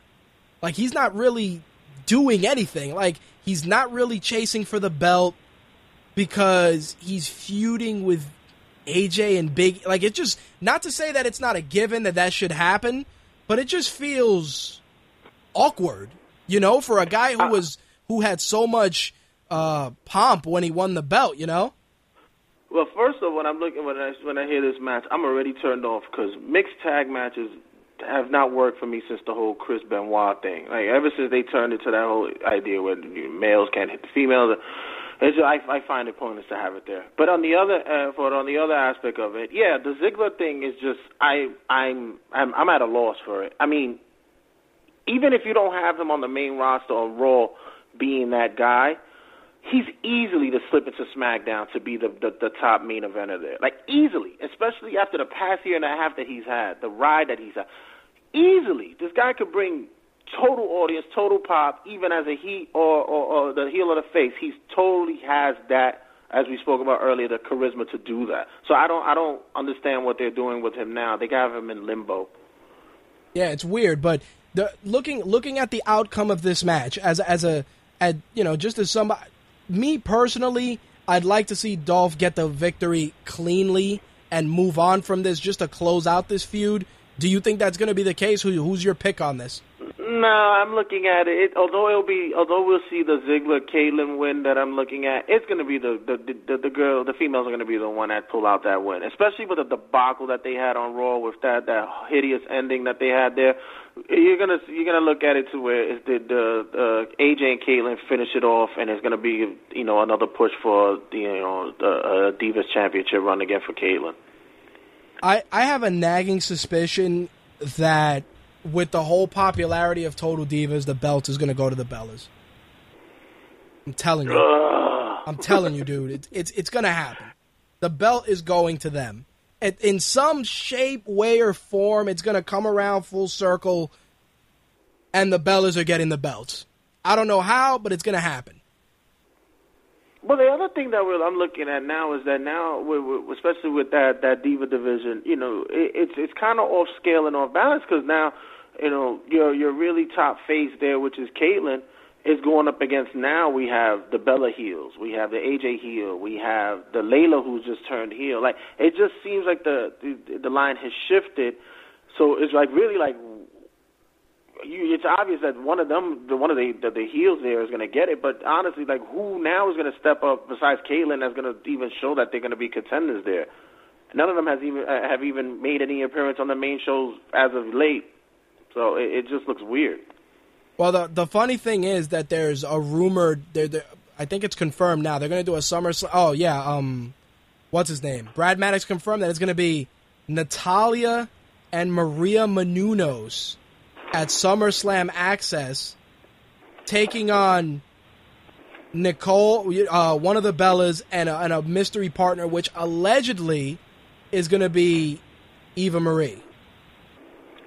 Like he's not really doing anything. Like he's not really chasing for the belt because he's feuding with AJ and Big. Like it just not to say that it's not a given that that should happen, but it just feels awkward, you know, for a guy who was who had so much uh, pomp when he won the belt, you know. Well, first of all, when I'm looking when I when I hear this match, I'm already turned off because mixed tag matches have not worked for me since the whole Chris Benoit thing. Like ever since they turned into that whole idea where males can't hit the females. It's just, I, I find it pointless to have it there. But on the other, uh, for on the other aspect of it, yeah, the Ziggler thing is just I I'm I'm I'm at a loss for it. I mean, even if you don't have him on the main roster on Raw, being that guy, he's easily to slip into SmackDown to be the, the the top main eventer there. Like easily, especially after the past year and a half that he's had, the ride that he's had. Easily, this guy could bring total audience, total pop, even as a heel or, or, or the heel of the face. He totally has that, as we spoke about earlier, the charisma to do that. So I don't I don't understand what they're doing with him now. They got him in limbo. Yeah, it's weird, but the looking looking at the outcome of this match as as a you know just as somebody me personally, I'd like to see Dolph get the victory cleanly and move on from this just to close out this feud. Do you think that's going to be the case? Who, who's your pick on this? No, I'm looking at it. Although it'll be, although we'll see the Ziggler Kaitlyn win that I'm looking at, it's going to be the the, the the girl, the females are going to be the one that pull out that win, especially with the debacle that they had on Raw with that that hideous ending that they had there. You're gonna you're gonna look at it to where the the uh, AJ and Kaitlyn finish it off, and it's gonna be you know another push for the you know the uh, Divas Championship run again for Kaitlyn. I I have a nagging suspicion that with the whole popularity of Total Divas, the belt is going to go to the Bellas. I'm telling you. I'm telling you, dude. It's it's it's going to happen. The belt is going to them. It, in some shape, way, or form, it's going to come around full circle, and the Bellas are getting the belts. I don't know how, but it's going to happen. Well, the other thing that I'm looking at now is that now, especially with that that diva division, you know, it, it's it's kind of off scale and off balance because now, you know, your your really top face there, which is Kaitlyn, is going up against now we have the Bella heels, we have the AJ heel, we have the Layla who's just turned heel. Like it just seems like the the, the line has shifted. So it's like really like you, it's obvious that one of them, the one of the the, the heels there is going to get it. But honestly, like who now is going to step up besides Kaitlyn that's going to even show that they're going to be contenders there? None of them has even uh, have even made any appearance on the main shows as of late. So it, it just looks weird. Well, the the funny thing is that there's a rumored. There, I think it's confirmed now. They're going to do a summer. Oh yeah, um, what's his name? Brad Maddox confirmed that it's going to be Natalya and Maria Menounos at SummerSlam Access, taking on Nicole, uh, one of the Bellas, and a, and a mystery partner, which allegedly is going to be Eva Marie.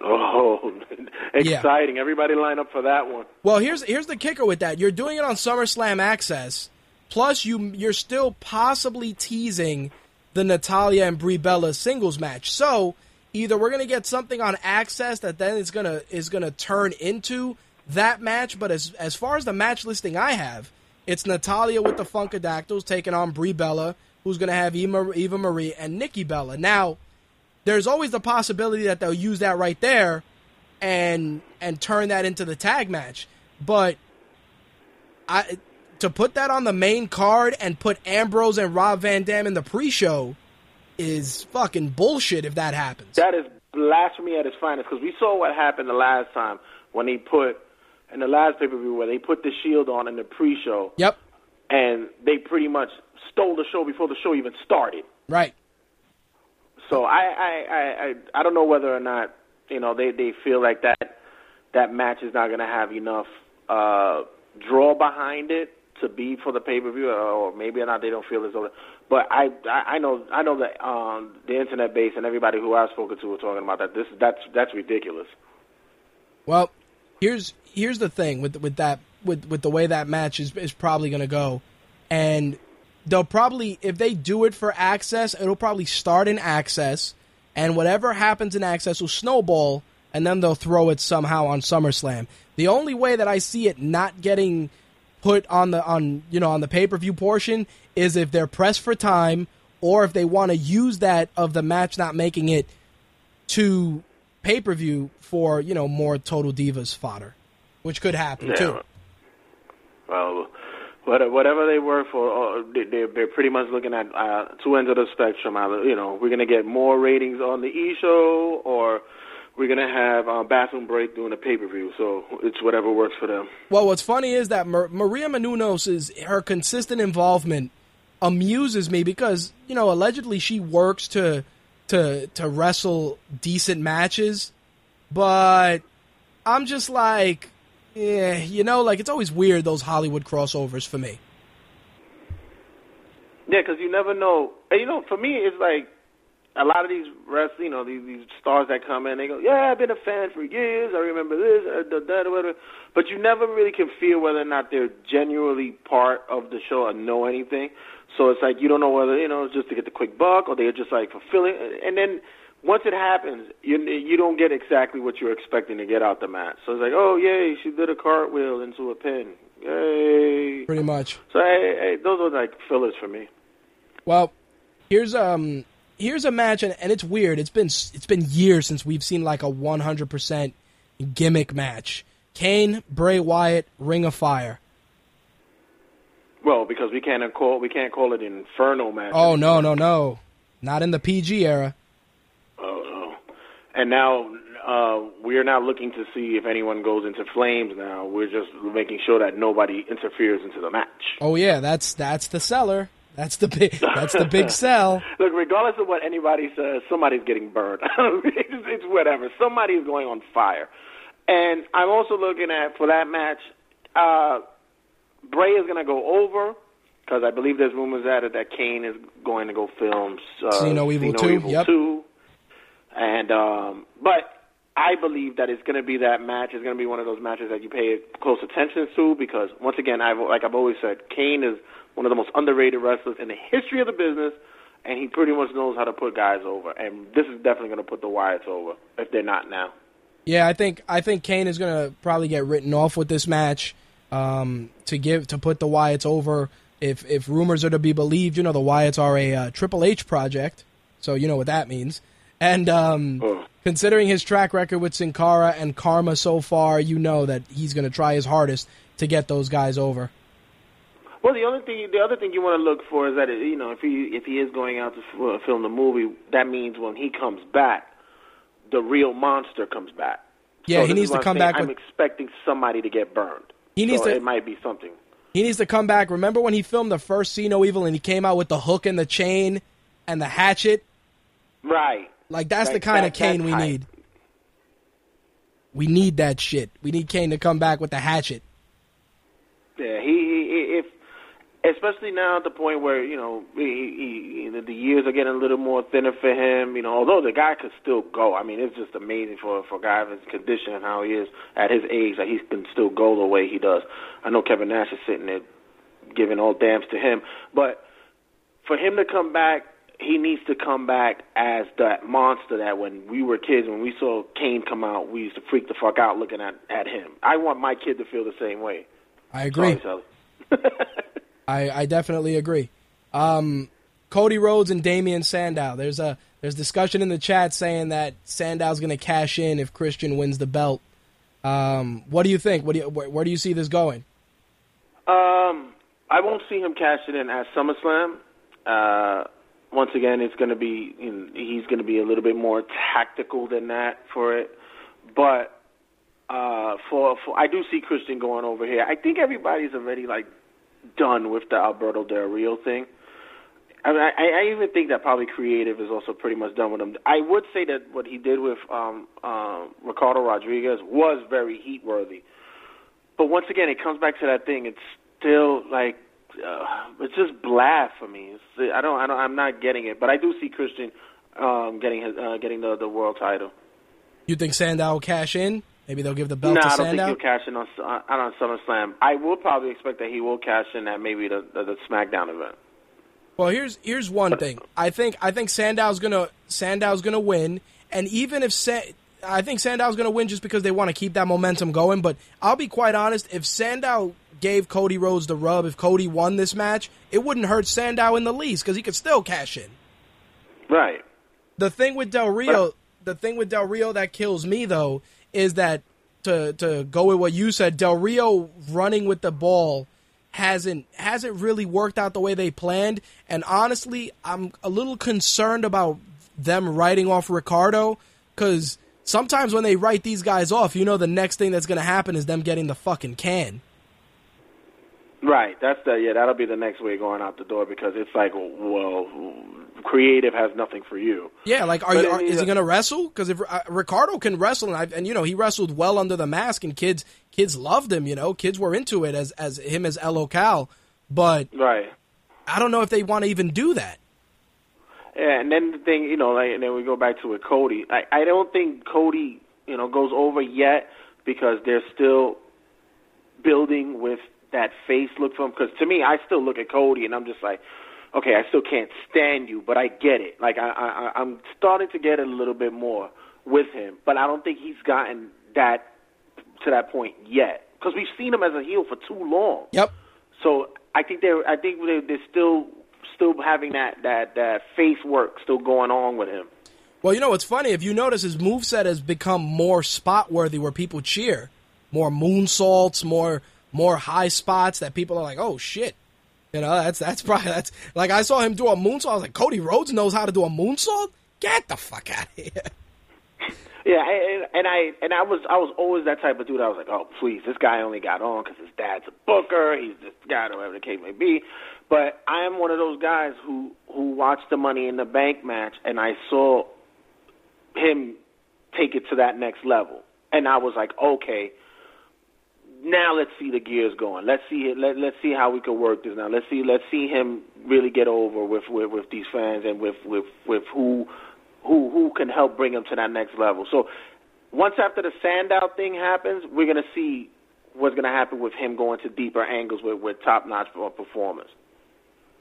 Oh, exciting! Yeah. Everybody line up for that one. Well, here's here's the kicker with that. You're doing it on SummerSlam Access, plus you you're still possibly teasing the Natalya and Brie Bella singles match. So either we're gonna get something on Access that then is gonna is gonna turn into that match. But as as far as the match listing I have, it's Natalya with the Funkadactyls taking on Brie Bella, who's gonna have Eva, Marie and Nikki Bella. Now, there's always the possibility that they'll use that right there and and turn that into the tag match. But I to put that on the main card and put Ambrose and Rob Van Dam in the pre-show is fucking bullshit if that happens. That is blasphemy at its finest because we saw what happened the last time when they put in the last pay per view where they put the Shield on in the pre-show. Yep. And they pretty much stole the show before the show even started. Right. So I I I I, I don't know whether or not you know they they feel like that that match is not going to have enough uh draw behind it to be for the pay per view, or maybe or not they don't feel as though. But I, I know I know that um, the internet base and everybody who I've spoken to are talking about that. This that's that's ridiculous. Well, here's here's the thing with with that with with the way that match is is probably going to go, and they'll probably if they do it for access, it'll probably start in access, and whatever happens in Access will snowball, and then they'll throw it somehow on SummerSlam. The only way that I see it not getting put on the on you know on the pay per view portion is if they're pressed for time, or if they want to use that of the match not making it to pay per view for you know more Total Divas fodder, which could happen Yeah. too. Well, whatever they work for, uh, they- they're, pretty much looking at uh, two ends of the spectrum. You know, we're going to get more ratings on the E show, or we're going to have uh, bathroom break doing a pay per view. So it's whatever works for them. Well, what's funny is that Mar- Maria Menounos is her consistent involvement amuses me because you know allegedly she works to to to wrestle decent matches, but I'm just like, yeah, you know, like it's always weird those Hollywood crossovers for me. Yeah, because you never know. And, you know, for me, it's like a lot of these wrestlers, you know, these, these stars that come in, they go, "Yeah, I've been a fan for years. I remember this, uh, da, da, da, whatever." But you never really can feel whether or not they're genuinely part of the show or know anything. So it's like you don't know whether you know it's just to get the quick buck or they're just like fulfilling. And then once it happens, you you don't get exactly what you're expecting to get out the match. So it's like, "Oh, yay, she did a cartwheel into a pin." Yay! Pretty much. So hey, hey, those are like fillers for me. Well, here's um here's a match, and, and it's weird. It's been it's been years since we've seen like a 100% gimmick match. Kane, Bray Wyatt, Ring of Fire. Well, because we can't call we can't call it an inferno match. Oh no no no, not in the PG era. Oh, no. And now uh, we're now looking to see if anyone goes into flames. Now we're just making sure that nobody interferes into the match. Oh yeah, that's that's the seller. That's the big that's the big sell. Look, regardless of what anybody says, somebody's getting burned. it's, it's whatever. Somebody's going on fire. And I'm also looking at for that match. Uh, Bray is going to go over because I believe there's rumors that that Kane is going to go film uh, See No Evil 2, Evil yep. 2. And um, but I believe that it's going to be that match. It's going to be one of those matches that you pay close attention to because once again, I've like I've always said, Kane is one of the most underrated wrestlers in the history of the business, and he pretty much knows how to put guys over. And this is definitely going to put the Wyatts over if they're not now. Yeah, I think I think Kane is gonna probably get written off with this match um, to give to put the Wyatts over. If if rumors are to be believed, you know the Wyatts are a uh, Triple H project, so you know what that means. And um, Oh. considering his track record with Sin Cara and Karma so far, you know that he's gonna try his hardest to get those guys over. Well, the other thing, the other thing you want to look for is that you know if he if he is going out to f- uh, film the movie, that means when he comes back, the real monster comes back. Yeah, So he needs to come saying. back I'm with- expecting somebody to get burned. He needs So to- It might be something. He needs to come back. Remember when he filmed the first See No Evil and he came out with the hook and the chain and the hatchet? Right. Like that's the That- kind of that- Kane we type. need. We need that shit. We need Kane to come back with the hatchet. Yeah, he, especially now at the point where you know he, he, he, the years are getting a little more thinner for him. You know, although the guy could still go. I mean, it's just amazing for for a guy of his condition and how he is at his age that he can still go the way he does. I know Kevin Nash is sitting there giving all damns to him, but for him to come back. He needs to come back as that monster that when we were kids, when we saw Kane come out, we used to freak the fuck out looking at at him. I want my kid to feel the same way. I agree. Sorry, Sally. I, I definitely agree. Um, Cody Rhodes and Damien Sandow. There's a there's discussion in the chat saying that Sandow's going to cash in if Christian wins the belt. Um, what do you think? What do you, where, where do you see this going? Um, I won't see him cash it in at SummerSlam. Uh, once again, it's going to be he's going to be a little bit more tactical than that for it. But uh, for for I do see Christian going over here. I think everybody's already like done with the Alberto Del Rio thing. I, mean, I, I even think that probably creative is also pretty much done with him. I would say that what he did with um, um, Ricardo Rodriguez was very heat worthy. But once again, it comes back to that thing. It's still like uh, it's just blah for me. It's, I don't, I don't, I'm not getting it. But I do see Christian um, getting his, uh, getting the the world title. You think Sandow will cash in? Maybe they'll give the belt no, to I don't Sandow. think he'll cash in on uh, on SummerSlam. I will probably expect that he will cash in at maybe the the, the SmackDown event. Well, here's here's one thing. I think I think Sandow's gonna Sandow's gonna win, and even if Sa- I think Sandow's gonna win just because they want to keep that momentum going. But I'll be quite honest, if Sandow gave Cody Rhodes the rub, if Cody won this match, it wouldn't hurt Sandow in the least because he could still cash in. Right. The thing with Del Rio, the thing with Del Rio that kills me though is that to to go with what you said, Del Rio running with the ball hasn't hasn't really worked out the way they planned. And honestly, I'm a little concerned about them writing off Ricardo because sometimes when they write these guys off, you know the next thing that's going to happen is them getting the fucking can. Right. That's the yeah. That'll be the next way going out the door because it's like, well, creative has nothing for you. Yeah, like are you? Are, is he going to wrestle? Because if uh, Ricardo can wrestle, and, I, and you know he wrestled well under the mask, and kids kids loved him. You know, kids were into it as as him as El Cal. But Right. I don't know if they want to even do that. Yeah, and then the thing, you know, like, and then we go back to with Cody. I, I don't think Cody, you know, goes over yet because they're still building with that face look for him. Because to me, I still look at Cody and I'm just like, okay, I still can't stand you, but I get it. Like I, I, I'm starting to get it a little bit more with him, but I don't think he's gotten that to that point yet because we've seen him as a heel for too long. Yep. So I think they're I think they're, they're still still having that that that face work still going on with him. Well, you know what's funny? If you notice, his moveset has become more spot worthy, where people cheer, more moonsaults, more more high spots that people are like, oh shit. You know, that's that's probably that's like I saw him do a moonsault. I was like, Cody Rhodes knows how to do a moonsault. Get the fuck out of here. Yeah, and, and I and I was I was always that type of dude. I was like, oh please, this guy only got on because his dad's a booker. He's this guy, whatever the case may be. But I am one of those guys who who watched the Money in the Bank match, and I saw him take it to that next level, and I was like, okay, now let's see the gears going. Let's see it. Let, let's see how we can work this now. Let's see. Let's see him really get over with with, with these fans and with with with who who who can help bring him to that next level. So once after the Sandow thing happens, we're gonna see what's gonna happen with him going to deeper angles with with top notch performers.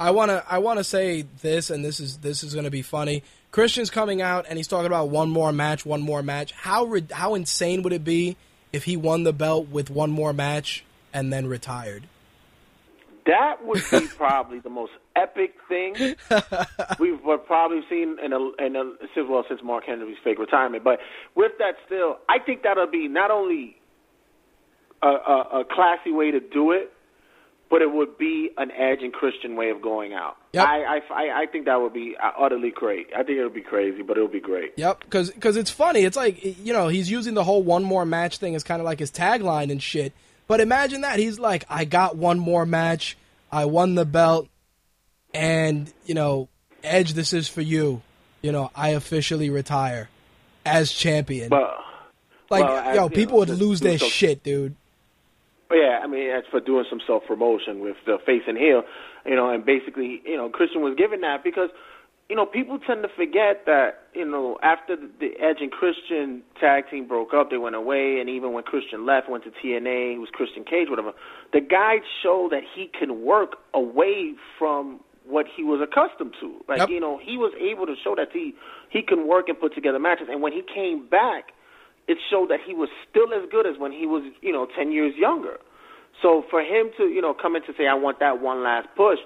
I wanna I wanna say this, and this is this is gonna be funny. Christian's coming out and he's talking about one more match, one more match. How how insane would it be if he won the belt with one more match and then retired? That would be probably the most epic thing we've probably seen in a, in a since well since Mark Henry's fake retirement. But with that, still, I think that'll be not only a, a, a classy way to do it, but it would be an Edge and Christian way of going out. Yep. I, I, I- think that would be uh, utterly great. I think it would be crazy, but it would be great. Yep, because it's funny. It's like you know he's using the whole one more match thing as kind of like his tagline and shit. But imagine that he's like, I got one more match, I won the belt, and you know, Edge, this is for you. You know, I officially retire as champion. But like, well, yo, people know, would lose their so- shit, dude. But yeah, I mean, that's for doing some self promotion with the face and heel, you know, and basically, you know, Christian was given that because, you know, people tend to forget that, you know, after the, Edge and Christian tag team broke up, they went away, and even when Christian left, went to TNA, it was Christian Cage, whatever. The guy showed that he can work away from what he was accustomed to. Like, Yep. you know, he was able to show that he he can work and put together matches, and when he came back it showed that he was still as good as when he was, you know, 10 years younger. So for him to, you know, come in to say, I want that one last push,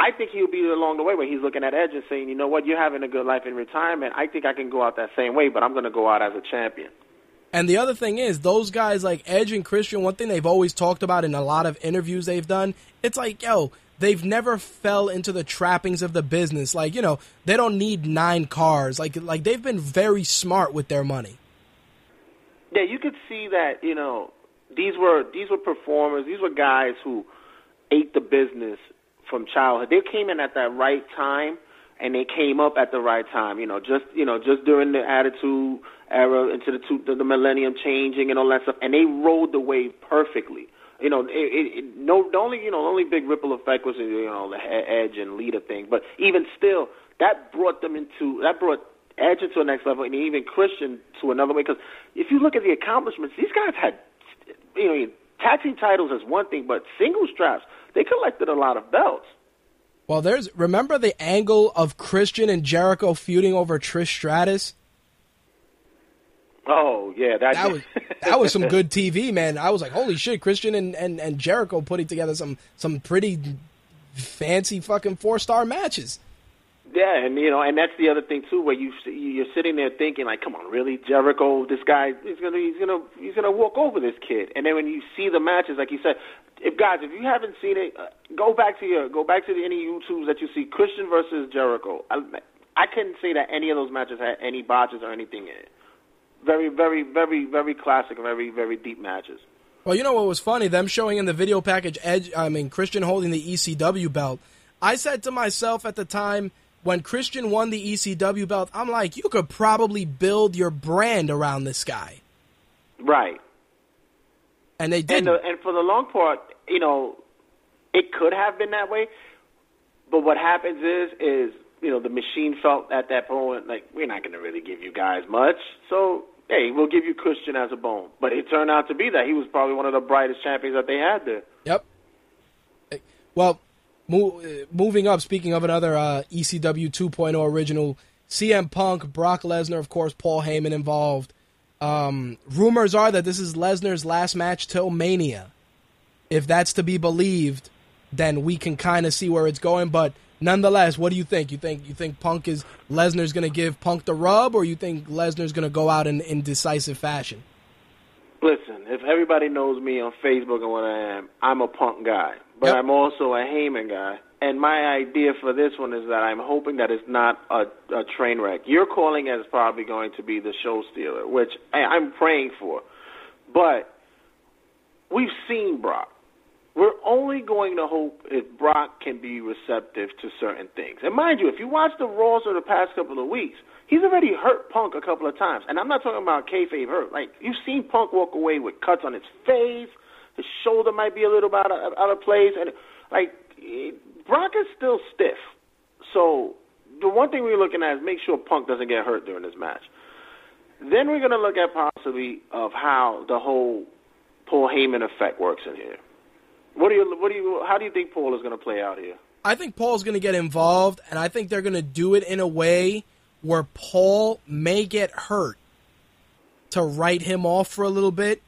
I think he'll be along the way where he's looking at Edge and saying, you know what, you're having a good life in retirement. I think I can go out that same way, but I'm going to go out as a champion. And the other thing is, those guys like Edge and Christian, one thing they've always talked about in a lot of interviews they've done, it's like, yo, they've never fell into the trappings of the business. Like, you know, they don't need nine cars. Like, like they've been very smart with their money. Yeah, you could see that, you know, these were these were performers, these were guys who ate the business from childhood. They came in at that right time and they came up at the right time, you know, just you know, just during the attitude era into the two, the, millennium changing and all that stuff and they rode the wave perfectly. You know, it, it, it, no, the only you know, the only big ripple effect was you know the Edge and Lita thing, but even still, that brought them into that brought Edge into a next level, and even Christian to another way. Because if you look at the accomplishments, these guys had, you know, tag team titles is one thing, but single straps, they collected a lot of belts. Well, there's remember the angle of Christian and Jericho feuding over Trish Stratus. Oh yeah, that, That was that was some good TV, man. I was like, holy shit, Christian and, and, and Jericho putting together some some pretty fancy fucking four star matches. Yeah, and you know, and that's the other thing too, where you you're sitting there thinking like, come on, really, Jericho, this guy, he's gonna he's gonna he's gonna walk over this kid. And then when you see the matches, like you said, if guys, if you haven't seen it, uh, go back to your go back to the, any YouTubes that you see Christian versus Jericho. I, I couldn't say that any of those matches had any botches or anything in it. Very, very, very, very classic, very, very deep matches. Well, you know what was funny? Them showing in the video package Edge, I mean Christian holding the ECW belt. I said to myself at the time when Christian won the ECW belt, I'm like, you could probably build your brand around this guy. Right. And they didn't. the, and for the long part, you know, it could have been that way. But what happens is, is you know, the machine felt at that point like we're not going to really give you guys much. So hey, we'll give you Christian as a bone. But it turned out to be that he was probably one of the brightest champions that they had there. Yep. Well, mo- uh, moving up, speaking of another uh, ECW 2.0 original, CM Punk, Brock Lesnar, of course, Paul Heyman involved. Um, rumors are that this is Lesnar's last match till Mania. If that's to be believed, then we can kind of see where it's going. But nonetheless, what do you think? You think you think Punk is Lesnar's going to give Punk the rub, or you think Lesnar's going to go out in, in decisive fashion? Listen, if everybody knows me on Facebook and what I am, I'm a punk guy, but Yep. I'm also a Heyman guy. And my idea for this one is that I'm hoping that it's not a, a train wreck. You're calling as probably going to be the show stealer, which I, I'm praying for. But we've seen Brock. We're only going to hope if Brock can be receptive to certain things. And mind you, if you watch the Raws of the past couple of weeks, he's already hurt Punk a couple of times. And I'm not talking about kayfabe hurt. Like you've seen Punk walk away with cuts on his face. His shoulder might be a little out of, out of place, and like Brock is still stiff. So the one thing we're looking at is make sure Punk doesn't get hurt during this match. Then we're going to look at possibly of how the whole Paul Heyman effect works in here. What do you what do you how do you think Paul is going to play out here? I think Paul's going to get involved, and I think they're going to do it in a way where Paul may get hurt to write him off for a little bit,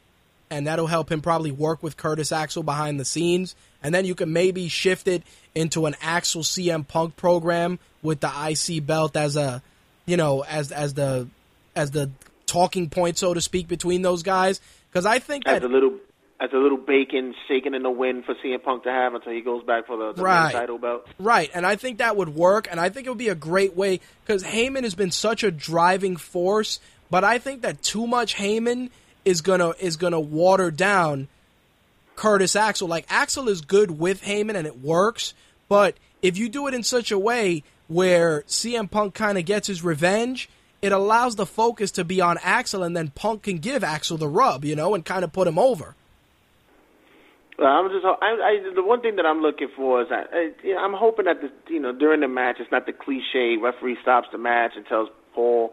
and that'll help him probably work with Curtis Axel behind the scenes. And then you can maybe shift it into an Axel CM Punk program with the IC belt as a, you know, as as the as the talking point, so to speak, between those guys. Because I think As that a little as a little bacon shaking in the wind for CM Punk to have until he goes back for the, the Right. title belt. Right, and I think that would work, and I think it would be a great way because Heyman has been such a driving force, but I think that too much Heyman is gonna is gonna water down Curtis Axel. Like Axel is good with Heyman and it works, but if you do it in such a way where CM Punk kind of gets his revenge, it allows the focus to be on Axel, and then Punk can give Axel the rub, you know, and kind of put him over. Well, I'm just I, I, the one thing that I'm looking for is that uh, I, I'm hoping that the, you know during the match it's not the cliche referee stops the match and tells Paul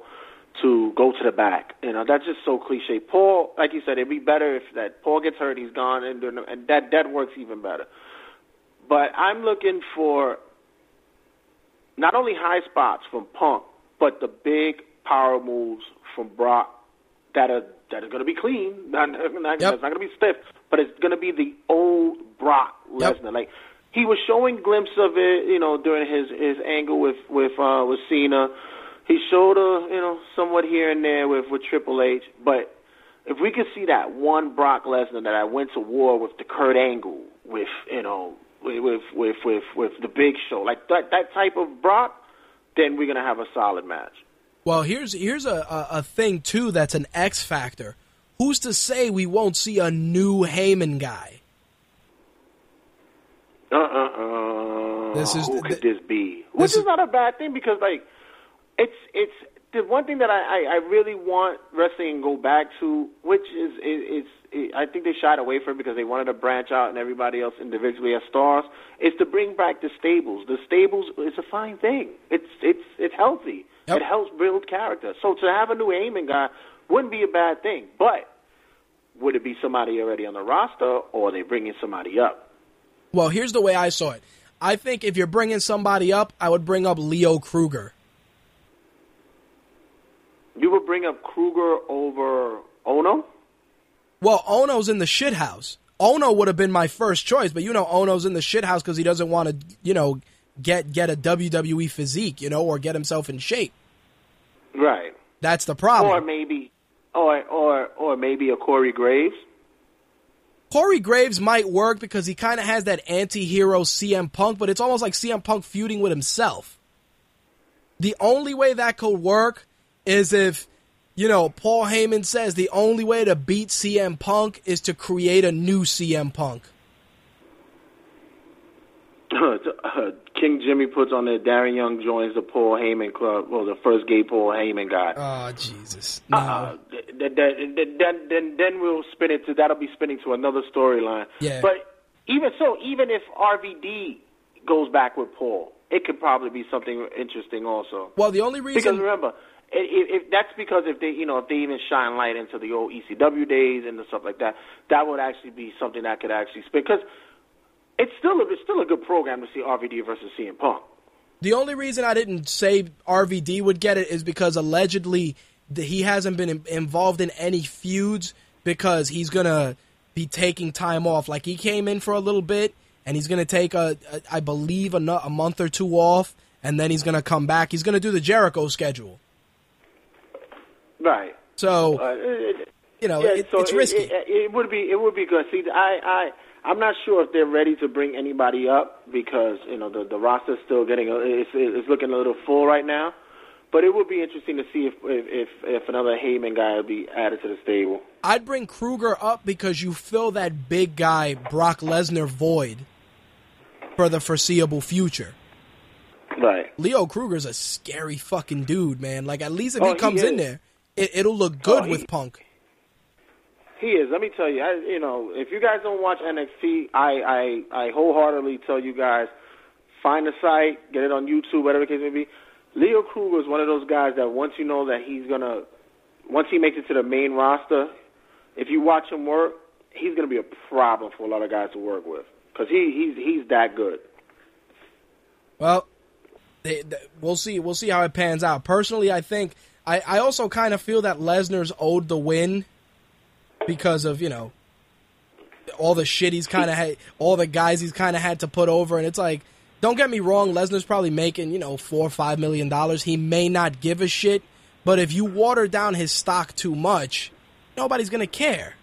to go to the back. You know that's just so cliche. Paul, like you said, it'd be better if that Paul gets hurt, he's gone, and, and that that works even better. But I'm looking for not only high spots from Punk, but the big power moves from Brock that are that are going to be clean. Not, not, Yep. It's not going to be stiff, but it's going to be the old Brock Yep. Lesnar. Like he was showing glimpses of it, you know, during his his angle with with uh, with Cena. He showed a you know somewhat here and there with with Triple H, but if we could see that one Brock Lesnar that I went to war with the Kurt Angle, with you know, with with with with, the Big Show, like that that type of Brock, then we're gonna have a solid match. Well, here's here's a, a, a thing too that's an X factor. Who's to say we won't see a new Heyman guy? Uh uh uh. This is who could this be? Which this is, is- not a bad thing because like it's it's the one thing that I, I, I really want wrestling to go back to, which is is, is I think they shied away from it because they wanted to branch out and everybody else individually as stars. Is to bring back the stables. The stables is a fine thing. It's it's it's healthy. Yep. It helps build character. So to have a new Heyman guy wouldn't be a bad thing. But would it be somebody already on the roster, or are they bringing somebody up? Well, here's the way I saw it. I think if you're bringing somebody up, I would bring up Leo Kruger. You would bring up Kruger over Ohno? Well, Ohno's in the shit house. Ohno would have been my first choice, but you know Ohno's in the shit house because he doesn't want to, you know, get get a WWE physique, you know, or get himself in shape. Right. That's the problem. Or maybe, or or or maybe a Corey Graves. Corey Graves might work because he kind of has that anti-hero CM Punk, but it's almost like CM Punk feuding with himself. The only way that could work is if, you know, Paul Heyman says the only way to beat CM Punk is to create a new CM Punk. King Jimmy puts on there. Darren Young joins the Paul Heyman club. Well, the first gay Paul Heyman guy. Oh Jesus! No. Uh, then, then, then, then we'll spin it to that'll be spinning to another storyline. Yeah. But even so, even if RVD goes back with Paul, it could probably be something interesting also. Well, the only reason Because remember, if, if that's because if they, you know, if they even shine light into the old ECW days and stuff like that, that would actually be something that could actually spin. Because it's still a, it's still a good program to see RVD versus CM Punk. The only reason I didn't say RVD would get it is because allegedly he hasn't been involved in any feuds because he's gonna be taking time off. Like he came in for a little bit and he's gonna take a, a I believe a, a month or two off, and then he's gonna come back. He's gonna do the Jericho schedule. Right. So Uh, it, you know yeah, it, so it's risky. It, it, would be it would be good. See, I I I'm not sure if they're ready to bring anybody up because you know the the roster's still getting a, it's it's looking a little full right now. But it would be interesting to see if if if, if another Heyman guy would be added to the stable. I'd bring Kruger up because you fill that big guy Brock Lesnar void for the foreseeable future. Right. Leo Kruger's a scary fucking dude, man. Like at least if Oh, he he comes in there, it, it'll look oh, good Oh, he- with Punk. He is. Let me tell you. I, you know, if you guys don't watch NXT, I, I I wholeheartedly tell you guys find the site, get it on YouTube, whatever the case may be. Leo Kruger is one of those guys that once you know that he's gonna, once he makes it to the main roster, if you watch him work, he's gonna be a problem for a lot of guys to work with because he he's he's that good. Well, they, they- we'll see. We'll see how it pans out. Personally, I think I, I also kind of feel that Lesnar's owed the win because of you know all the shit he's kind of had, all the guys he's kind of had to put over, and it's like, don't get me wrong, Lesnar's probably making you know four or five million dollars. He may not give a shit, but if you water down his stock too much, nobody's gonna care.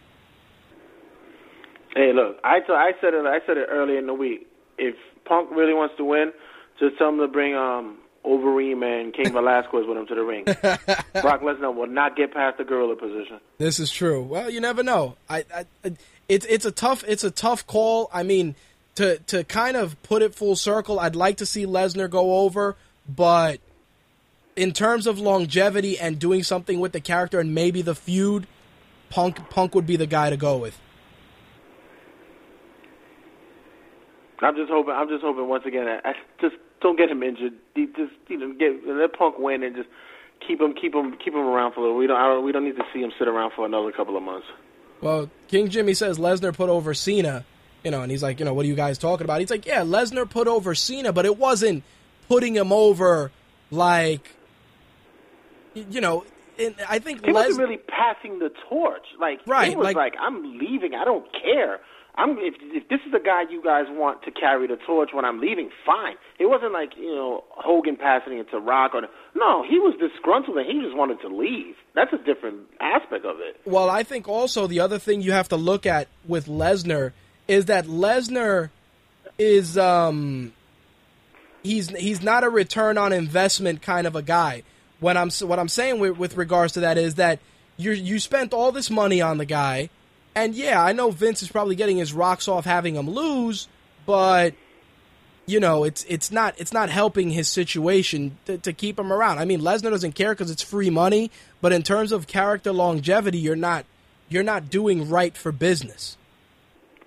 Hey, look, I t- I said it I said it earlier in the week. If Punk really wants to win, just tell him to bring um Overeem and Cain Velasquez with him to the ring. Brock Lesnar will not get past the gorilla position. This is true. Well, you never know. I, I it's it's a tough it's a tough call. I mean, to to kind of put it full circle, I'd like to see Lesnar go over, but in terms of longevity and doing something with the character and maybe the feud, Punk Punk would be the guy to go with. I'm just hoping. I'm just hoping once again. I, I just don't get him injured. He Just you know, get let Punk win and just keep him, keep him, keep him around for a little. We don't. I don't we don't need to see him sit around for another couple of months. Well, King Jimmy says Lesnar put over Cena, you know, and he's like, you know, what are you guys talking about? He's like, yeah, Lesnar put over Cena, but it wasn't putting him over like, you know, and I think He wasn't really passing the torch. Like Right, it was like- like, I'm leaving. I don't care. I'm if if this is the guy you guys want to carry the torch when I'm leaving, fine. It wasn't like you know Hogan passing it to Rock or no. He was disgruntled and he just wanted to leave. That's a different aspect of it. Well, I think also the other thing you have to look at with Lesnar is that Lesnar is um he's he's not a return on investment kind of a guy. What I'm what I'm saying with, with regards to that is that you you spent all this money on the guy, and yeah, I know Vince is probably getting his rocks off having him lose, but you know it's it's not it's not helping his situation to, to keep him around. I mean, Lesnar doesn't care because it's free money, but in terms of character longevity, you're not you're not doing right for business.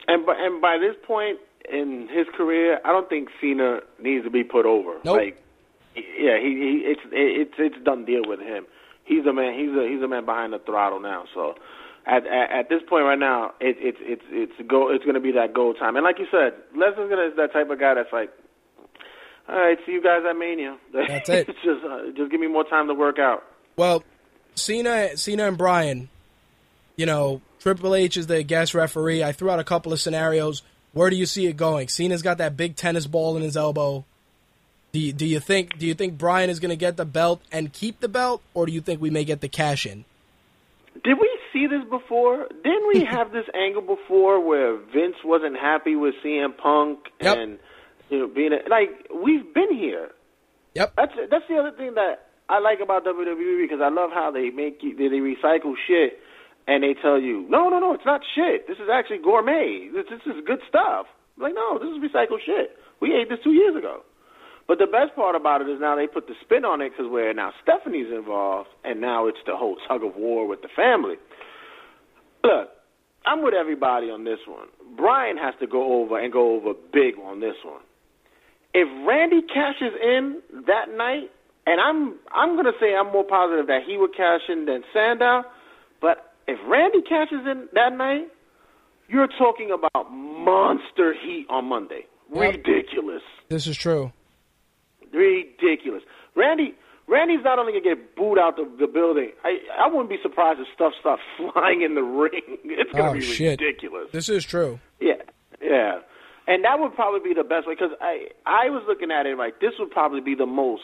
And by, and by this point in his career, I don't think Cena needs to be put over. Nope. Like, yeah, he, he it's it's it's done deal with him. He's a man. He's a he's a man behind the throttle now. So. At, at at this point right now, it, it's it's it's go it's going to be that goal time, and like you said, Lesnar's gonna is that type of guy that's like, All right, see you guys at Mania. That's it. just uh, just give me more time to work out. Well, Cena, Cena and Bryan, you know, Triple H is the guest referee. I threw out a couple of scenarios. Where do you see it going? Cena's got that big tennis ball in his elbow. Do you, do you think do you think Bryan is going to get the belt and keep the belt, or do you think we may get the cash in? Did we see this before? Didn't we have this angle before where Vince wasn't happy with CM Punk Yep. and you know being a, like we've been here. Yep. That's that's the other thing that I like about WWE because I love how they make you they, recycle shit and they tell you no no no it's not shit this is actually gourmet this this is good stuff. I'm like no this is recycled shit. We ate this two years ago. But the best part about it is now they put the spin on it because where now Stephanie's involved, and now it's the whole tug of war with the family. Look, I'm with everybody on this one. Bryan has to go over and go over big on this one. If Randy cashes in that night, and I'm I'm gonna say I'm more positive that he would cash in than Sandow, but if Randy cashes in that night, you're talking about monster heat on Monday. Yep. Ridiculous This is true. ridiculous. Randy, Randy's not only gonna get booed out the, the building. I I wouldn't be surprised if stuff starts flying in the ring. It's gonna Oh, be shit. ridiculous. This is true. Yeah, yeah, and that would probably be the best way because I I was looking at it like this would probably be the most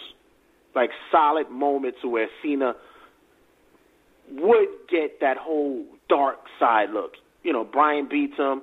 like solid moment to where Cena would get that whole dark side look. You know, Bryan beats him,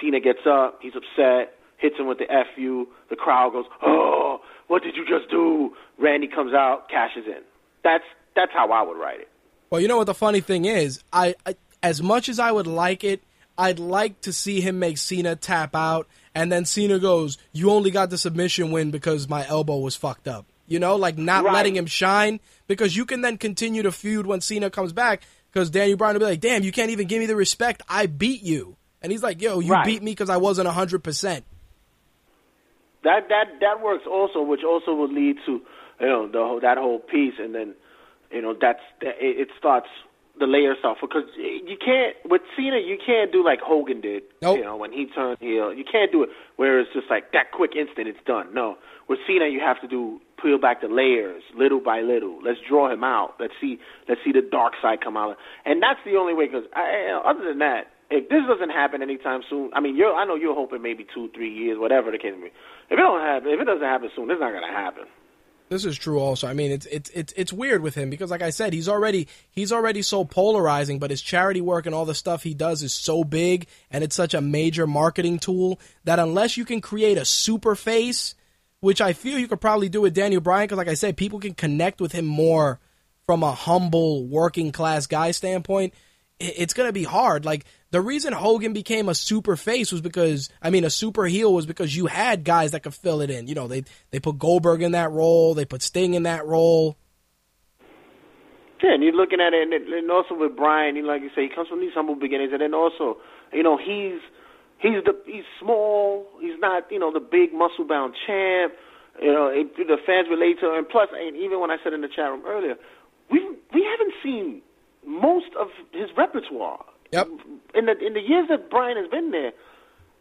Cena gets up, he's upset, hits him with the fu. The crowd goes, "Oh, what did you just do?" Randy comes out, cashes in. That's that's how I would write it. Well, you know what the funny thing is? I, I as much as I would like it, I'd like to see him make Cena tap out, and then Cena goes, "You only got the submission win because my elbow was fucked up." You know, like not Right. letting him shine because you can then continue to feud when Cena comes back because Daniel Bryan will be like, "Damn, you can't even give me the respect. I beat you," and he's like, "Yo, you Right. beat me because I wasn't hundred percent." That that that works also, which also would lead to you know the whole, that whole piece, and then you know that's that, it, it starts the layer stuff because you can't with Cena you can't do like Hogan did. Nope. You know when he turned heel, you can't do it where it's just like that quick instant it's done. No, with Cena you have to do peel back the layers little by little. Let's draw him out. Let's see let's see the dark side come out, and that's the only way. Because other than that. If this doesn't happen anytime soon, I mean, you're, I know you're hoping maybe two, three years, whatever the case may be. If it don't happen, if it doesn't happen soon, it's not going to happen. This is true also. I mean, it's it's it's it's weird with him because like I said, he's already he's already so polarizing, but his charity work and all the stuff he does is so big and it's such a major marketing tool that unless you can create a super face, which I feel you could probably do with Daniel Bryan because like I said, people can connect with him more from a humble working class guy standpoint. It's going to be hard. Like the reason Hogan became a super face was because I mean a super heel was because you had guys that could fill it in. You know, they they put Goldberg in that role, they put Sting in that role. Yeah, and you're looking at it, and, and also with Bryan, know, like you say, he comes from these humble beginnings, and then also, you know, he's he's the he's small, he's not, you know, the big muscle bound champ. You know, it, the fans relate to him. And plus, and even when I said in the chat room earlier, we we haven't seen most of his repertoire. Yep. In the in the years that Bryan has been there,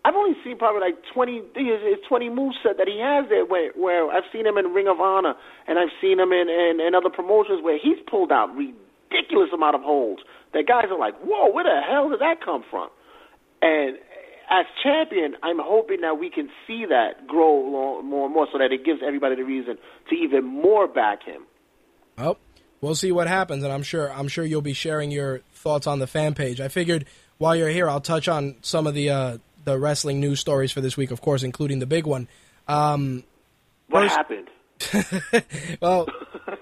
I've only seen probably like 20, his, his 20 moveset that he has there where, where I've seen him in Ring of Honor and I've seen him in, in, in other promotions where he's pulled out ridiculous amount of holds that guys are like, whoa, where the hell did that come from? And as champion, I'm hoping that we can see that grow more and more so that it gives everybody the reason to even more back him. Well, we'll see what happens, and I'm sure I'm sure you'll be sharing your thoughts on the fan page. I figured while you're here, I'll touch on some of the uh, the wrestling news stories for this week, of course, including the big one. Um, What First- happened? well,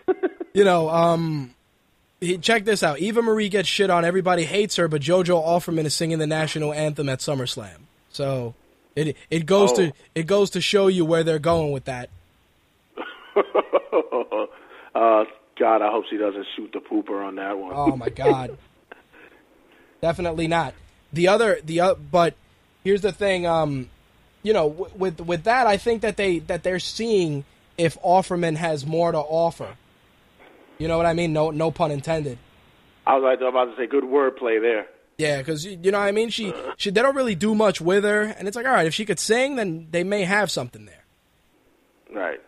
you know, um, he- check this out. Eva Marie gets shit on. Everybody hates her, but JoJo Offerman is singing the national anthem at SummerSlam. So it it goes Oh. to it goes to show you where they're going with that. uh, God, I hope she doesn't shoot the pooper on that one. Oh my god. Definitely not. The other the uh, but here's the thing um you know w- with with that I think that they that they're seeing if Offerman has more to offer. You know what I mean? No no pun intended. I was about to say good wordplay there. Yeah, because you know what I mean. She she they don't really do much with her, and it's like all right if she could sing, then they may have something there. Right.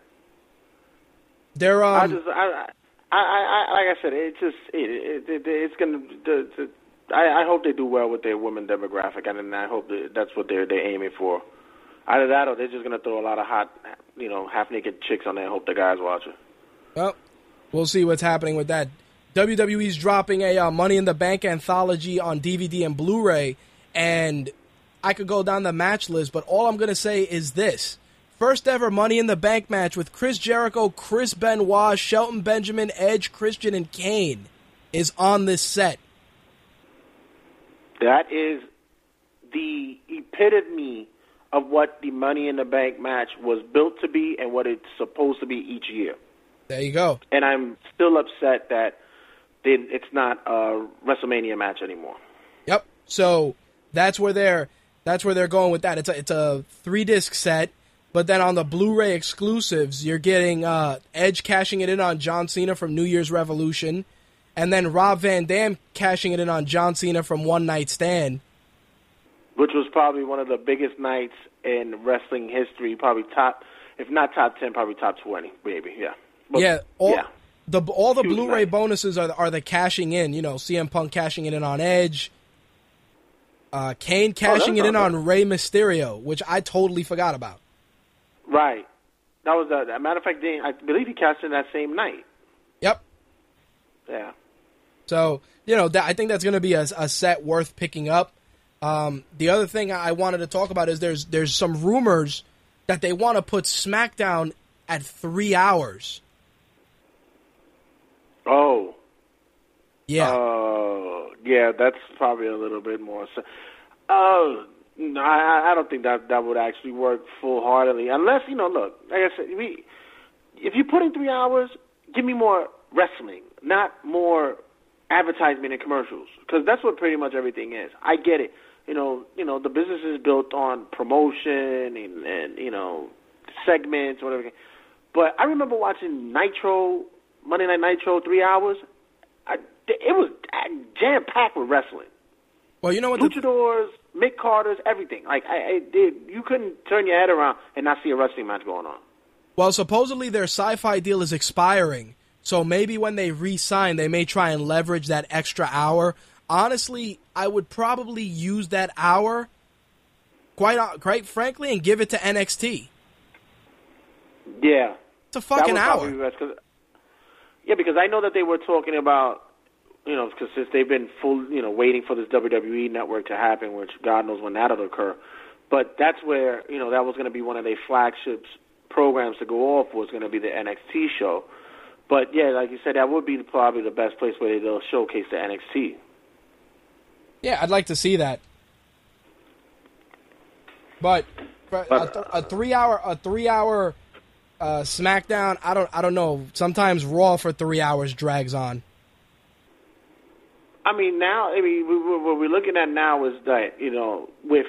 They're um. I just, I, I, I, I, like I said, it just, it, it, it it's gonna. The, the, I, I hope they do well with their women demographic, and I hope that that's what they're they're aiming for. Either that, or they're just gonna throw a lot of hot, you know, half naked chicks on there and hope the guys watch it. Well, we'll see what's happening with that. WWE's dropping a uh, Money in the Bank anthology on DVD and Blu-ray, and I could go down the match list, but all I'm gonna say is this: first ever Money in the Bank match with Chris Jericho, Chris Benoit, Shelton Benjamin, Edge, Christian, and Kane is on this set. That is the epitome of what the Money in the Bank match was built to be and what it's supposed to be each year. There you go. And I'm still upset that it's not a WrestleMania match anymore. Yep. So that's where they're that's where they're going with that. It's a it's a three disc set, but then on the Blu-ray exclusives, you're getting uh, Edge cashing it in on John Cena from New Year's Revolution, and then Rob Van Dam cashing it in on John Cena from One Night Stand. Which was probably one of the biggest nights in wrestling history, probably top, if not top ten, probably top twenty, maybe. Yeah. But, yeah. All, yeah. The all the Huge Blu-ray night. bonuses are the, are the cashing in. You know, CM Punk cashing it in on Edge. Uh, Kane cashing it in on Rey Mysterio, which I totally forgot about. Right. That was a, a matter of fact. They, I believe he cashed in that same night. Yep. Yeah. So you know, that, I think that's going to be a, a set worth picking up. Um, the other thing I wanted to talk about is there's there's some rumors that they want to put SmackDown at three hours. Oh. Yeah. Uh, yeah, that's probably a little bit more. So, uh, no, I, I don't think that that would actually work full heartedly. Unless you know, look, like I said, we if you put in three hours, give me more wrestling, not more advertisement and commercials, because that's what pretty much everything is. I get it. You know, you know, the business is built on promotion and, and you know segments, whatever. But I remember watching Nitro, Monday Night Nitro, three hours. I, it was jam packed with wrestling. well, you know what? The, Luchadors, Mick Carter's, everything. Like I, I did, you couldn't turn your head around and not see a wrestling match going on. well, supposedly their Syfy deal is expiring, so maybe when they re-sign, they may try and leverage that extra hour. Honestly, I would probably use that hour, quite uh, quite frankly, and give it to NXT. Yeah, It's a fucking hour. be yeah, because I know that they were talking about, you know, because since they've been full, you know, waiting for this WWE network to happen, which God knows when that'll occur. But that's where you know that was going to be one of their flagships programs to go off was going to be the NXT show. But yeah, like you said, that would be probably the best place where they'll showcase the NXT. Yeah, I'd like to see that. But, for a, th- a three hour a three hour uh, SmackDown, I don't I don't know. Sometimes Raw for three hours drags on. I mean, now, I mean, we- we- what we're looking at now is that you know, with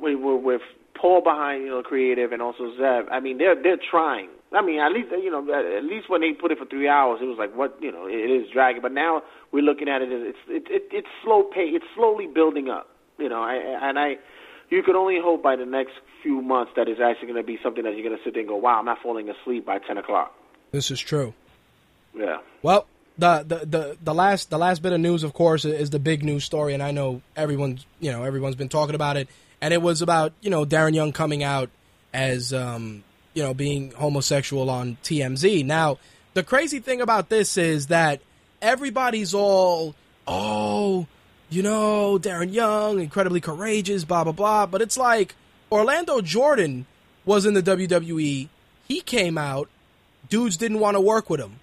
we we- with Paul behind, you know, creative, and also Zev. I mean, they're they're trying. I mean, at least you know, at least when they put it for three hours, it was like what you know, it is dragging. But now we're looking at it as it's it, it it's slow pace. It's slowly building up. You know, I, and I, you could only hope by the next few months that it's actually going to be something that you're going to sit there and go, wow, I'm not falling asleep by ten o'clock. This is true. Yeah. Well, the, the the the last the last bit of news, of course, is the big news story, and I know everyone's you know everyone's been talking about it, and it was about you know Darren Young coming out as um, you know being homosexual on TMZ. Now, the crazy thing about this is that everybody's all oh you know Darren Young incredibly courageous, blah blah blah, but it's like Orlando Jordan was in the WWE, he came out, dudes didn't want to work with him.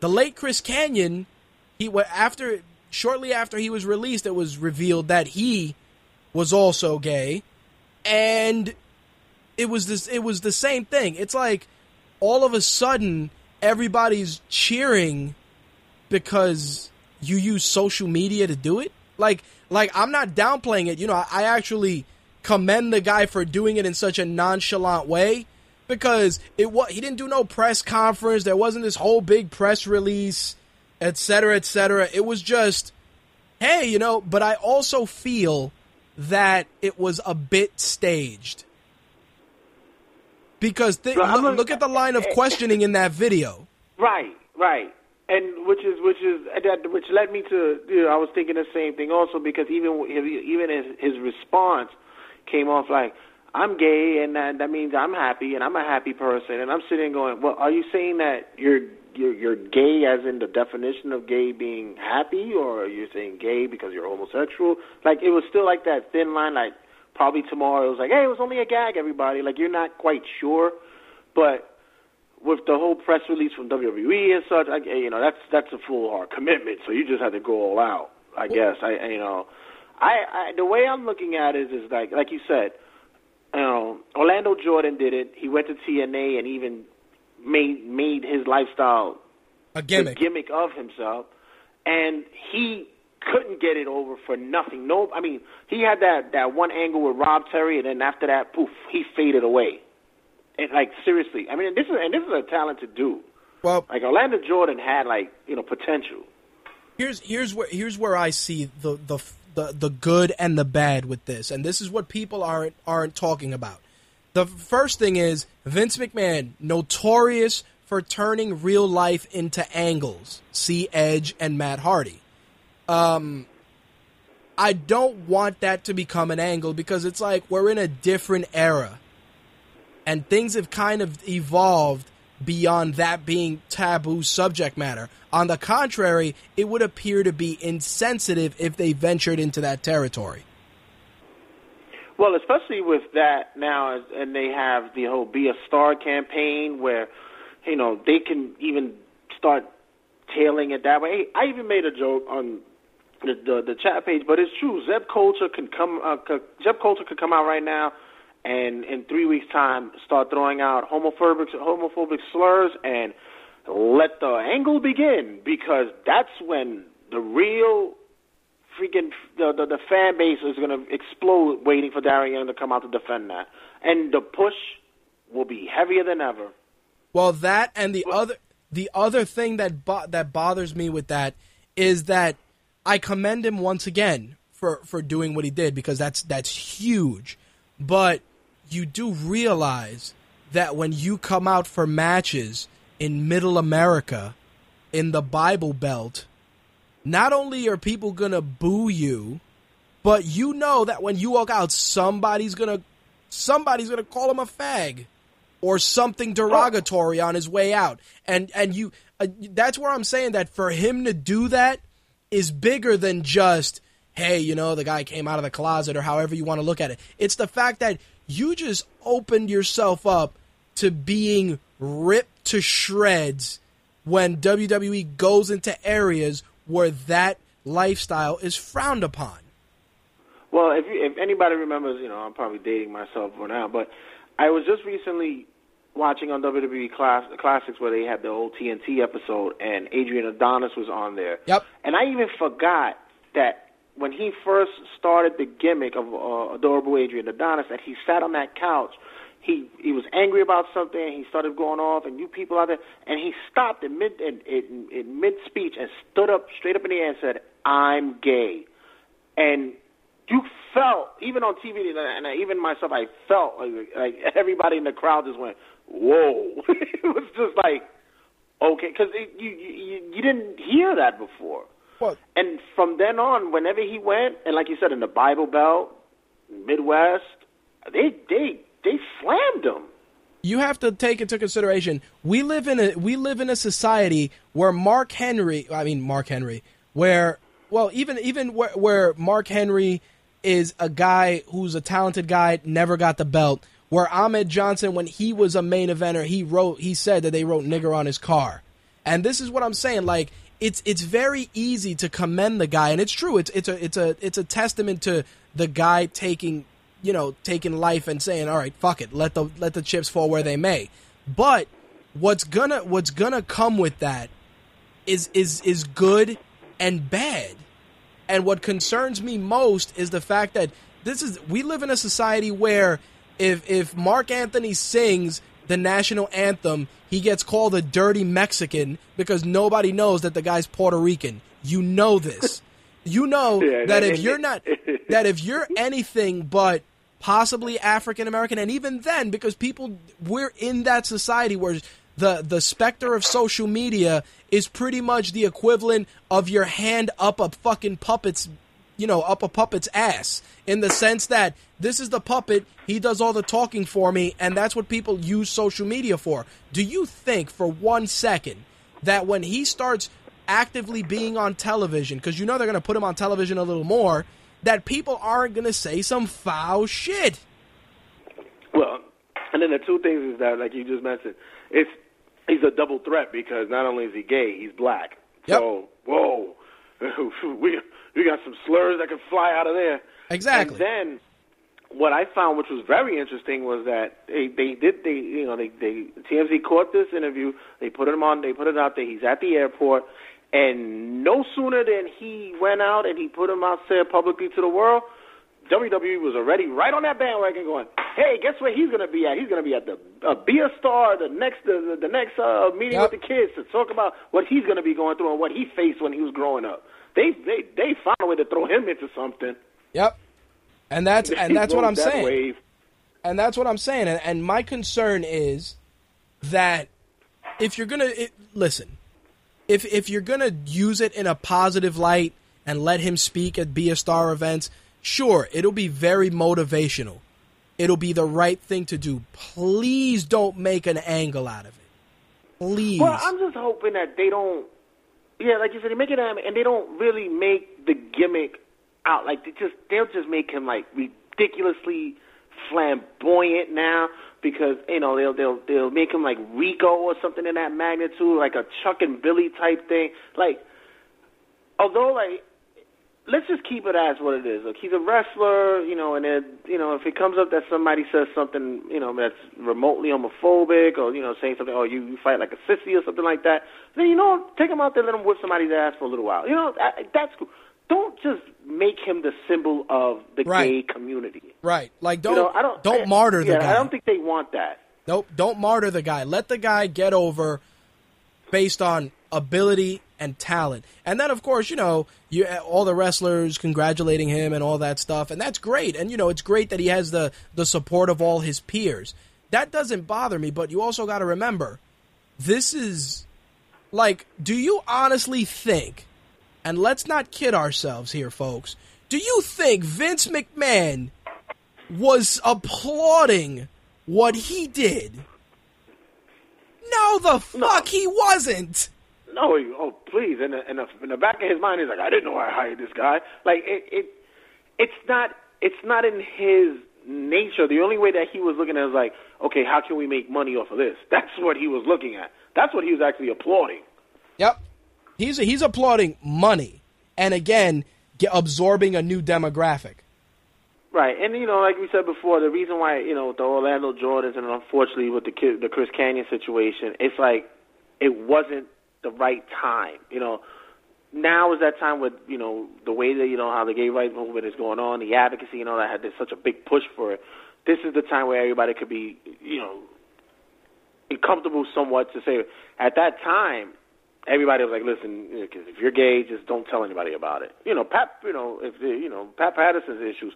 The late Chris Kanyon, he went after shortly after he was released, it was revealed that he was also gay, and it was this. It was the same thing. It's like all of a sudden everybody's cheering because you use social media to do it. Like, like I'm not downplaying it. You know, I, I actually commend the guy for doing it in such a nonchalant way because it was he didn't do no press conference. There wasn't this whole big press release, et cetera, et cetera. It was just, hey, you know. But I also feel that it was a bit staged. Because th- Bro, I'm look, look at the line of questioning in that video. Right, right, and which is which is that which led me to you know I was thinking the same thing also because even even his his response came off like I'm gay and that that means I'm happy and I'm a happy person. And I'm sitting going well are you saying that you're you're you're gay as in the definition of gay being happy? Or are you saying gay because you're homosexual? Like it was still like that thin line like probably tomorrow it was like hey it was only a gag everybody like you're not quite sure but with the whole press release from WWE and such, I, you know, that's that's a full hard commitment. So you just have to go all out. I guess. I, I you know, I, I the way I'm looking at it is like like you said, you know, Orlando Jordan did it. He went to TNA and even made made his lifestyle A gimmick. the gimmick of himself, and he couldn't get it over for nothing. No, I mean, he had that that one angle with Rob Terry, and then after that, poof, he faded away. And like seriously, I mean, this is and this is a talented dude. Well, Like Orlando Jordan had like you know potential. here's here's where here's where I see the the the the good and the bad with this, and this is what people aren't aren't talking about. The first thing is Vince McMahon, notorious for turning real life into angles. See Edge and Matt Hardy. Um, I don't want that to become an angle because it's like we're in a different era, and things have kind of evolved beyond that being taboo subject matter. On the contrary, it would appear to be insensitive if they ventured into that territory. Well, especially with that now, and they have the whole "Be a Star" campaign, where you know they can even start tailing it that way. I even made a joke on the the, the chat page, but it's true. Zeb Colter can come. Uh, could, Zeb Colter could come out right now, and in three weeks' time, start throwing out homophobic homophobic slurs and let the angle begin because that's when the real freaking the, the the fan base is going to explode waiting for Darren Young to come out to defend that, and the push will be heavier than ever. Well, that and the other the other thing that bo- that bothers me with that is that I commend him once again for for doing what he did because that's that's huge. But you do realize that when you come out for matches in Middle America in the Bible Belt, not only are people going to boo you, but you know that when you walk out somebody's going to somebody's going to call him a fag or something derogatory on his way out. And and you uh, that's where I'm saying that for him to do that is bigger than just hey, you know, the guy came out of the closet or however you want to look at it. It's the fact that you just opened yourself up to being ripped to shreds when WWE goes into areas where that lifestyle is frowned upon. Well, if you, if anybody remembers, you know, I'm probably dating myself for now, but I was just recently watching on WWE Class, Classics where they had the old TNT episode, and Adrian Adonis was on there. Yep. And I even forgot that when he first started the gimmick of uh, adorable Adrian Adonis, that he sat on that couch. He he was angry about something. And he started going off, and you people out there, and he stopped in mid in, in, in mid speech and stood up straight up in the air and said, "I'm gay," and you felt even on TV and I, even myself, I felt like, like everybody in the crowd just went, "Whoa!" it was just like, okay, because you, you you didn't hear that before. Well, And from then on, whenever he went, and like you said, in the Bible Belt, Midwest, they they they slammed him. you have to take into consideration we live in a we live in a society where Mark Henry I mean Mark Henry where well even even where, where Mark Henry is a guy who's a talented guy never got the belt. Where Ahmed Johnson when he was a main eventer he wrote he said that they wrote nigger on his car. And this is what I'm saying like it's it's very easy to commend the guy. And it's true. It's it's a it's a it's a testament to the guy taking you know, taking life and saying, "All right, fuck it, let the let the chips fall where they may." But what's gonna what's gonna come with that is is is good and bad. And what concerns me most is the fact that this is we live in a society where if if Marc Anthony sings the national anthem, he gets called a dirty Mexican because nobody knows that the guy's Puerto Rican. You know this. You know Yeah, that that- if you're not that if you're anything but possibly African American, and even then, because people we're in that society where the the specter of social media is pretty much the equivalent of your hand up a fucking puppet's you know up a puppet's ass. In the sense that this is the puppet he does all the talking for me and that's what people use social media for. Do you think for one second that when he starts actively being on television because you know they're going to put him on television a little more that people aren't going to say some foul shit? Well, and then the two things is that, like you just mentioned, it's he's a double threat because not only is he gay, he's black. Yep. So, whoa, we we got some slurs that can fly out of there. Exactly. And then what I found, which was very interesting, was that they they did they you know they they TMZ caught this interview. They put him on. They put it out there. He's at the airport, and no sooner than he went out and he put him out there publicly to the world. WWE was already right on that bandwagon, going, "Hey, guess where he's going to be at? He's going to be at the uh, Be a Star, the next the, the next uh, meeting Yep. with the kids to talk about what he's going to be going through and what he faced when he was growing up." They they they found a way to throw him into something. yep and that's and that's what i'm that saying Wave. And that's what I'm saying. And, and my concern is that if you're gonna it, listen, if if you're gonna use it in a positive light and let him speak at Be a Star events, sure, it'll be very motivational. It'll be the right thing to do. Please don't make an angle out of it. Please. Well, I'm just hoping that they don't. Yeah, like you said, they make it um, and they don't really make the gimmick out like they just they'll just make him like ridiculously flamboyant now because you know they'll they'll they'll make him like Rico or something in that magnitude, like a Chuck and Billy type thing. Like, although like let's just keep it as what it is. Look, he's a wrestler, you know, and then you know if it comes up that somebody says something, you know, that's remotely homophobic or you know saying something, oh you, you fight like a sissy or something like that, then you know take him out there, let him whip somebody's ass for a little while. You know that, that's cool. Don't just make him the symbol of the Right. gay community. right. Like don't you know, I don't don't I- martyr the yeah, guy. I don't think they want that. Nope, don't martyr the guy. Let the guy get over based on ability and talent. And then of course, you know, you all the wrestlers congratulating him and all that stuff, and that's great. And you know, it's great that he has the the support of all his peers. That doesn't bother me, but you also got to remember this is like do you honestly think and let's not kid ourselves here, folks. Do you think Vince McMahon was applauding what he did? No, the fuck he wasn't. No, he- oh please! In the, in the in the back of his mind, he's like, I didn't know I hired this guy. Like it, it it's not it's not in his nature. The only way that he was looking at is like, okay, how can we make money off of this? That's what he was looking at. That's what he was actually applauding. Yep. He's he's applauding money, and again, get, absorbing a new demographic. Right, and you know, like we said before, the reason why you know the Orlando Jordans and unfortunately with the the Chris Kanyon situation, it's like it wasn't the right time. You know, now is that time with you know the way that you know how the gay rights movement is going on, the advocacy, you know, that had there's such a big push for it. This is the time where everybody could be, you know, comfortable somewhat to say. At that time, everybody was like, "Listen, if you're gay, just don't tell anybody about it." You know, Pat. You know, if the, you know Pat Patterson's issues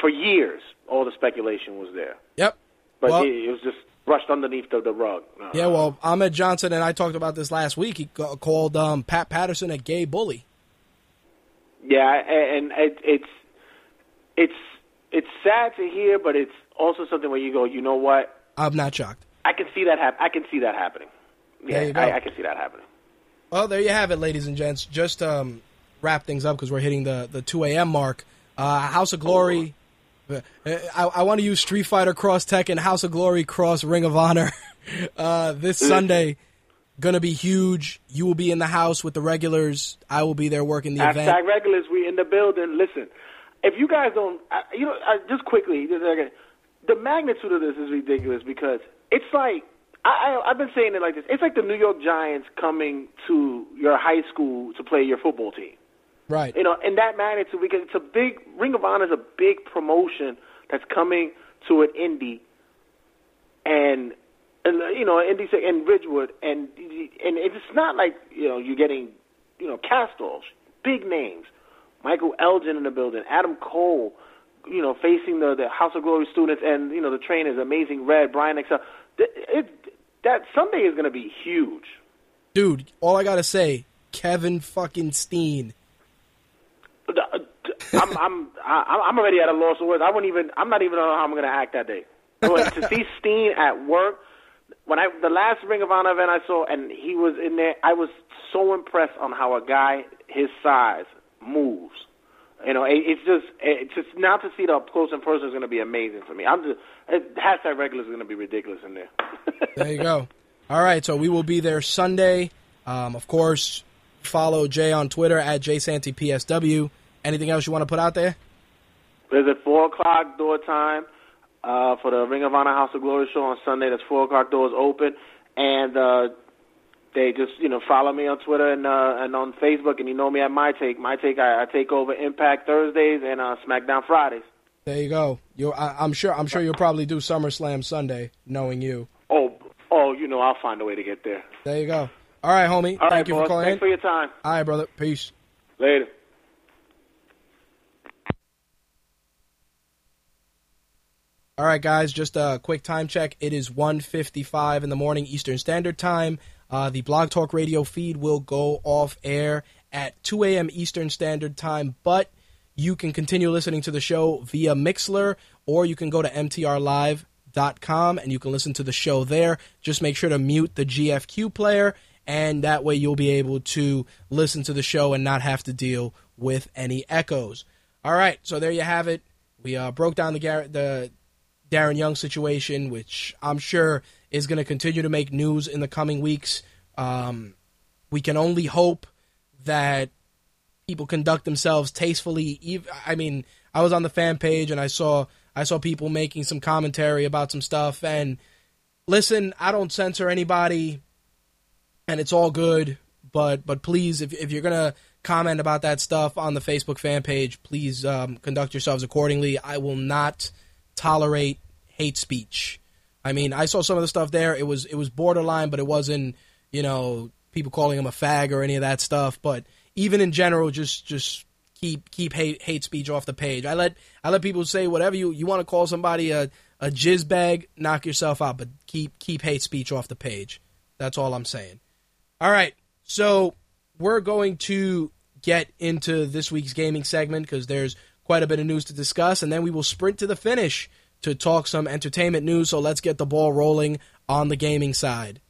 for years, all the speculation was there, Yep. but Well- it, it was just brushed underneath the, the rug. Yeah, well, Ahmed Johnson and I talked about this last week. He called um, Pat Patterson a gay bully. Yeah, and, it, it's it's it's sad to hear, but it's also something where you go, you know what? I'm not shocked. I can see that hap- I can see that happening. Yeah, There you go. I, I can see that happening. Well, there you have it, ladies and gents. Just um, wrap things up because we're hitting the, the 2 a.m. mark. Uh, House of Glory. Uh, I, I want to use Street Fighter Cross Tekken, House of Glory Cross Ring of Honor. Uh, this Sunday, gonna be huge. You will be in the house with the regulars. I will be there working the event. Hashtag regulars, we in the building. Listen, if you guys don't, I, you know, I, just quickly, just the magnitude of this is ridiculous because it's like I, I, I've been saying it like this. It's like the New York Giants coming to your high school to play your football team. Right. You know, in that magnitude because it's a big Ring of Honor is a big promotion that's coming to an indie, and and you know, indie in Ridgewood, and and it's not like you know you're getting you know cast offs, big names, Michael Elgin in the building, Adam Cole, you know, facing the the House of Glory students and you know the trainers, Amazing Red, Brian Excel. It, it, that Sunday is going to be huge. Dude, all I gotta say, Kevin fucking Steen. I'm I'm I- I'm already at a loss of words. I wouldn't even. I'm not even know how I'm going to act that day. To see Steen at work, when I the last Ring of Honor event I saw, and he was in there, I was so impressed on how a guy his size moves. You know, it, it's just it's just now to see it up close in person is going to be amazing for me. I'm just it, hashtag regular is going to be ridiculous in there. There you go. All right, so we will be there Sunday. Um, of course, follow Jay on Twitter at jsantipsw. Anything else you want to put out there? There's a four o'clock door time uh, for the Ring of Honor House of Glory show on Sunday. That's four o'clock doors open, and uh, they just you know follow me on Twitter and uh, and on Facebook, and you know me at My Take. My Take, I, I take over Impact Thursdays and uh, SmackDown Fridays. There you go. You, I'm sure. I'm sure you'll probably do SummerSlam Sunday, knowing you. Oh, oh, you know I'll find a way to get there. There you go. All right, homie. All Thank right, you boss. for calling. Thanks in. for your time. All right, brother. Peace. Later. All right, guys, just a quick time check. It is 1.55 in the morning Eastern Standard Time. Uh, the Blog Talk Radio feed will go off air at 2 a.m. Eastern Standard Time, but you can continue listening to the show via Mixlr, or you can go to mtrlive.com and you can listen to the show there. Just make sure to mute the GFQ player, and that way you'll be able to listen to the show and not have to deal with any echoes. All right, so there you have it. We uh, broke down the the Darren Young situation, which I'm sure is going to continue to make news in the coming weeks. Um, we can only hope that people conduct themselves tastefully. I mean, I was on the fan page and I saw I saw people making some commentary about some stuff. And listen, I don't censor anybody, and it's all good. But but please, if if you're gonna comment about that stuff on the Facebook fan page, please um, conduct yourselves accordingly. I will not tolerate hate speech. I mean, I saw some of the stuff there. It was it was borderline, but it wasn't you know people calling him a fag or any of that stuff. But even in general, just just keep keep hate hate speech off the page. I let I let people say whatever you you want to call somebody a a jizz bag, knock yourself out, but keep keep hate speech off the page. That's all I'm saying. All right, so we're going to get into this week's gaming segment because there's quite a bit of news to discuss, and then we will sprint to the finish to talk some entertainment news. So let's get the ball rolling on the gaming side.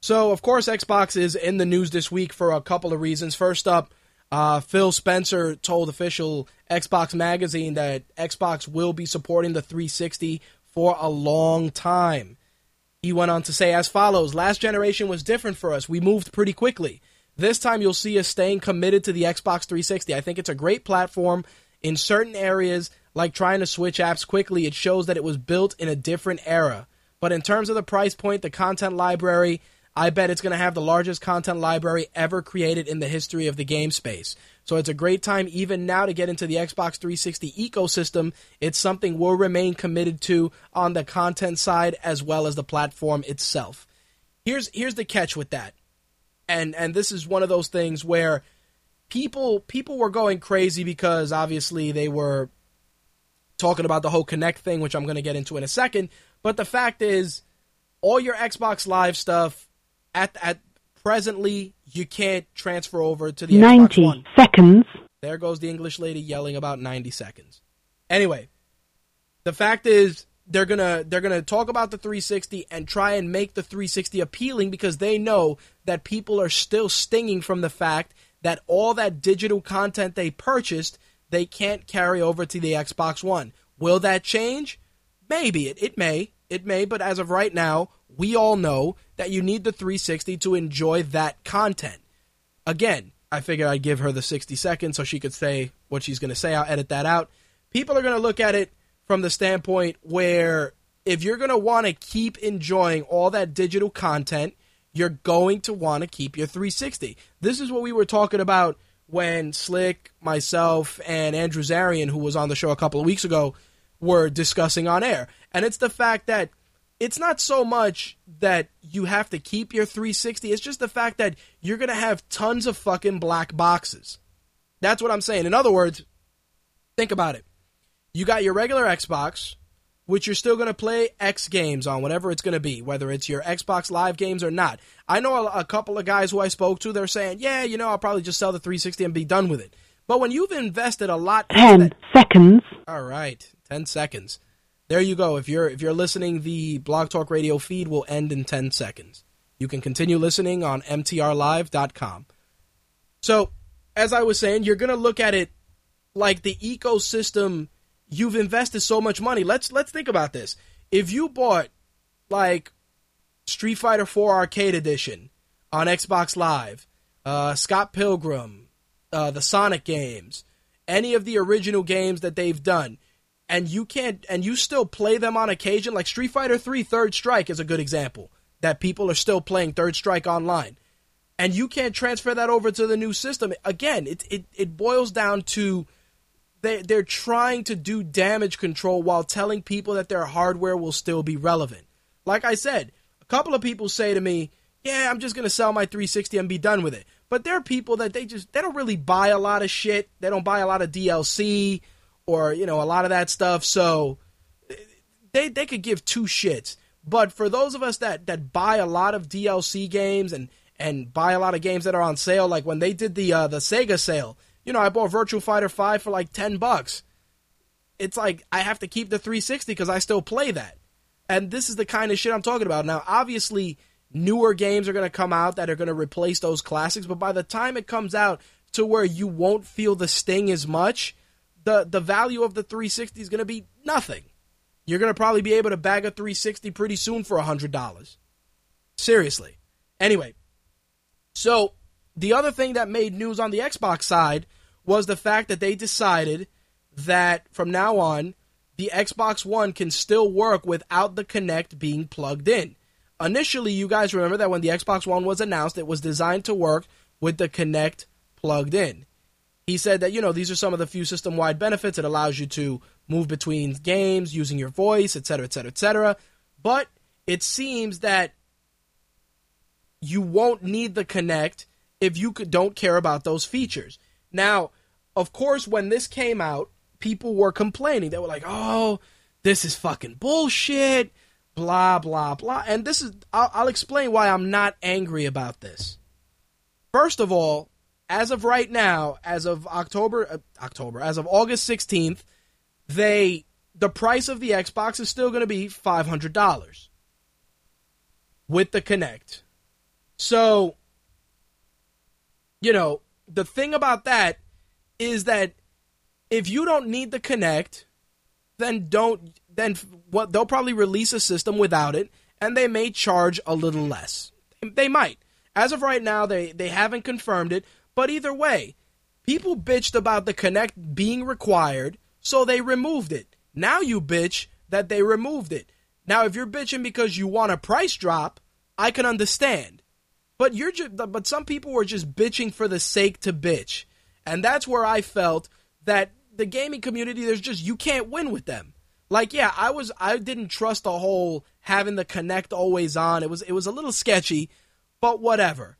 So, of course, Xbox is in the news this week for a couple of reasons. First up, uh, Phil Spencer told official Xbox Magazine that Xbox will be supporting the 360 for a long time. He went on to say as follows Last generation was different for us. We moved pretty quickly. This time you'll see us staying committed to the Xbox 360. I think it's a great platform. In certain areas, like trying to switch apps quickly, it shows that it was built in a different era. But in terms of the price point, the content library, I bet it's going to have the largest content library ever created in the history of the game space. So it's a great time even now to get into the Xbox 360 ecosystem. It's something we'll remain committed to on the content side as well as the platform itself. Here's here's the catch with that. And and this is one of those things where people people were going crazy because obviously they were talking about the whole Kinect thing, which I'm going to get into in a second. But the fact is, all your Xbox Live stuff at at presently you can't transfer over to the Xbox 90 One. seconds. There goes the English lady yelling about 90 seconds. Anyway, the fact is they're going to they're going to talk about the 360 and try and make the 360 appealing because they know that people are still stinging from the fact that all that digital content they purchased they can't carry over to the Xbox One. Will that change? Maybe it it may. It may, but as of right now, we all know that you need the 360 to enjoy that content. Again, I figured I'd give her the 60 seconds so she could say what she's going to say. I'll edit that out. People are going to look at it from the standpoint where if you're going to want to keep enjoying all that digital content, you're going to want to keep your 360. This is what we were talking about when Slick, myself, and Andrew Zarian, who was on the show a couple of weeks ago, were discussing on air. And it's the fact that it's not so much that you have to keep your 360. It's just the fact that you're going to have tons of fucking black boxes. That's what I'm saying. In other words, think about it. You got your regular Xbox, which you're still going to play X games on, whatever it's going to be, whether it's your Xbox Live games or not. I know a, a couple of guys who I spoke to, they're saying, yeah, you know, I'll probably just sell the 360 and be done with it. But when you've invested a lot, Ten seconds. all right, ten seconds. There you go. If you're if you're listening, the Blog Talk Radio feed will end in ten seconds. You can continue listening on mtrlive.com. So, as I was saying, you're gonna look at it like the ecosystem. You've invested so much money. Let's let's think about this. If you bought like Street Fighter 4 Arcade Edition on Xbox Live, uh, Scott Pilgrim, uh, the Sonic games, any of the original games that they've done, and you can't, and you still play them on occasion, like Street Fighter 3 Third Strike is a good example that people are still playing Third Strike online, and you can't transfer that over to the new system. Again, it it, it boils down to they they're trying to do damage control while telling people that their hardware will still be relevant. Like I said, a couple of people say to me, "Yeah, I'm just going to sell my 360 and be done with it." But there are people that they just they don't really buy a lot of shit. They don't buy a lot of DLC or, you know, a lot of that stuff. So they they could give two shits. But for those of us that that buy a lot of DLC games and and buy a lot of games that are on sale, like when they did the uh, the Sega sale, you know, I bought Virtua Fighter 5 for like 10 bucks. It's like I have to keep the 360 because I still play that. And this is the kind of shit I'm talking about. Now, obviously, newer games are going to come out that are going to replace those classics, but by the time it comes out to where you won't feel the sting as much, the the value of the 360 is going to be nothing. You're going to probably be able to bag a 360 pretty soon for $100. Seriously. Anyway, so the other thing that made news on the Xbox side was the fact that they decided that from now on, the Xbox One can still work without the Kinect being plugged in. Initially, you guys remember that when the Xbox One was announced, it was designed to work with the Kinect plugged in. He said that, you know, these are some of the few system wide benefits. It allows you to move between games using your voice, etc., etc., etc. But it seems that you won't need the Kinect if you don't care about those features. Now, of course, when this came out, people were complaining. They were like, "Oh, this is fucking bullshit." Blah blah blah. And this is I'll, I'll explain why I'm not angry about this. First of all, as of right now, as of October uh, October, as of August 16th, they the price of the Xbox is still going to be $500 with the Kinect. So, you know, the thing about that is that if you don't need the Kinect, then don't then what they'll probably release a system without it and they may charge a little less. They might. As of right now, they they haven't confirmed it, but either way, people bitched about the Kinect being required, so they removed it. Now you bitch that they removed it. Now if you're bitching because you want a price drop, I can understand. But you're but some people were just bitching for the sake to bitch. And that's where I felt that the gaming community there's just you can't win with them. Like yeah, I was I didn't trust the whole having the Kinect always on. It was it was a little sketchy, but whatever.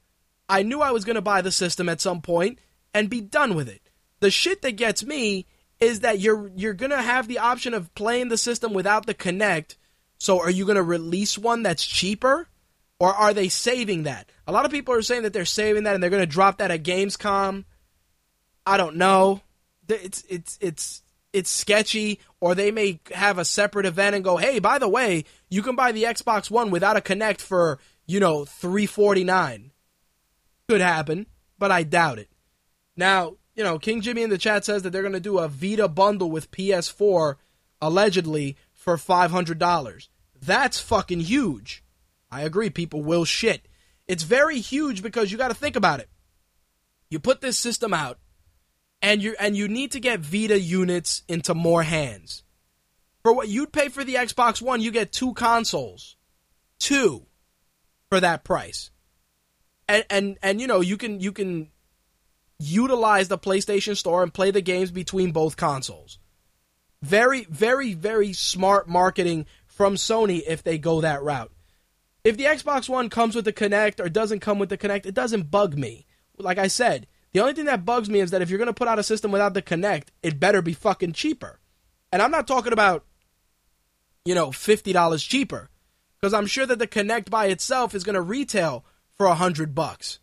I knew I was going to buy the system at some point and be done with it. The shit that gets me is that you're you're going to have the option of playing the system without the Kinect. So are you going to release one that's cheaper? Or are they saving that? A lot of people are saying that they're saving that and they're going to drop that at Gamescom. I don't know. It's it's it's it's sketchy or they may have a separate event and go, "Hey, by the way, you can buy the Xbox One without a Kinect for, you know, 349." Could happen, but I doubt it. Now, you know, King Jimmy in the chat says that they're going to do a Vita bundle with PS4 allegedly for $500. That's fucking huge. I agree, people will shit. It's very huge because you got to think about it. You put this system out, and you and you need to get Vita units into more hands. For what you'd pay for the Xbox One, you get two consoles, two, for that price. And and and you know you can you can utilize the PlayStation Store and play the games between both consoles. Very very very smart marketing from Sony if they go that route. If the Xbox One comes with the Kinect or doesn't come with the Kinect, it doesn't bug me. Like I said, the only thing that bugs me is that if you're going to put out a system without the Kinect, it better be fucking cheaper. And I'm not talking about, you know, $50 cheaper. Because I'm sure that the Kinect by itself is going to retail for a hundred bucks.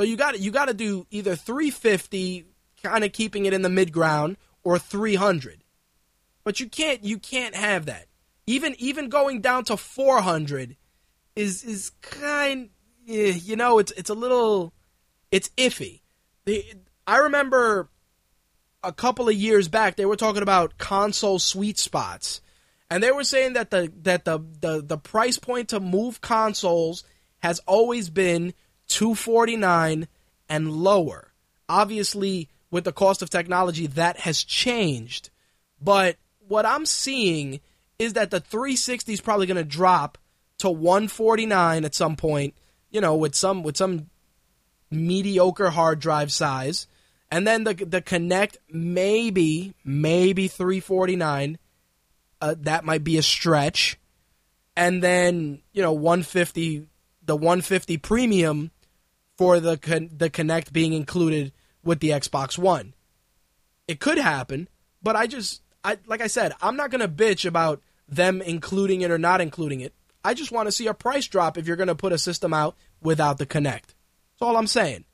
So you got you got to do either 350, kind of keeping it in the mid ground, or 300. But you can't you can't have that. Even even going down to 400 is is kind eh, you know it's it's a little it's iffy. The, I remember a couple of years back they were talking about console sweet spots and they were saying that the that the the, the price point to move consoles has always been 249 and lower. Obviously with the cost of technology that has changed. But what I'm seeing is that the 360 is probably going to drop to 149 at some point, you know, with some with some mediocre hard drive size. And then the the Kinect maybe maybe 349 uh, that might be a stretch. And then, you know, 150 the 150 premium for the the Kinect being included with the Xbox One. It could happen, but I just I like I said, I'm not going to bitch about them including it or not including it. I just want to see a price drop if you're going to put a system out without the Kinect. That's all I'm saying.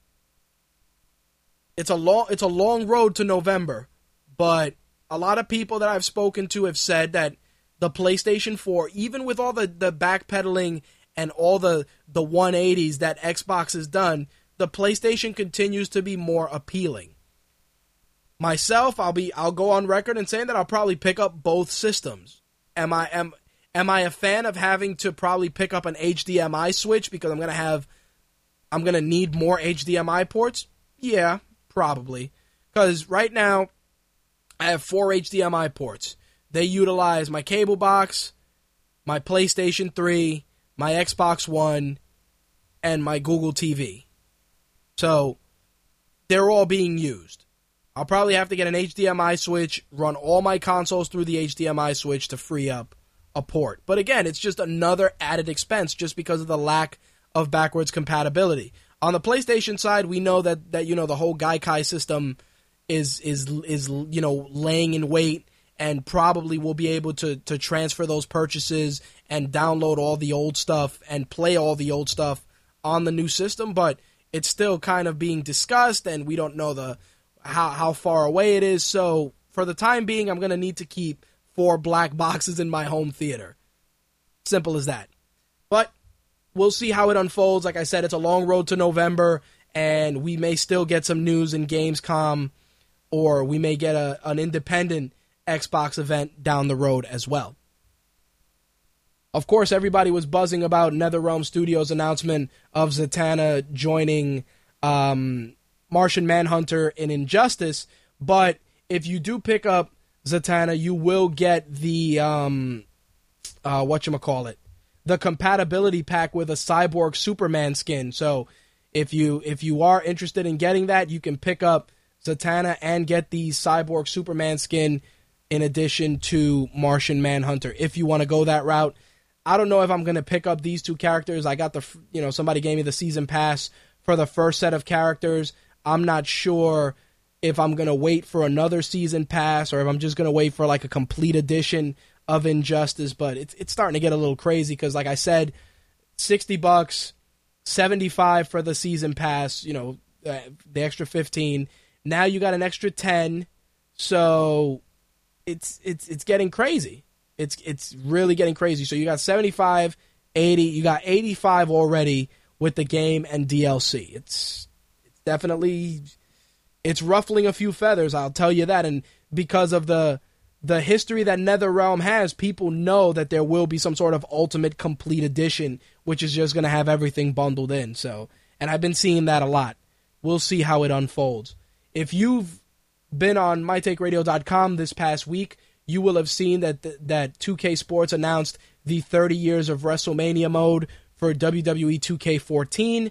It's a long it's a long road to November, but a lot of people that I've spoken to have said that the PlayStation 4, even with all the, the backpedaling and all the, the 180s that Xbox has done, the PlayStation continues to be more appealing. Myself, I'll be I'll go on record and saying that I'll probably pick up both systems. Am I am am I a fan of having to probably pick up an HDMI switch because I'm going to have I'm going to need more HDMI ports? Yeah, probably. Cuz right now I have four HDMI ports. They utilize my cable box, my PlayStation 3, my Xbox One, and my Google TV. So they're all being used. I'll probably have to get an HDMI switch, run all my consoles through the HDMI switch to free up a port. But again, it's just another added expense just because of the lack of backwards compatibility. On the PlayStation side, we know that that you know the whole Gaikai system is is is you know laying in wait and probably will be able to to transfer those purchases and download all the old stuff and play all the old stuff on the new system but it's still kind of being discussed and we don't know the how how far away it is. So for the time being I'm going to need to keep four black boxes in my home theater. Simple as that. But we'll see how it unfolds. Like I said it's a long road to November and we may still get some news in Gamescom or we may get a, an independent Xbox event down the road as well. Of course, everybody was buzzing about NetherRealm Studios' announcement of Zatanna joining um, Martian Manhunter in Injustice, but if you do pick up Zatanna, you will get the um, uh, what you call it, the compatibility pack with a cyborg Superman skin. So if you if you are interested in getting that, you can pick up Zatanna and get the Cyborg Superman skin in addition to Martian Manhunter. If you want to go that route, I don't know if I'm to pick up these two characters. I got the, you know, somebody gave me the season pass for the first set of characters. I'm not sure if I'm to wait for another season pass or if I'm just to wait for like a complete edition of Injustice, but it's it's starting to get a little crazy cuz like I said, 60 bucks, 75 for the season pass, you know, uh, the extra 15 now you got an extra 10. So it's it's it's getting crazy. It's it's really getting crazy. So you got 75, 80, you got 85 already with the game and DLC. It's it's definitely it's ruffling a few feathers, I'll tell you that and because of the the history that NetherRealm has, people know that there will be some sort of ultimate complete edition, which is just going to have everything bundled in. So, and I've been seeing that a lot. We'll see how it unfolds. If you've been on mytakeradio.com this past week, you will have seen that that 2K Sports announced the 30 years of WrestleMania mode for WWE 2K14.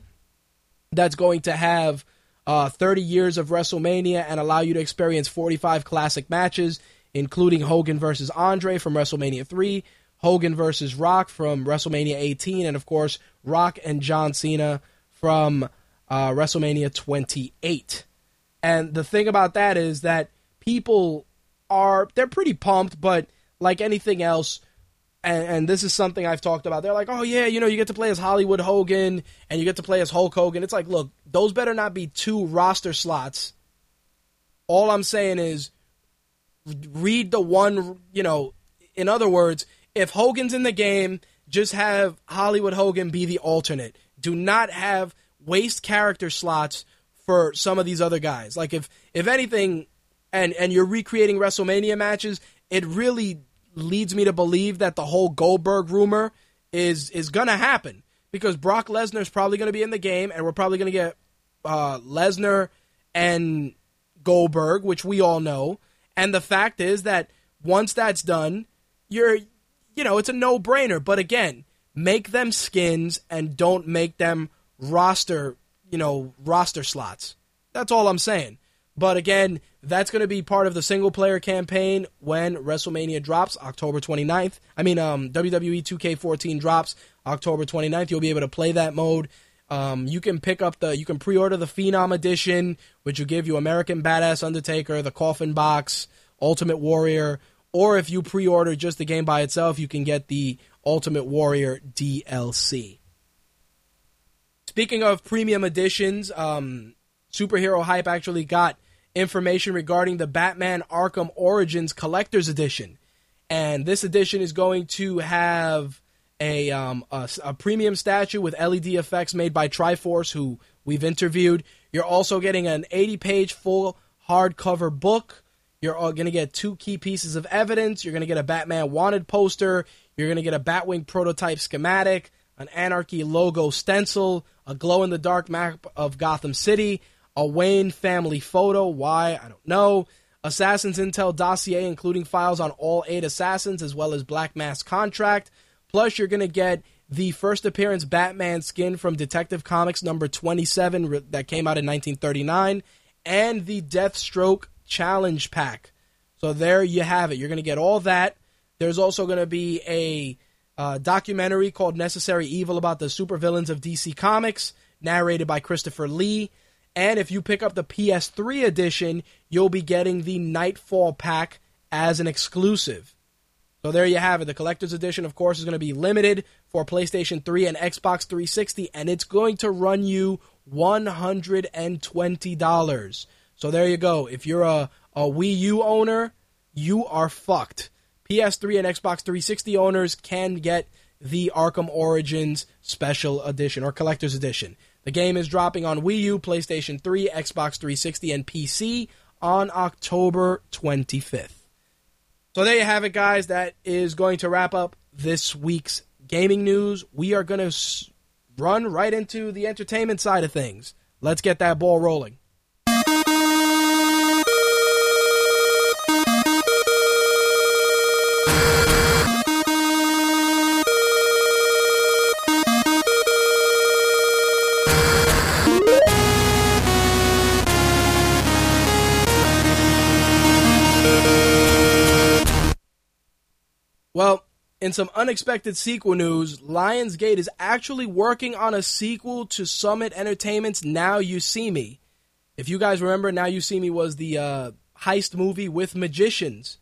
That's going to have uh, 30 years of WrestleMania and allow you to experience 45 classic matches, including Hogan versus Andre from WrestleMania 3, Hogan versus Rock from WrestleMania 18, and of course, Rock and John Cena from uh, WrestleMania 28. And the thing about that is that people are they're pretty pumped, but like anything else, and, and, this is something I've talked about. They're like, oh yeah, you know, you get to play as Hollywood Hogan and you get to play as Hulk Hogan. It's like, look, those better not be two roster slots. All I'm saying is, read the one. You know, in other words, if Hogan's in the game, just have Hollywood Hogan be the alternate. Do not have waste character slots for some of these other guys. Like if if anything, and and you're recreating WrestleMania matches, it really leads me to believe that the whole Goldberg rumor is is gonna happen because Brock Lesnar is probably gonna be in the game, and we're probably gonna get uh, Lesnar and Goldberg, which we all know. And the fact is that once that's done, you're you know it's a no brainer. But again, make them skins and don't make them roster you know roster slots. That's all I'm saying. But again, that's going to be part of the single player campaign when WrestleMania drops October 29th. I mean, um, WWE 2K14 drops October 29th. You'll be able to play that mode. Um, you can pick up the, you can pre order the Phenom Edition, which will give you American Badass Undertaker, the Coffin Box, Ultimate Warrior, or if you pre order just the game by itself, you can get the Ultimate Warrior DLC. Speaking of premium editions, um, Superhero Hype actually got information regarding the Batman Arkham Origins Collector's Edition. And this edition is going to have a, um, a, a, premium statue with LED effects made by Triforce, who we've interviewed. You're also getting an 80 page full hardcover book. You're going to get two key pieces of evidence. You're going to get a Batman wanted poster. You're going to get a Batwing prototype schematic, an Anarchy logo stencil, a glow in the dark map of Gotham City, a Wayne family photo. Why? I don't know. Assassin's Intel dossier, including files on all eight assassins, as well as Black Mass contract. Plus, you're going to get the first appearance Batman skin from Detective Comics number 27 that came out in 1939, and the Deathstroke challenge pack. So there you have it. You're going to get all that. There's also going to be a uh, documentary called Necessary Evil about the supervillains of DC Comics, narrated by Christopher Lee. And if you pick up the PS3 edition, you'll be getting the Nightfall pack as an exclusive. So there you have it. The collector's edition, of course, is going to be limited for PlayStation 3 and Xbox 360, and it's going to run you $120. So there you go. If you're a, a Wii U owner, you are fucked. PS3 and Xbox 360 owners can get the Arkham Origins Special Edition or Collector's Edition. The game is dropping on Wii U, PlayStation 3, Xbox 360, and PC on October 25th. So there you have it, guys. That is going to wrap up this week's gaming news. We are going to run right into the entertainment side of things. Let's get that ball rolling. Well, in some unexpected sequel news, Lionsgate is actually working on a sequel to Summit Entertainment's Now You See Me. If you guys remember, Now You See Me was the uh, heist movie with magicians.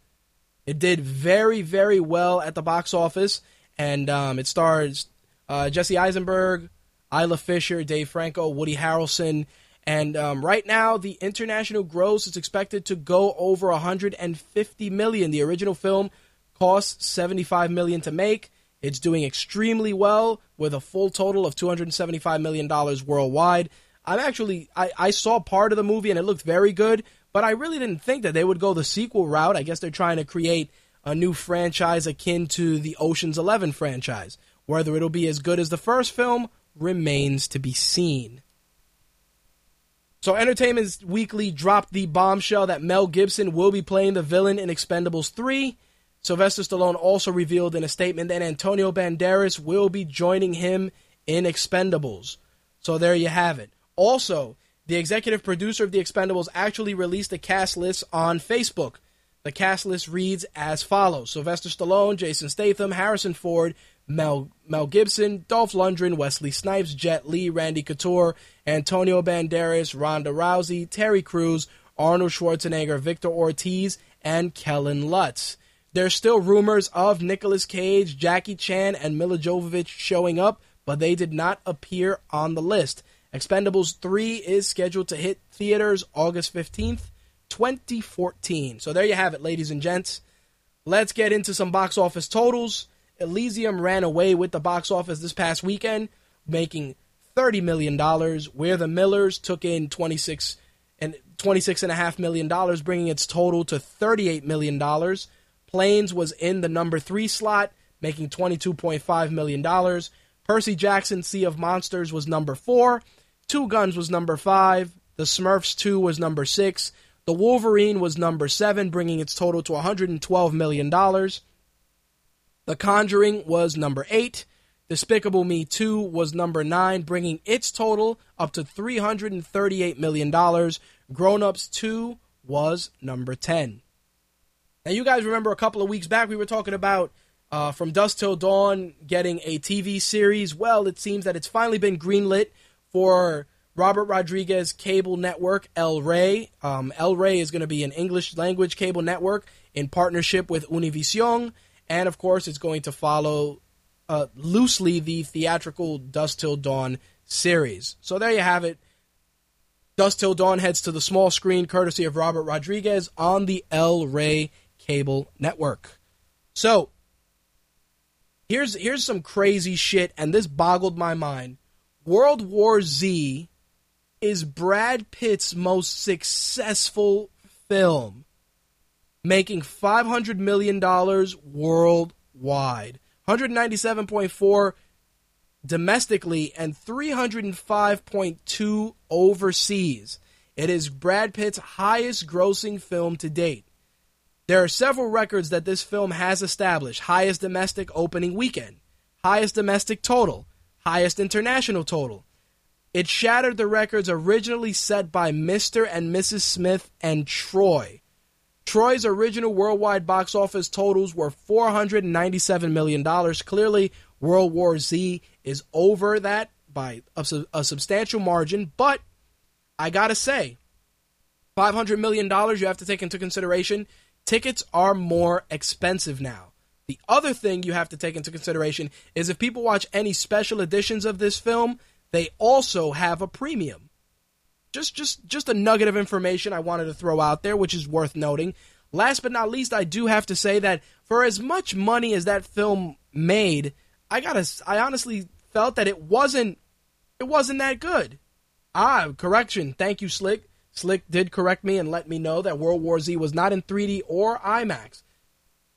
It did very, very well at the box office, and um, it stars uh, Jesse Eisenberg, Isla Fisher, Dave Franco, Woody Harrelson, and um, right now the international gross is expected to go over 150 million. The original film costs 75 million to make. It's doing extremely well with a full total of 275 million dollars worldwide. I'm actually I, I saw part of the movie and it looked very good, but I really didn't think that they would go the sequel route. I guess they're trying to create a new franchise akin to the Ocean's 11 franchise. Whether it'll be as good as the first film remains to be seen. So Entertainment Weekly dropped the bombshell that Mel Gibson will be playing the villain in Expendables 3 Sylvester Stallone also revealed in a statement that Antonio Banderas will be joining him in Expendables. So there you have it. Also, the executive producer of The Expendables actually released a cast list on Facebook. The cast list reads as follows Sylvester Stallone, Jason Statham, Harrison Ford, Mel, Mel Gibson, Dolph Lundgren, Wesley Snipes, Jet Li, Randy Couture, Antonio Banderas, Ronda Rousey, Terry Crews, Arnold Schwarzenegger, Victor Ortiz, and Kellen Lutz. There's still rumors of Nicolas Cage, Jackie Chan, and Milla Jovovich showing up, but they did not appear on the list. Expendables 3 is scheduled to hit theaters August 15th, 2014. So there you have it, ladies and gents. Let's get into some box office totals. Elysium ran away with the box office this past weekend, making $30 million, where the Millers took in 26 and $26.5 million, bringing its total to $38 million. Planes was in the number three slot, making $22.5 million. Percy Jackson, Sea of Monsters was number four. Two Guns was number five. The Smurfs 2 was number six. The Wolverine was number seven, bringing its total to $112 million. The Conjuring was number eight. Despicable Me 2 was number 9, bringing its total up to $338 million. Grown Ups 2 was number 10. Now, you guys remember a couple of weeks back we were talking about uh, From Dusk Till Dawn getting a TV series. Well, it seems that it's finally been greenlit for Robert Rodriguez cable network, El Rey. Um, El Rey is going to be an English language cable network in partnership with Univision. And of course, it's going to follow uh, loosely the theatrical Dusk Till Dawn series. So there you have it. Dusk Till Dawn heads to the small screen courtesy of Robert Rodriguez on the El Rey cable network. So here's here's some crazy shit, and this boggled my mind. World War Z is Brad Pitt's most successful film, making five hundred million dollars worldwide. 197.4 domestically and 305.2 overseas. It is Brad Pitt's highest grossing film to date. There are several records that this film has established highest domestic opening weekend, highest domestic total, highest international total. It shattered the records originally set by Mr. and Mrs. Smith and Troy. Troy's original worldwide box office totals were $497 million. Clearly, World War Z is over that by a, a substantial margin, but I gotta say, $500 million you have to take into consideration. Tickets are more expensive now. The other thing you have to take into consideration is if people watch any special editions of this film, they also have a premium just just just a nugget of information I wanted to throw out there, which is worth noting. Last but not least, I do have to say that for as much money as that film made, I gotta I honestly felt that it wasn't it wasn't that good. Ah, correction. Thank you, Slick. Slick did correct me and let me know that World War Z was not in 3D or IMAX.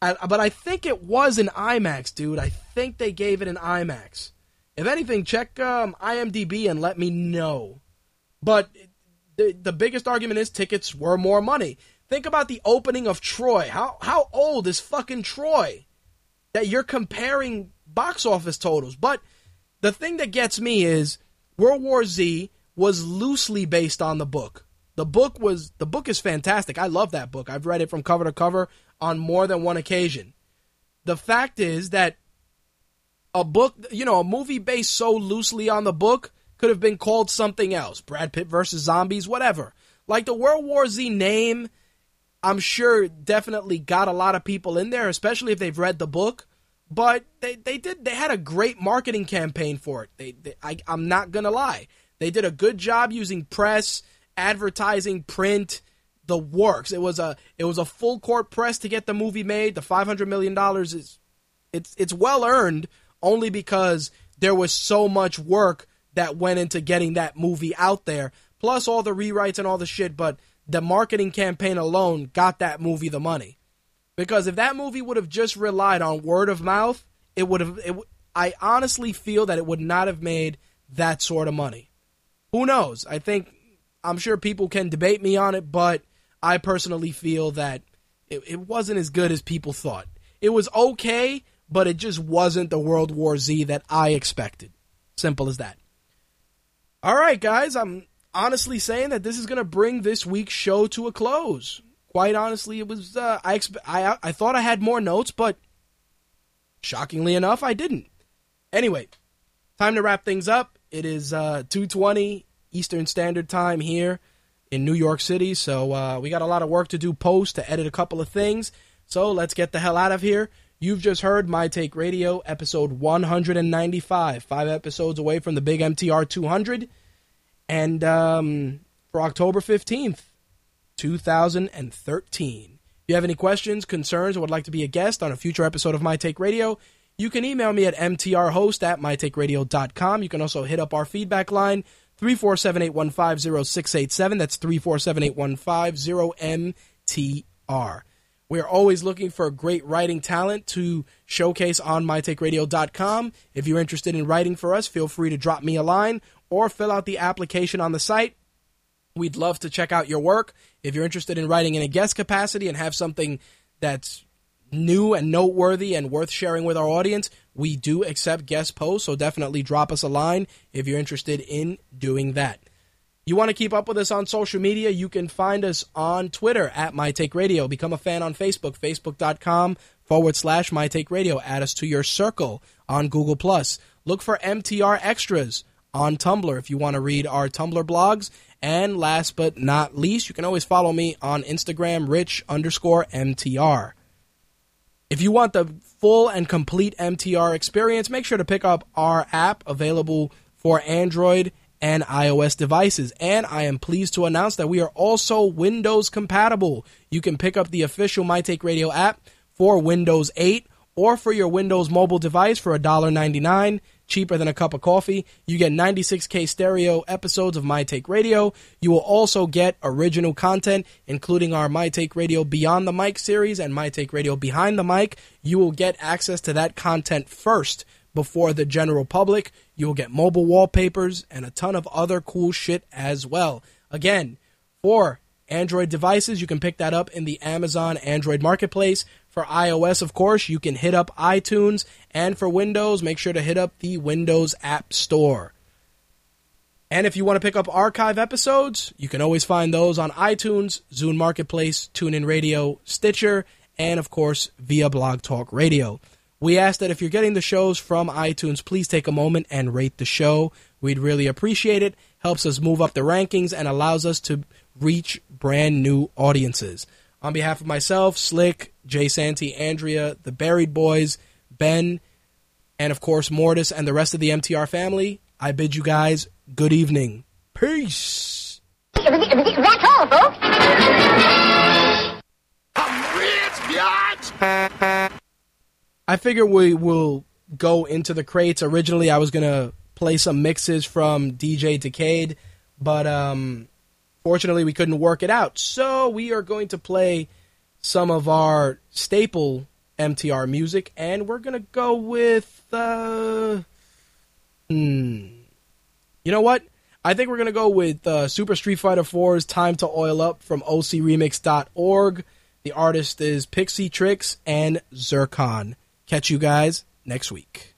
I, but I think it was in IMAX, dude. I think they gave it an IMAX. If anything, check um, IMDb and let me know. But the the biggest argument is tickets were more money. Think about the opening of Troy. How how old is fucking Troy? That you're comparing box office totals. But the thing that gets me is World War Z was loosely based on the book. The book was the book is fantastic. I love that book. I've read it from cover to cover on more than one occasion. The fact is that a book, you know, a movie based so loosely on the book could have been called something else Brad Pitt versus zombies, whatever. Like the World War Z name, I'm sure definitely got a lot of people in there, especially if they've read the book. But they, they did they had a great marketing campaign for it. They, they I, I'm not gonna lie, they did a good job using press, advertising, print, the works. It was a it was a full court press to get the movie made. The 500 million dollars is it's it's well earned only because there was so much work that went into getting that movie out there, plus all the rewrites and all the shit. But the marketing campaign alone got that movie the money. Because if that movie would have just relied on word of mouth, it would have. It, I honestly feel that it would not have made that sort of money. Who knows? I think I'm sure people can debate me on it, but I personally feel that it, it wasn't as good as people thought. It was okay, but it just wasn't the World War Z that I expected. Simple as that. All right, guys, I'm honestly saying that this is going to bring this week's show to a close. quite honestly, it was uh, I, exp- I I thought I had more notes, but shockingly enough, I didn't. Anyway, time to wrap things up. It is uh, 2:20 Eastern Standard Time here in New York City, so uh, we got a lot of work to do post to edit a couple of things. So let's get the hell out of here. You've just heard My Take Radio, episode 195, five episodes away from the big MTR 200, and um, for October 15th, 2013. If you have any questions, concerns, or would like to be a guest on a future episode of My Take Radio, you can email me at mtrhost at mytakeradio.com. You can also hit up our feedback line, 347-815-0687. That's 347-815-0MTR. We're always looking for great writing talent to showcase on mytakeradio.com. If you're interested in writing for us, feel free to drop me a line or fill out the application on the site. We'd love to check out your work. If you're interested in writing in a guest capacity and have something that's new and noteworthy and worth sharing with our audience, we do accept guest posts, so definitely drop us a line if you're interested in doing that. You want to keep up with us on social media? You can find us on Twitter at MyTakeRadio. Become a fan on Facebook, facebook.com forward slash MyTakeRadio. Add us to your circle on Google Plus. Look for MTR Extras on Tumblr if you want to read our Tumblr blogs. And last but not least, you can always follow me on Instagram, rich underscore MTR. If you want the full and complete MTR experience, make sure to pick up our app available for Android and iOS devices. And I am pleased to announce that we are also Windows compatible. You can pick up the official My Take Radio app for Windows 8 or for your Windows mobile device for $1.99, cheaper than a cup of coffee. You get 96K stereo episodes of My Take Radio. You will also get original content, including our My Take Radio Beyond the Mic series and My Take Radio Behind the Mic. You will get access to that content first before the general public. You'll get mobile wallpapers and a ton of other cool shit as well. Again, for Android devices, you can pick that up in the Amazon Android Marketplace. For iOS, of course, you can hit up iTunes. And for Windows, make sure to hit up the Windows App Store. And if you want to pick up archive episodes, you can always find those on iTunes, Zune Marketplace, TuneIn Radio, Stitcher, and of course via Blog Talk Radio. We ask that if you're getting the shows from iTunes, please take a moment and rate the show. We'd really appreciate it. Helps us move up the rankings and allows us to reach brand new audiences. On behalf of myself, Slick, Jay Santy, Andrea, the Buried Boys, Ben, and of course Mortis and the rest of the MTR family, I bid you guys good evening. Peace. That's all, folks. I'm rich, biatch! I figure we will go into the crates. Originally, I was gonna play some mixes from DJ Decade, but um, fortunately, we couldn't work it out. So we are going to play some of our staple MTR music, and we're gonna go with uh, hmm. You know what? I think we're gonna go with uh, Super Street Fighter 4's "Time to Oil Up" from OCRemix.org. The artist is Pixie Tricks and Zircon. Catch you guys next week.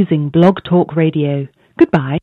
Using Blog Talk Radio. Goodbye.